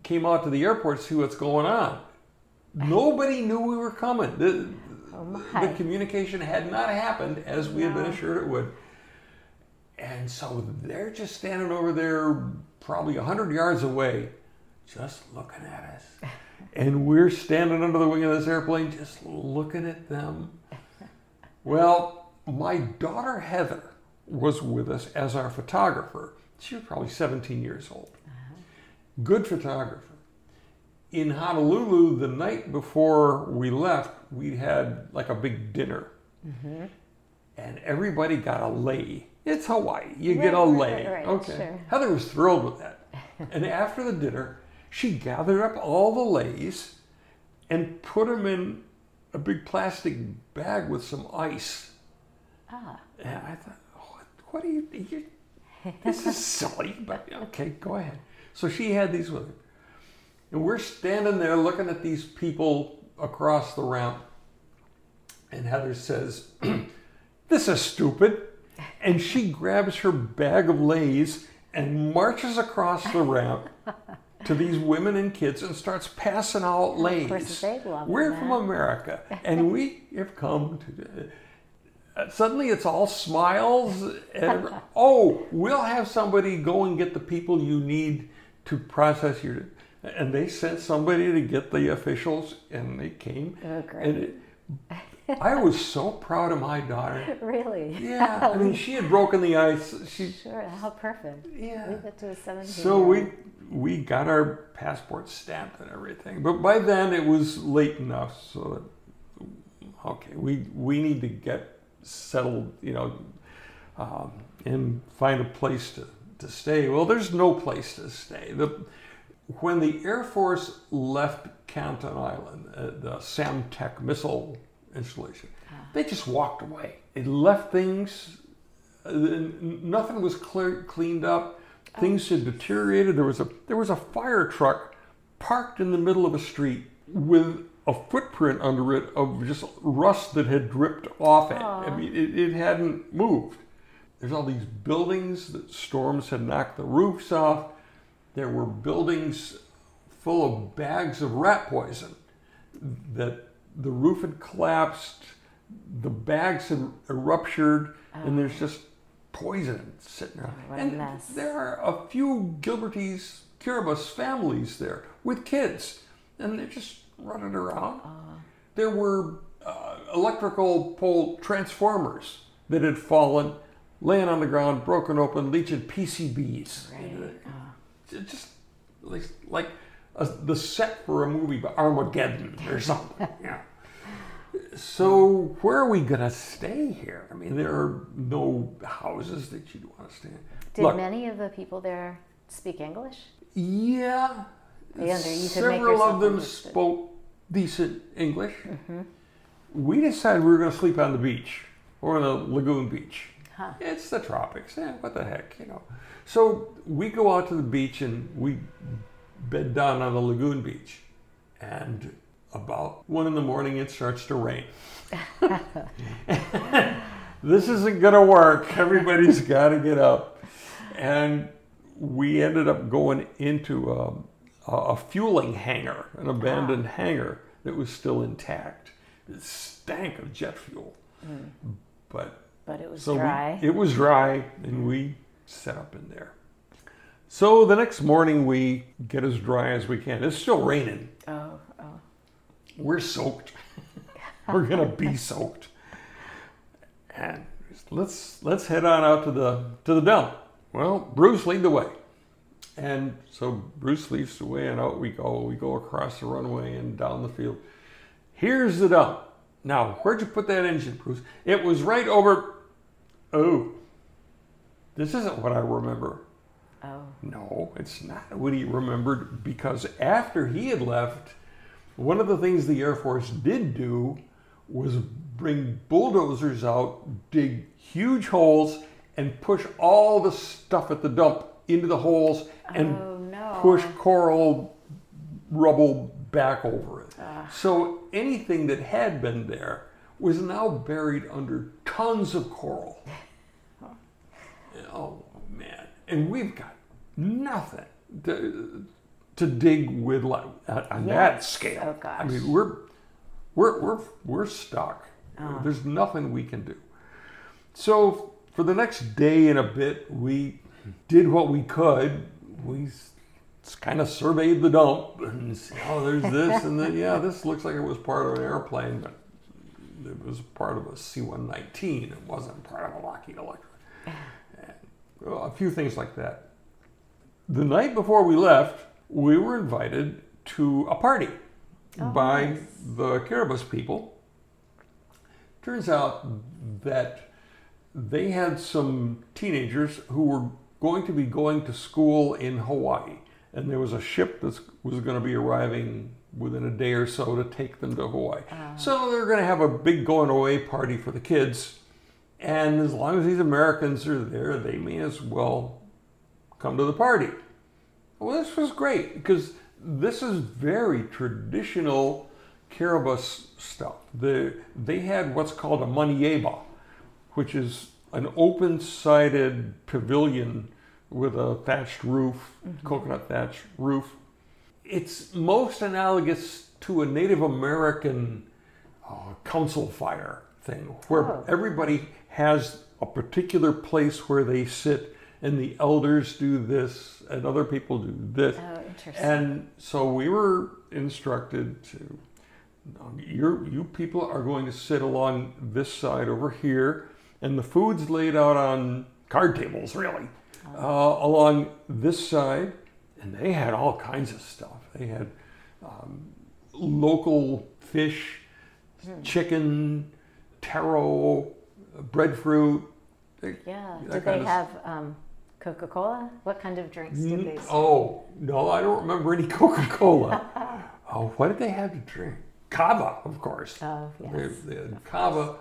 came out to the airport to see what's going on. Nobody knew we were coming. Oh the, Oh my. the communication had not happened as we had been assured it would. And so they're just standing over there, probably 100 yards away, just looking at us. And we're standing under the wing of this airplane, just looking at them. Well, my daughter Heather was with us as our photographer. She was probably 17 years old. Uh-huh. Good photographer. In Honolulu, the night before we left, we had like a big dinner. And everybody got a lei. It's Hawaii. You get a Right, right, right, okay. sure. Heather was thrilled with that. and after the dinner, she gathered up all the leis and put them in a big plastic bag with some ice. Ah, And I thought, what, what are you, you this is silly, but okay, go ahead. So she had these with her. And we're standing there looking at these people across the ramp. And Heather says, This is stupid. And she grabs her bag of leis and marches across the ramp to these women and kids and starts passing out leis. course they love We're that. from America and we have come to. Uh, suddenly it's all smiles and oh we'll have somebody go and get the people you need to process your and they sent somebody to get the officials and they came Oh, great. and it, i was so proud of my daughter really? yeah i mean she had broken the ice she Sure. How perfect. yeah Leave it to a 17 so we we got our passports stamped and everything, but by then it was late enough so that okay, we we need to get settled, you know, um, and find a place to, to stay. Well, there's no place to stay. The when the Air Force left Canton Island, uh, the SAMTEC missile installation, they just walked away. They left things uh, nothing was clear, cleaned up. Things had deteriorated. There was a there was a fire truck parked in the middle of a street with a footprint under it of just rust that had dripped off it. I mean, it, it hadn't moved. There's all these buildings that storms had knocked the roofs off. There were buildings full of bags of rat poison that the roof had collapsed, the bags had ruptured, and there's just poison sitting around. A and mess. there are a few Gilbertese Kiribati families there with kids, and they're just running around. There were uh, electrical pole transformers that had fallen, laying on the ground, broken open, leaching PCBs. Right. Just like like a, the set for a movie by Armageddon or something. yeah. So where are we gonna stay here? I mean, there are no houses that you'd want to stay in. Did Look, many of the people there speak English? yeah, They under- you several of them understood. spoke decent English. Mm-hmm. We decided we were going to sleep on the beach or on the lagoon beach. Huh. It's the tropics. Yeah, what the heck, you know. So we go out to the beach and we bed down on the lagoon beach. And about one in the morning, it starts to rain. this isn't going to work. Everybody's got to get up. And we ended up going into a, a fueling hangar, an abandoned hangar that was still intact. It stank of jet fuel. Mm. But But it was so we- dry. it was dry, and we set up in there. So the next morning, we get as dry as we can. It's still raining. oh, oh. We're soaked. We're gonna be soaked. And let's let's head on out to the to the dump. Well, Bruce lead the way. And so Bruce leads the way and out we go. We go across the runway and down the field. Here's the dump. Now, where'd you put that engine, Bruce? It was right over Oh. This isn't what I remember. Oh. No, it's not what he remembered because after he had left, one of the things the Air Force did do was bring bulldozers out, dig huge holes, and push all the stuff at the dump into the holes and Oh, no. push coral rubble back over it. Ah. So anything that had been there was now buried under tons of coral. Oh man, and we've got nothing to, to dig with like, on on that oh, scale. Oh, gosh. I mean, we're we're we're we're stuck. Uh-huh. There's nothing we can do. So for the next day and a bit, we did what we could. We kind of surveyed the dump and see, oh, there's this and then yeah, this looks like it was part of an airplane, but it was part of a C-119. It wasn't part of a Lockheed Electra. And, well, a few things like that. The night before we left, we were invited to a party oh, by the Kiribati people. Turns out that they had some teenagers who were going to be going to school in Hawaii, and there was a ship that was going to be arriving within a day or so to take them to Hawaii. Ah. So they're going to have a big going away party for the kids, and as long as these Americans are there, they may as well come to the party. Well, this was great because this is very traditional Kiribati stuff. The, they had what's called a maneaba, which is an open-sided pavilion with a thatched roof, mm-hmm. coconut thatched roof. It's most analogous to a Native American uh, council fire thing, where Oh. everybody has a particular place where they sit, and the elders do this, and other people do this. Oh, interesting. And so we were instructed to, you you people are going to sit along this side over here, and the food's laid out on card tables, really, uh, along this side. And they had all kinds of stuff. They had um, local fish, chicken, taro, breadfruit. Yeah. Did they have um, Coca Cola? What kind of drinks did they? serve? Oh, no, I don't remember any Coca Cola. oh, what did they have to drink? Kava, of course. Oh, yes. they had kava.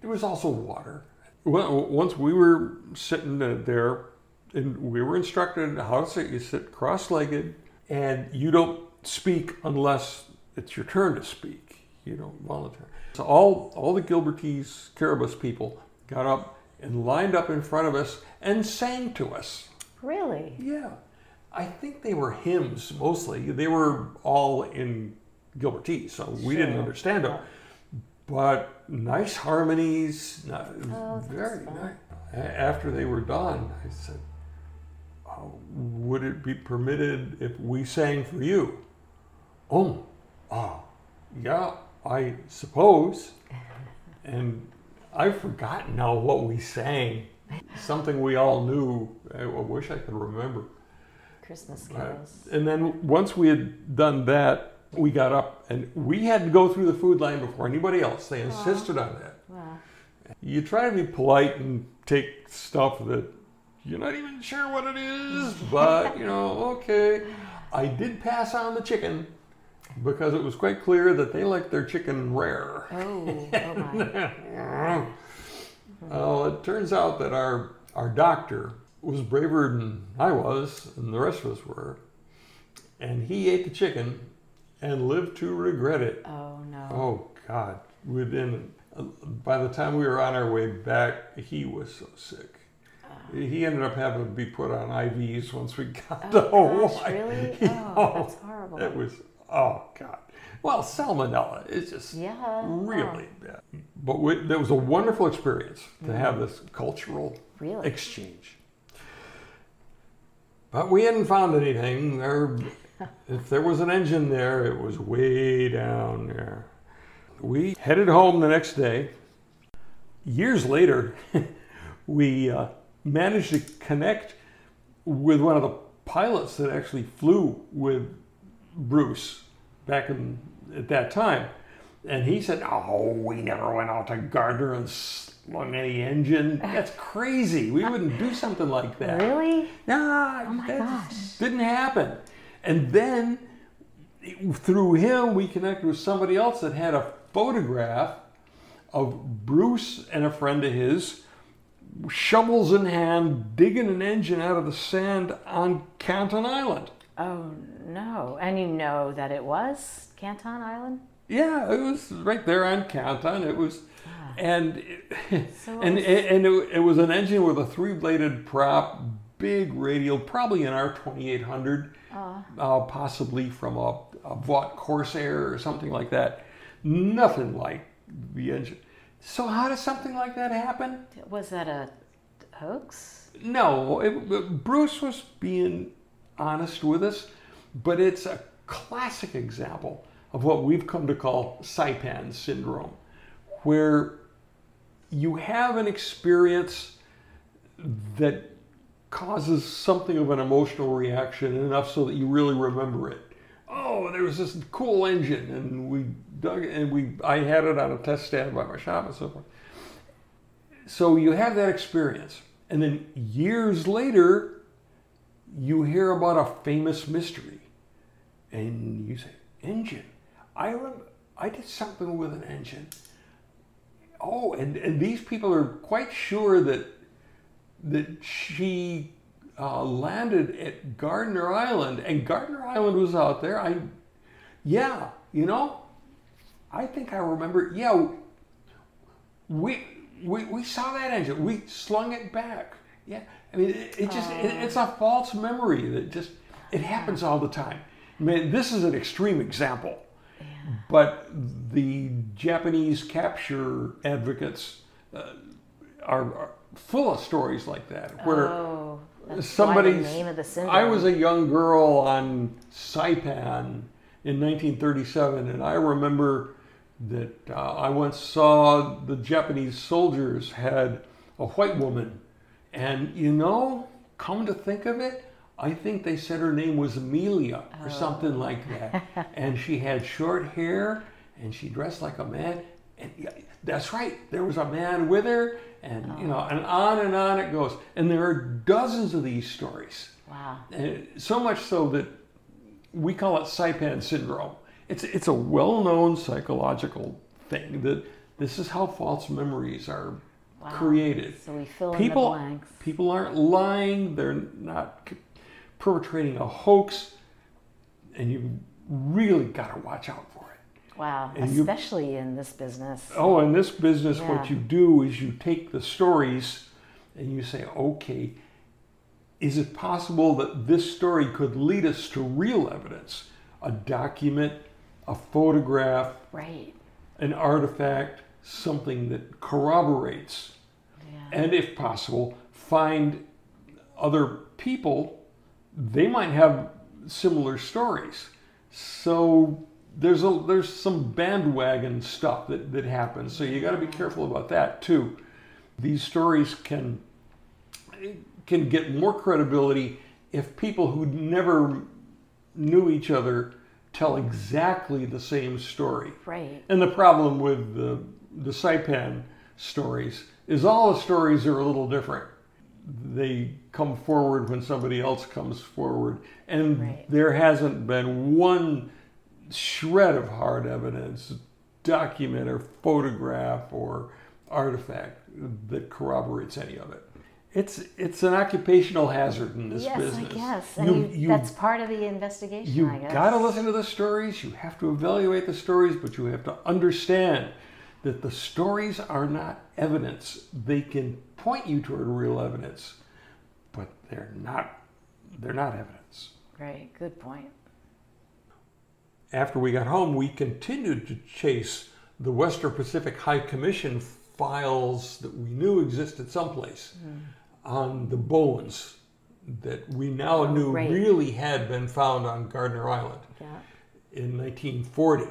There was also water. Well, once we were sitting there, and we were instructed how to sit. You sit cross-legged, and you don't speak unless it's your turn to speak. You don't volunteer. So all all the Gilbertese Kiribati people got up and lined up in front of us and sang to us. Really? Yeah, I think they were hymns mostly. They were all in Gilbertese, so we didn't understand them. But nice harmonies, ni- Oh, very nice. After they were done, I said, "Would it be permitted if we sang for you?" Oh, oh, yeah, I suppose. And I've forgotten now what we sang. Something we all knew. I I wish I could remember. Christmas Uh, carols. And then once we had done that, we got up and we had to go through the food line before anybody else. They insisted on that. Wow. You try to be polite and take stuff that you're not even sure what it is, but you know, okay. I did pass on the chicken because it was quite clear that they like their chicken rare. Oh, oh my. Well, it turns out that our our doctor was braver than I was, and the rest of us were. and he ate the chicken and lived to regret it. Oh no. Oh God! Within by the time we were on our way back, he was so sick. He ended up having to be put on IVs once we got to Oh, gosh, Hawaii. really? Oh, Oh, that's horrible. It was oh God. Well, salmonella is just Yeah. really bad. But we, that was a wonderful experience to have Mm-hmm. this cultural Really? exchange. But we hadn't found anything. There, if there was an engine there, it was way down there. We headed home the next day. Years later, we uh, managed to connect with one of the pilots that actually flew with Bruce back in at that time. And he said, "Oh, we never went out to Gardner and slung any engine. That's crazy. We wouldn't do something like that." Really? Nah, Oh my that gosh. didn't happen. And then through him, we connected with somebody else that had a photograph of Bruce and a friend of his, shovels in hand, digging an engine out of the sand on Canton Island. Oh no. And you know that it was Canton Island? Yeah, it was right there on Canton. It was, and it- So and it's- and it, it was an engine with a three-bladed prop, big radial, probably an R twenty eight hundred, uh, possibly from a, a Vought Corsair or something like that. Nothing like the engine. So how does something like that happen? Was that a hoax? No, it, Bruce was being honest with us, but it's a classic example of what we've come to call Saipan syndrome, where you have an experience that causes something of an emotional reaction enough so that you really remember it. Oh, there was this cool engine, and we dug it, and we I had it on a test stand by my shop and so forth. So you have that experience, and then years later, you hear about a famous mystery, and you say, "Engine." I rem- I did something with an engine. Oh, and, and these people are quite sure that that she uh, landed at Gardner Island, and Gardner Island was out there. I, yeah, you know, I think I remember. Yeah, we we, we saw that engine. We slung it back. Yeah, I mean, it, it just it, it's a false memory that just it happens all the time. I mean, this is an extreme example, but the Japanese capture advocates uh, are, are full of stories like that where Oh, somebody's name of the syndrome. I was a young girl on Saipan in 1937, and I remember that uh, I once saw the Japanese soldiers had a white woman, and you know, come to think of it, I think they said her name was Amelia or something like that, and she had short hair and she dressed like a man, and yeah, that's right, there was a man with her, and you oh. know, and on and on it goes, and there are dozens of these stories. Wow. And so much so that we call it Saipan syndrome. It's, it's a well known psychological thing that this is how false memories are Wow. created. So we fill People, in the blanks. people aren't lying, they're not perpetrating a hoax, and you really got to watch out for. Wow. and you- Especially in this business. Oh, in this business, Yeah. what you do is you take the stories and you say, okay, is it possible that this story could lead us to real evidence? A document, a photograph, Right. an artifact, something that corroborates. Yeah. And if possible, find other people, they might have similar stories. So there's a there's some bandwagon stuff that, that happens. So you got to be careful about that too. These stories can can get more credibility if people who never knew each other tell exactly the same story. Right. And the problem with the the Saipan stories is all the stories are a little different. They come forward when somebody else comes forward, and Right. there hasn't been one shred of hard evidence, document or photograph or artifact that corroborates any of it. It's it's an occupational hazard in this yes, business. I guess. And You- you, that's part of the investigation, You I guess. You got to listen to the stories. You have to evaluate the stories, but you have to understand that the stories are not evidence. They can point you toward real evidence, but they're not. They're not evidence. Right, good point. After we got home, we continued to chase the Western Pacific High Commission files that we knew existed someplace hmm. on the bones that we now oh, knew right. really had been found on Gardner Island. Yeah. in 1940.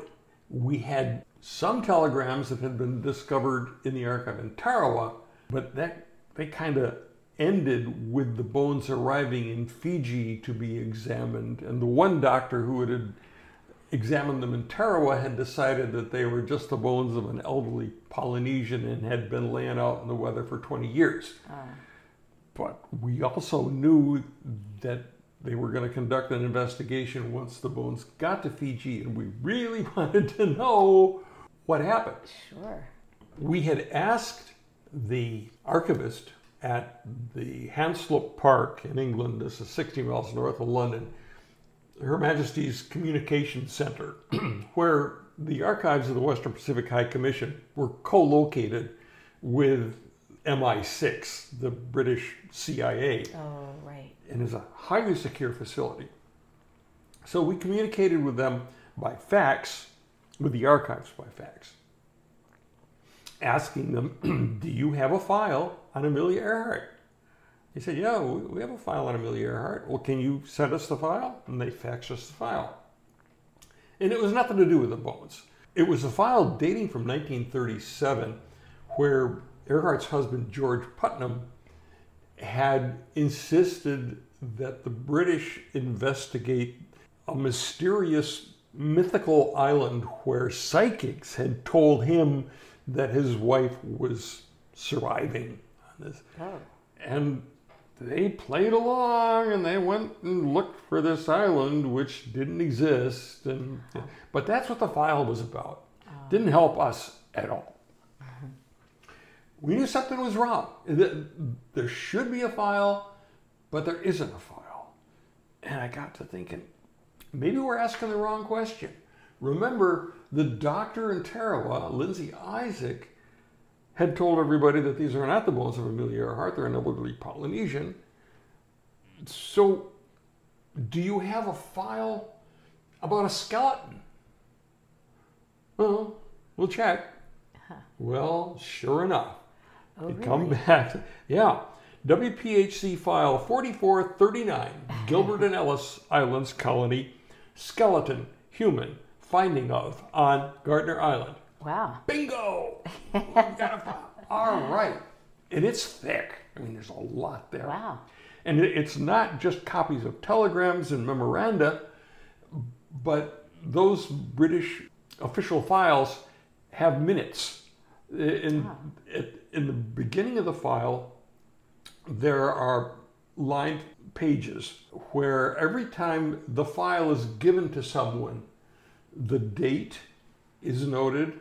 We had some telegrams that had been discovered in the archive in Tarawa, but that they kind of ended with the bones arriving in Fiji to be examined. And the one doctor who had examined them in Tarawa had decided that they were just the bones of an elderly Polynesian and had been laying out in the weather for 20 years. Ah. But we also knew that they were going to conduct an investigation once the bones got to Fiji, and we really wanted to know what happened. Sure. We had asked the archivist at the Hanslope Park in England, this is 60 miles north of London, Her Majesty's Communications Center, where the archives of the Western Pacific High Commission were co located with MI6, the British CIA Oh, right. and is a highly secure facility. So we communicated with them by fax, with the archives by fax, asking them, Do you have a file on Amelia Earhart? They said, Yeah, we we have a file on Amelia Earhart. Well, can you send us the file? And they faxed us the file. And it was nothing to do with the bones. It was a file dating from 1937 where Earhart's husband, George Putnam, had insisted that the British investigate a mysterious mythical island where psychics had told him that his wife was surviving on this. Oh, And they played along and they went and looked for this island which didn't exist and but that's what the file was about. Didn't help us at all. Uh-huh. We knew something was wrong. There should be a file, but there isn't a file. And I got to thinking, maybe we're asking the wrong question. Remember, the doctor in Tarawa, Lindsay Isaac, had told everybody that these are not the bones of Amelia Earhart, they're an elderly Polynesian. So, do you have a file about a skeleton? Well, we'll check. Well, sure enough, oh really? come back. Yeah. WPHC file 4439, Gilbert and Ellice Islands Colony, skeleton, human, finding of on Gardner Island. Wow. Bingo! We got a file. All right. And it's thick. I mean, there's a lot there. Wow. And it's not just copies of telegrams and memoranda, but those British official files have minutes. In, at- in the beginning of the file, there are lined pages where every time the file is given to someone, the date is noted,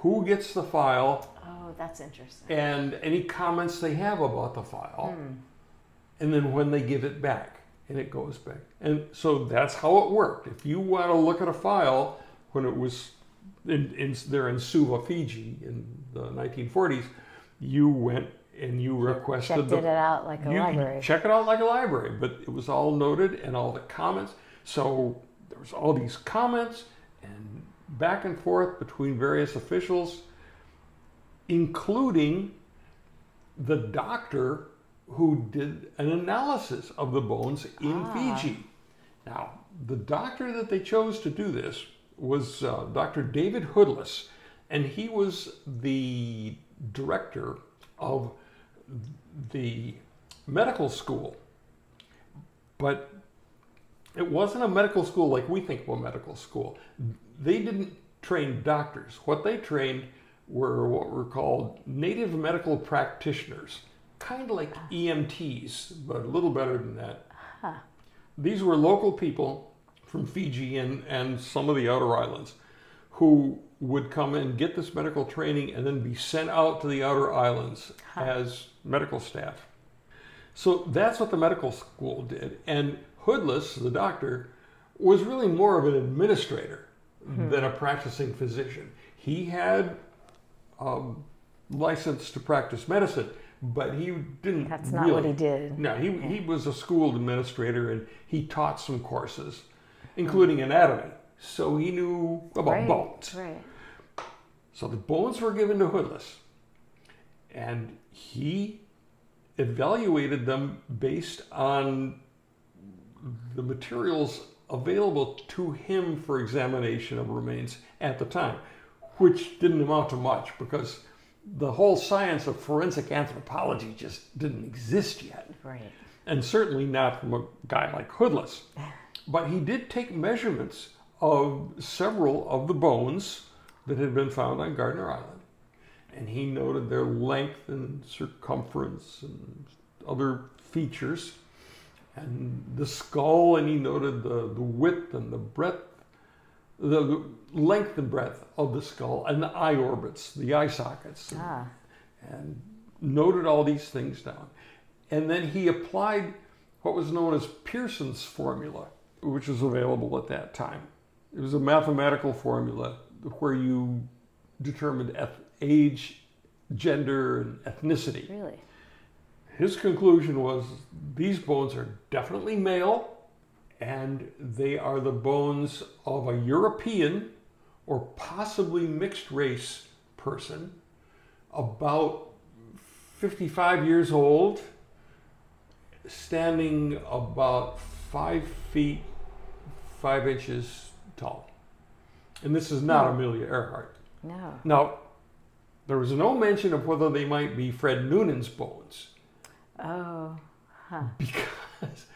who gets the file, Oh, that's interesting. and any comments they have about the file, hmm. and then when they give it back, and it goes back. And so that's how it worked. If you want to look at a file when it was in, in there in Suva, Fiji, in the 1940s, you went and you requested Checked the it out like a you library. check it out like a library, but it was all noted and all the comments. So there was all these comments and back and forth between various officials, including the doctor who did an analysis of the bones in Fiji. Now, the doctor that they chose to do this was uh, Dr. David Hoodless, and he was the director of the medical school. But it wasn't a medical school like we think of a medical school. They didn't train doctors. What they trained were what were called native medical practitioners, kind of like EMTs, but a little better than that. These were local people from Fiji and, and some of the outer islands who would come and get this medical training and then be sent out to the outer islands as medical staff. So that's what the medical school did. And Hoodless, the doctor, was really more of an administrator than a practicing physician. He had um, license to practice medicine, but he didn't. That's not what he did. No, he, he was a school administrator and he taught some courses, including anatomy. So he knew about right. bones. Right. So the bones were given to Hoodless, and he evaluated them based on the materials available to him for examination of remains at the time, which didn't amount to much because the whole science of forensic anthropology just didn't exist yet Right. and certainly not from a guy like Hoodless. But he did take measurements of several of the bones that had been found on Gardner Island. And he noted their length and circumference and other features. And the skull, and he noted the, the width and the breadth, the length and breadth of the skull, and the eye orbits, the eye sockets Ah. and noted all these things down. And then he applied what was known as Pearson's formula, which was available at that time. It was a mathematical formula where you determined eth- age, gender, and ethnicity. Really? His conclusion was these bones are definitely male and they are the bones of a European or possibly mixed race person about 55 years old, standing about five feet, five inches tall. And this is not hmm. Amelia Earhart. No. Now, there was no mention of whether they might be Fred Noonan's bones Oh. because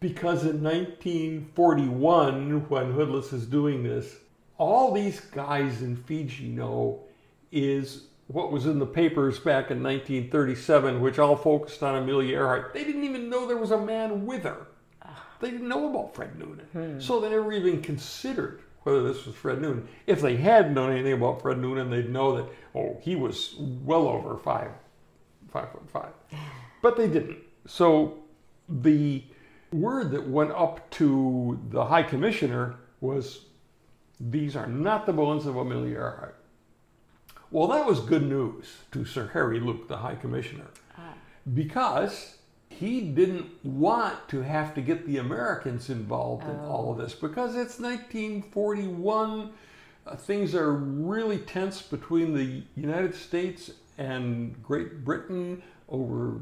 because in 1941 when hoodless is doing this all these guys in fiji know is what was in the papers back in 1937 which all focused on amelia earhart. They didn't even know there was a man with her. Ah. They didn't know about fred noonan. Hmm. So they never even considered whether this was fred noonan. If they had known anything about fred noonan they'd know that oh he was well over five five foot five but they didn't. So the word that went up to the High Commissioner was these are not the bones of Amelia Earhart. Well, that was good news to Sir Harry Luke, the High Commissioner, because he didn't want to have to get the Americans involved in all of this because it's 1941. Uh, things are really tense between the United States and Great Britain over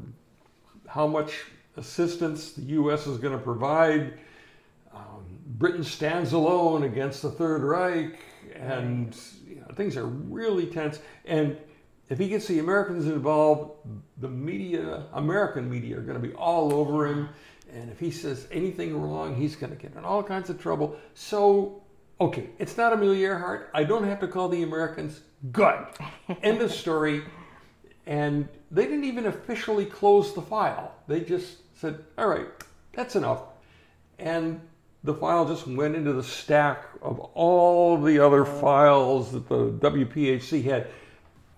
how much assistance the U.S. is going to provide. Um, Britain stands alone against the Third Reich, and you know, things are really tense. And if he gets the Americans involved, the media, American media, are going to be all over him. And if he says anything wrong, he's going to get in all kinds of trouble. So, okay, it's not Amelia Earhart. I don't have to call the Americans. Good. End of story. And they didn't even officially close the file. They just said, all right, that's enough. And the file just went into the stack of all the other files that the WPHC had.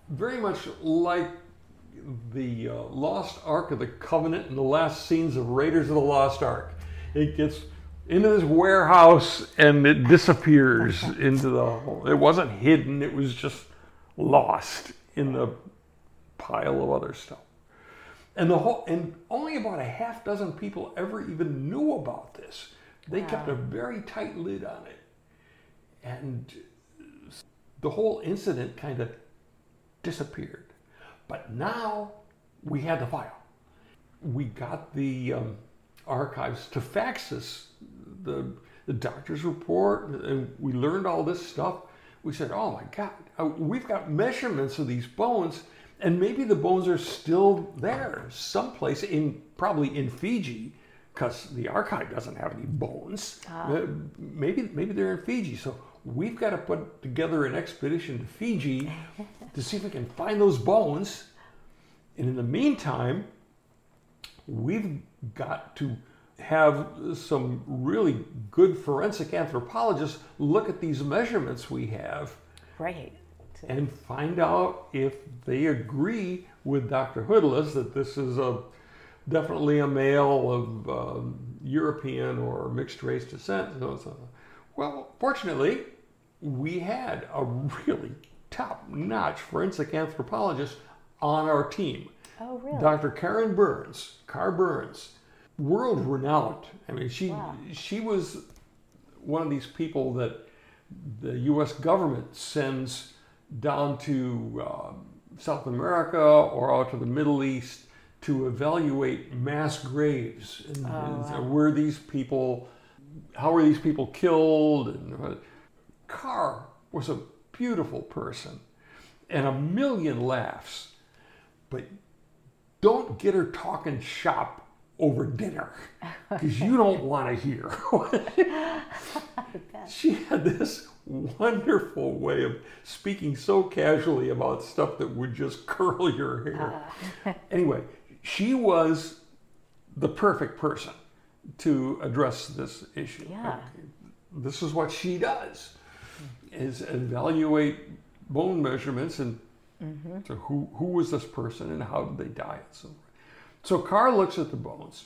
Very much like the uh, Lost Ark of the Covenant and the last scenes of Raiders of the Lost Ark. It gets into this warehouse and it disappears into the hole. It wasn't hidden, it was just lost in the pile of other stuff. And the whole and only about a half dozen people ever even knew about this. They kept a very tight lid on it. And the whole incident kind of disappeared. But now we had the file. We got the um, archives to fax us the, the doctor's report, and we learned all this stuff. We said, oh my God, uh, we've got measurements of these bones, and maybe the bones are still there someplace in probably in Fiji, because the archive doesn't have any bones. Uh, maybe maybe they're in Fiji. So we've got to put together an expedition to Fiji to see if we can find those bones. And in the meantime, we've got to have some really good forensic anthropologists look at these measurements we have Right. And find out if they agree with Dr. Hoodless that this is a, definitely a male of um, European or mixed race descent. So, so, well, fortunately, we had a really top notch forensic anthropologist on our team. Oh, really? Dr. Karen Burns, Car Burns, world renowned. I mean, she Wow. she was one of these people that the U.S. government sends down to um, South America or out to the Middle East to evaluate mass graves and, Oh, and were these people, how were these people killed? And uh, Carr was a beautiful person and a million laughs, but don't get her talking shop over dinner because you don't want to hear. she had this wonderful way of speaking so casually about stuff that would just curl your hair. Uh. anyway, she was the perfect person to address this issue. Yeah. This is what she does is evaluate bone measurements and mm-hmm. so who, who was this person and how did they die and so forth. So Carr looks at the bones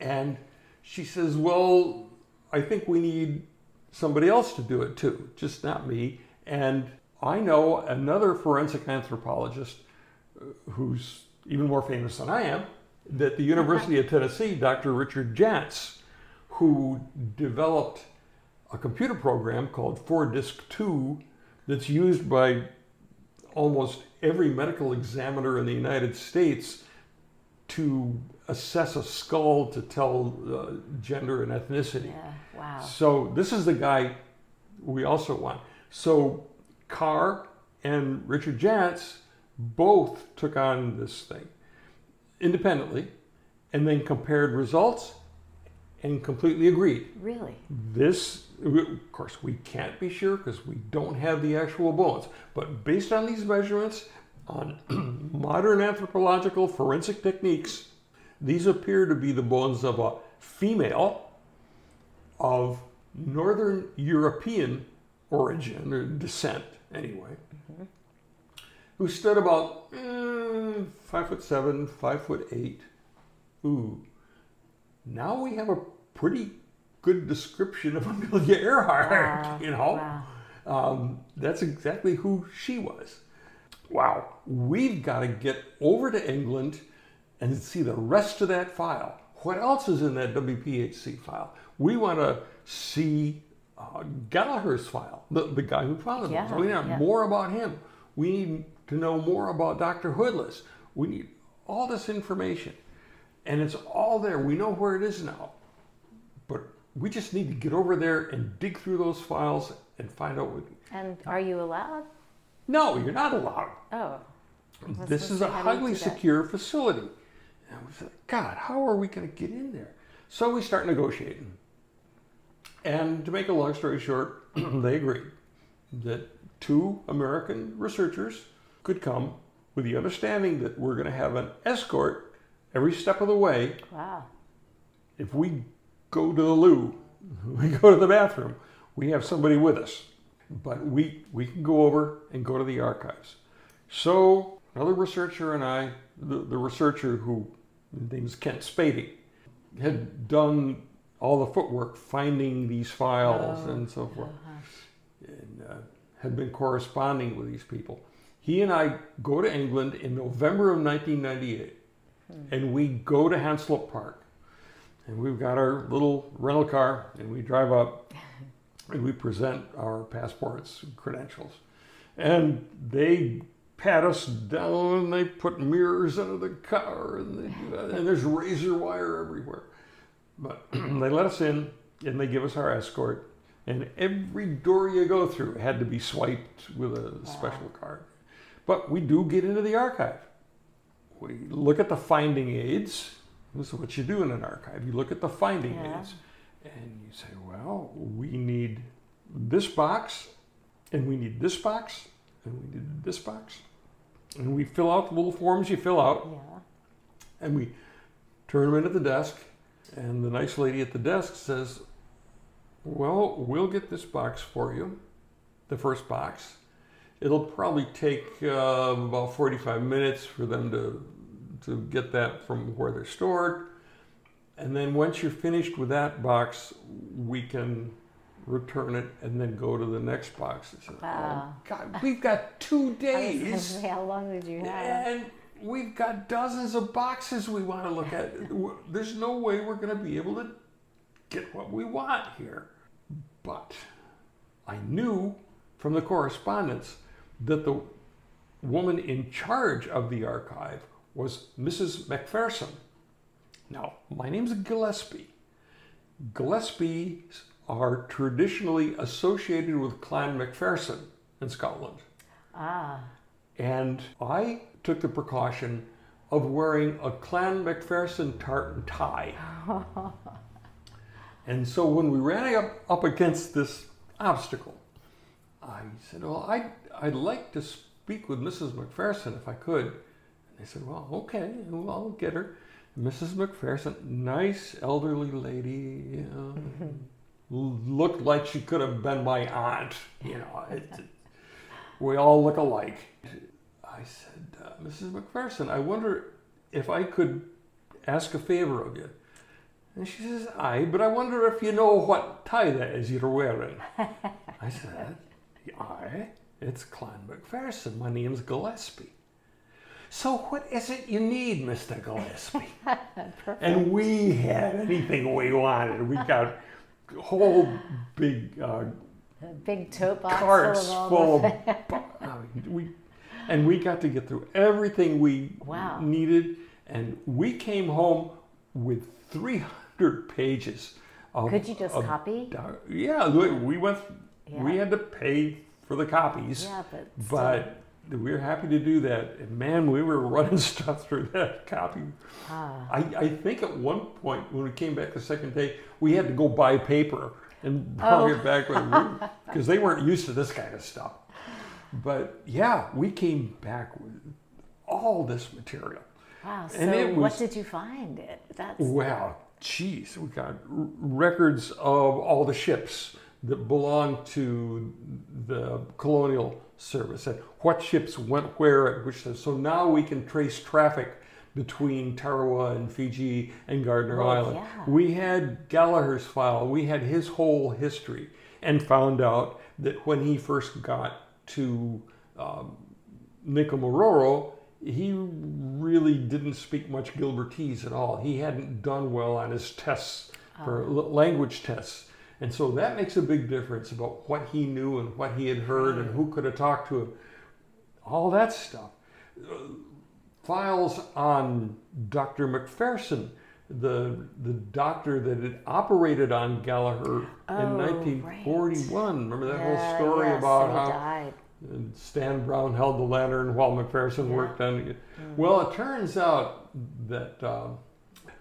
and she says, Well, I think we need somebody else to do it too, just not me. And I know another forensic anthropologist uh, who's even more famous than I am, that the University of Tennessee, Dr. Richard Jantz, who developed a computer program called FORDISC 2 that's used by almost every medical examiner in the United States to assess a skull to tell uh, gender and ethnicity. Yeah. Wow. So this is the guy we also want. So Carr and Richard Jantz both took on this thing independently and then compared results and completely agreed. Really? This, of course, we can't be sure because we don't have the actual bones. But based on these measurements, on modern anthropological forensic techniques, these appear to be the bones of a female of Northern European origin or descent, anyway, who stood about mm, five foot seven, five foot eight. Ooh, now we have a pretty good description of Amelia Earhart. Wow. You know, Wow. um, that's exactly who she was. Wow, we've got to get over to England and see the rest of that file. What else is in that WPHC file? We want to see uh, Gallagher's file, the, the guy who found it. Yeah, so we need yeah. more about him. We need to know more about Dr. Hoodless. We need all this information. And it's all there. We know where it is now. But we just need to get over there and dig through those files and find out what. And are you allowed? No, you're not allowed. Oh. This is a how do you highly secure facility. And we said, God, how are we going to get in there? So we start negotiating. And to make a long story short, they agreed that two American researchers could come with the understanding that we're going to have an escort every step of the way Wow. if we go to the loo, we go to the bathroom, we have somebody with us. But we, we can go over and go to the archives. So another researcher and I, the, the researcher who his name is Kent Spading, had done all the footwork finding these files Oh, and so forth, uh-huh. and uh, had been corresponding with these people. He and I go to England in November of 1998, and we go to Hanslope Park. And we've got our little rental car, and we drive up, and we present our passports and credentials. And they pat us down, and they put mirrors under the car, and, they and there's razor wire everywhere. But they let us in, and they give us our escort. And every door you go through had to be swiped with a special card. But we do get into the archive. We look at the finding aids. This is what you do in an archive. You look at the finding Yeah. aids and you say, well, we need this box, and we need this box, and we need this box. And we fill out the little forms you fill out, Yeah. and we turn them in at the desk. And the nice lady at the desk says, Well, we'll get this box for you, the first box. It'll probably take uh, about 45 minutes for them to to get that from where they're stored. And then once you're finished with that box, we can return it and then go to the next box. Said, oh, Wow. Oh, God, we've got two I was gonna days. how long did you have? And we've got dozens of boxes we want to look at. There's no way we're going to be able to get what we want here. But I knew from the correspondence that the woman in charge of the archive was Mrs. McPherson. Now, my name's Gillespie. Gillespies are traditionally associated with Clan Macpherson in Scotland. Ah, And I took the precaution of wearing a Clan Macpherson tartan tie. and so when we ran up, up against this obstacle, I said, Well, I'd, I'd like to speak with Mrs. Macpherson if I could. And they said, Well, okay, well, I'll get her. Mrs. McPherson, nice elderly lady, you know, l- looked like she could have been my aunt. You know, it, we all look alike. I said, uh, Mrs. McPherson, I wonder if I could ask a favor of you. And she says, Aye, but I wonder if you know what tie that is you're wearing. I said, Aye, it's Clan McPherson. My name's Gillespie. So what is it you need, Mr. Gillespie? and we had anything we wanted. We got whole big uh, a big tote box carts full of all full the of bu- I mean, we and we got to get through everything we Wow. needed and we came home with 300 pages of, Could you just of copy? doc- yeah we we went we had to pay for the copies Yeah, but but we were happy to do that and man we were running stuff through that copy Ah, I, I think at one point when we came back the second day, we had to go buy paper and bring Oh. it back because they weren't used to this kind of stuff. But yeah, we came back with all this material. wow. So and it what did you find? It that's Wow, geez, we got r- records of all the ships that belonged to the colonial service and what ships went where at which time. So now we can trace traffic between Tarawa and Fiji and Gardner Island. yeah. We had Gallagher's file, we had his whole history, and found out that when he first got to um, Nikumaroro, he really didn't speak much Gilbertese at all. He hadn't done well on his tests for l- language tests. And so that makes a big difference about what he knew and what he had heard and who could have talked to him. All that stuff. Uh, Files on Dr. McPherson, the, the doctor that had operated on Gallagher in Oh, 1941. Remember that Yeah, whole story yes, about how died. Stan Brown held the lantern while McPherson worked on it. Well, it turns out that um,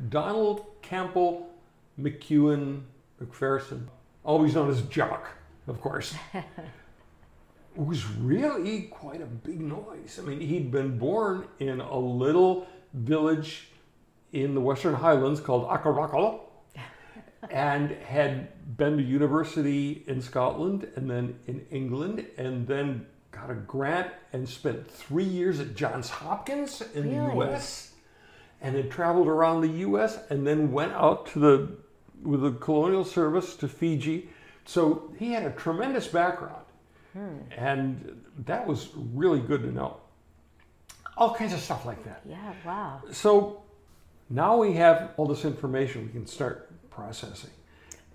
Donald Campbell McEwen McPherson, always known as Jock, of course, was really quite a big noise. I mean, he'd been born in a little village in the Western Highlands called Akarakala and had been to university in Scotland and then in England and then got a grant and spent three years at Johns Hopkins in the US and had traveled around the US and then went out to the with the colonial service to Fiji. So he had a tremendous background. Hmm. And that was really good to know. All kinds of stuff like that. Yeah, wow. So now we have all this information we can start processing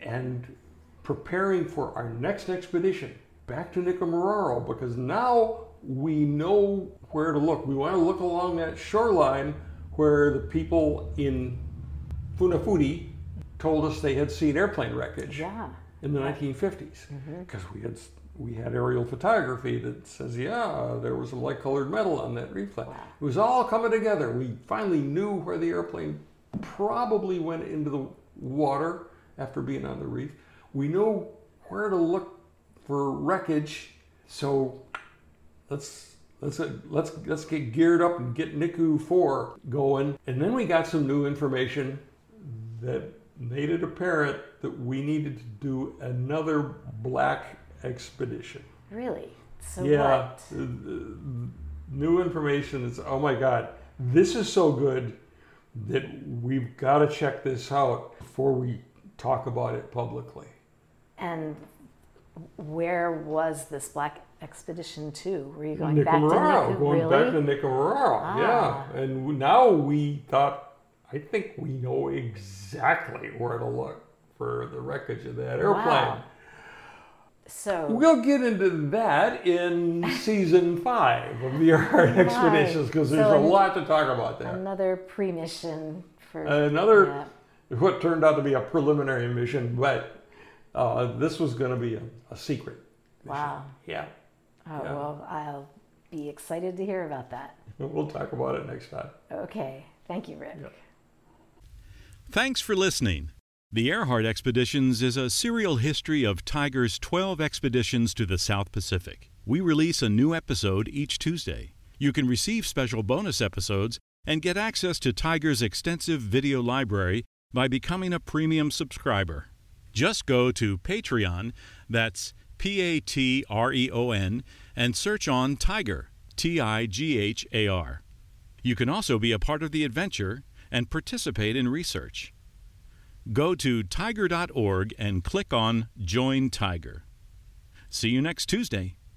and preparing for our next expedition back to Nikumaroro because now we know where to look. We want to look along that shoreline where the people in Funafuti told us they had seen airplane wreckage Yeah. in the 1950s because mm-hmm. we had we had aerial photography that says yeah there was some light colored metal on that reef line. It was all coming together. We finally knew where the airplane probably went into the water after being on the reef. We know where to look for wreckage. So let's let's let's let's get geared up and get Niku 4 going. And then we got some new information that made it apparent that we needed to do another black expedition. Really? So yeah, what? new information is oh my god, this is so good that we've got to check this out before we talk about it publicly. And where was this black expedition to? Were you going back to Nicaragua, Nica- going really? back to Nicaragua, Ah. yeah. And now we thought, I think we know exactly where to look for the wreckage of that airplane. Wow. So We'll get into that in season five of the Earhart Expeditions because there's So a lot to talk about there. another pre-mission for Another, yeah. what turned out to be a preliminary mission, but uh, this was going to be a, a secret. mission. Wow. Yeah. Oh Yeah. well, I'll be excited to hear about that. We'll talk about it next time. Okay, thank you, Rick. Yep. Thanks for listening. The Earhart Expeditions is a serial history of TIGHAR's 12 expeditions to the South Pacific. We release a new episode each Tuesday. You can receive special bonus episodes and get access to TIGHAR's extensive video library by becoming a premium subscriber. Just go to Patreon, that's P A T R E O N, and search on Tiger, T I G H A R. You can also be a part of the adventure and participate in research. Go to tighar.org and click on Join TIGHAR. See you next Tuesday.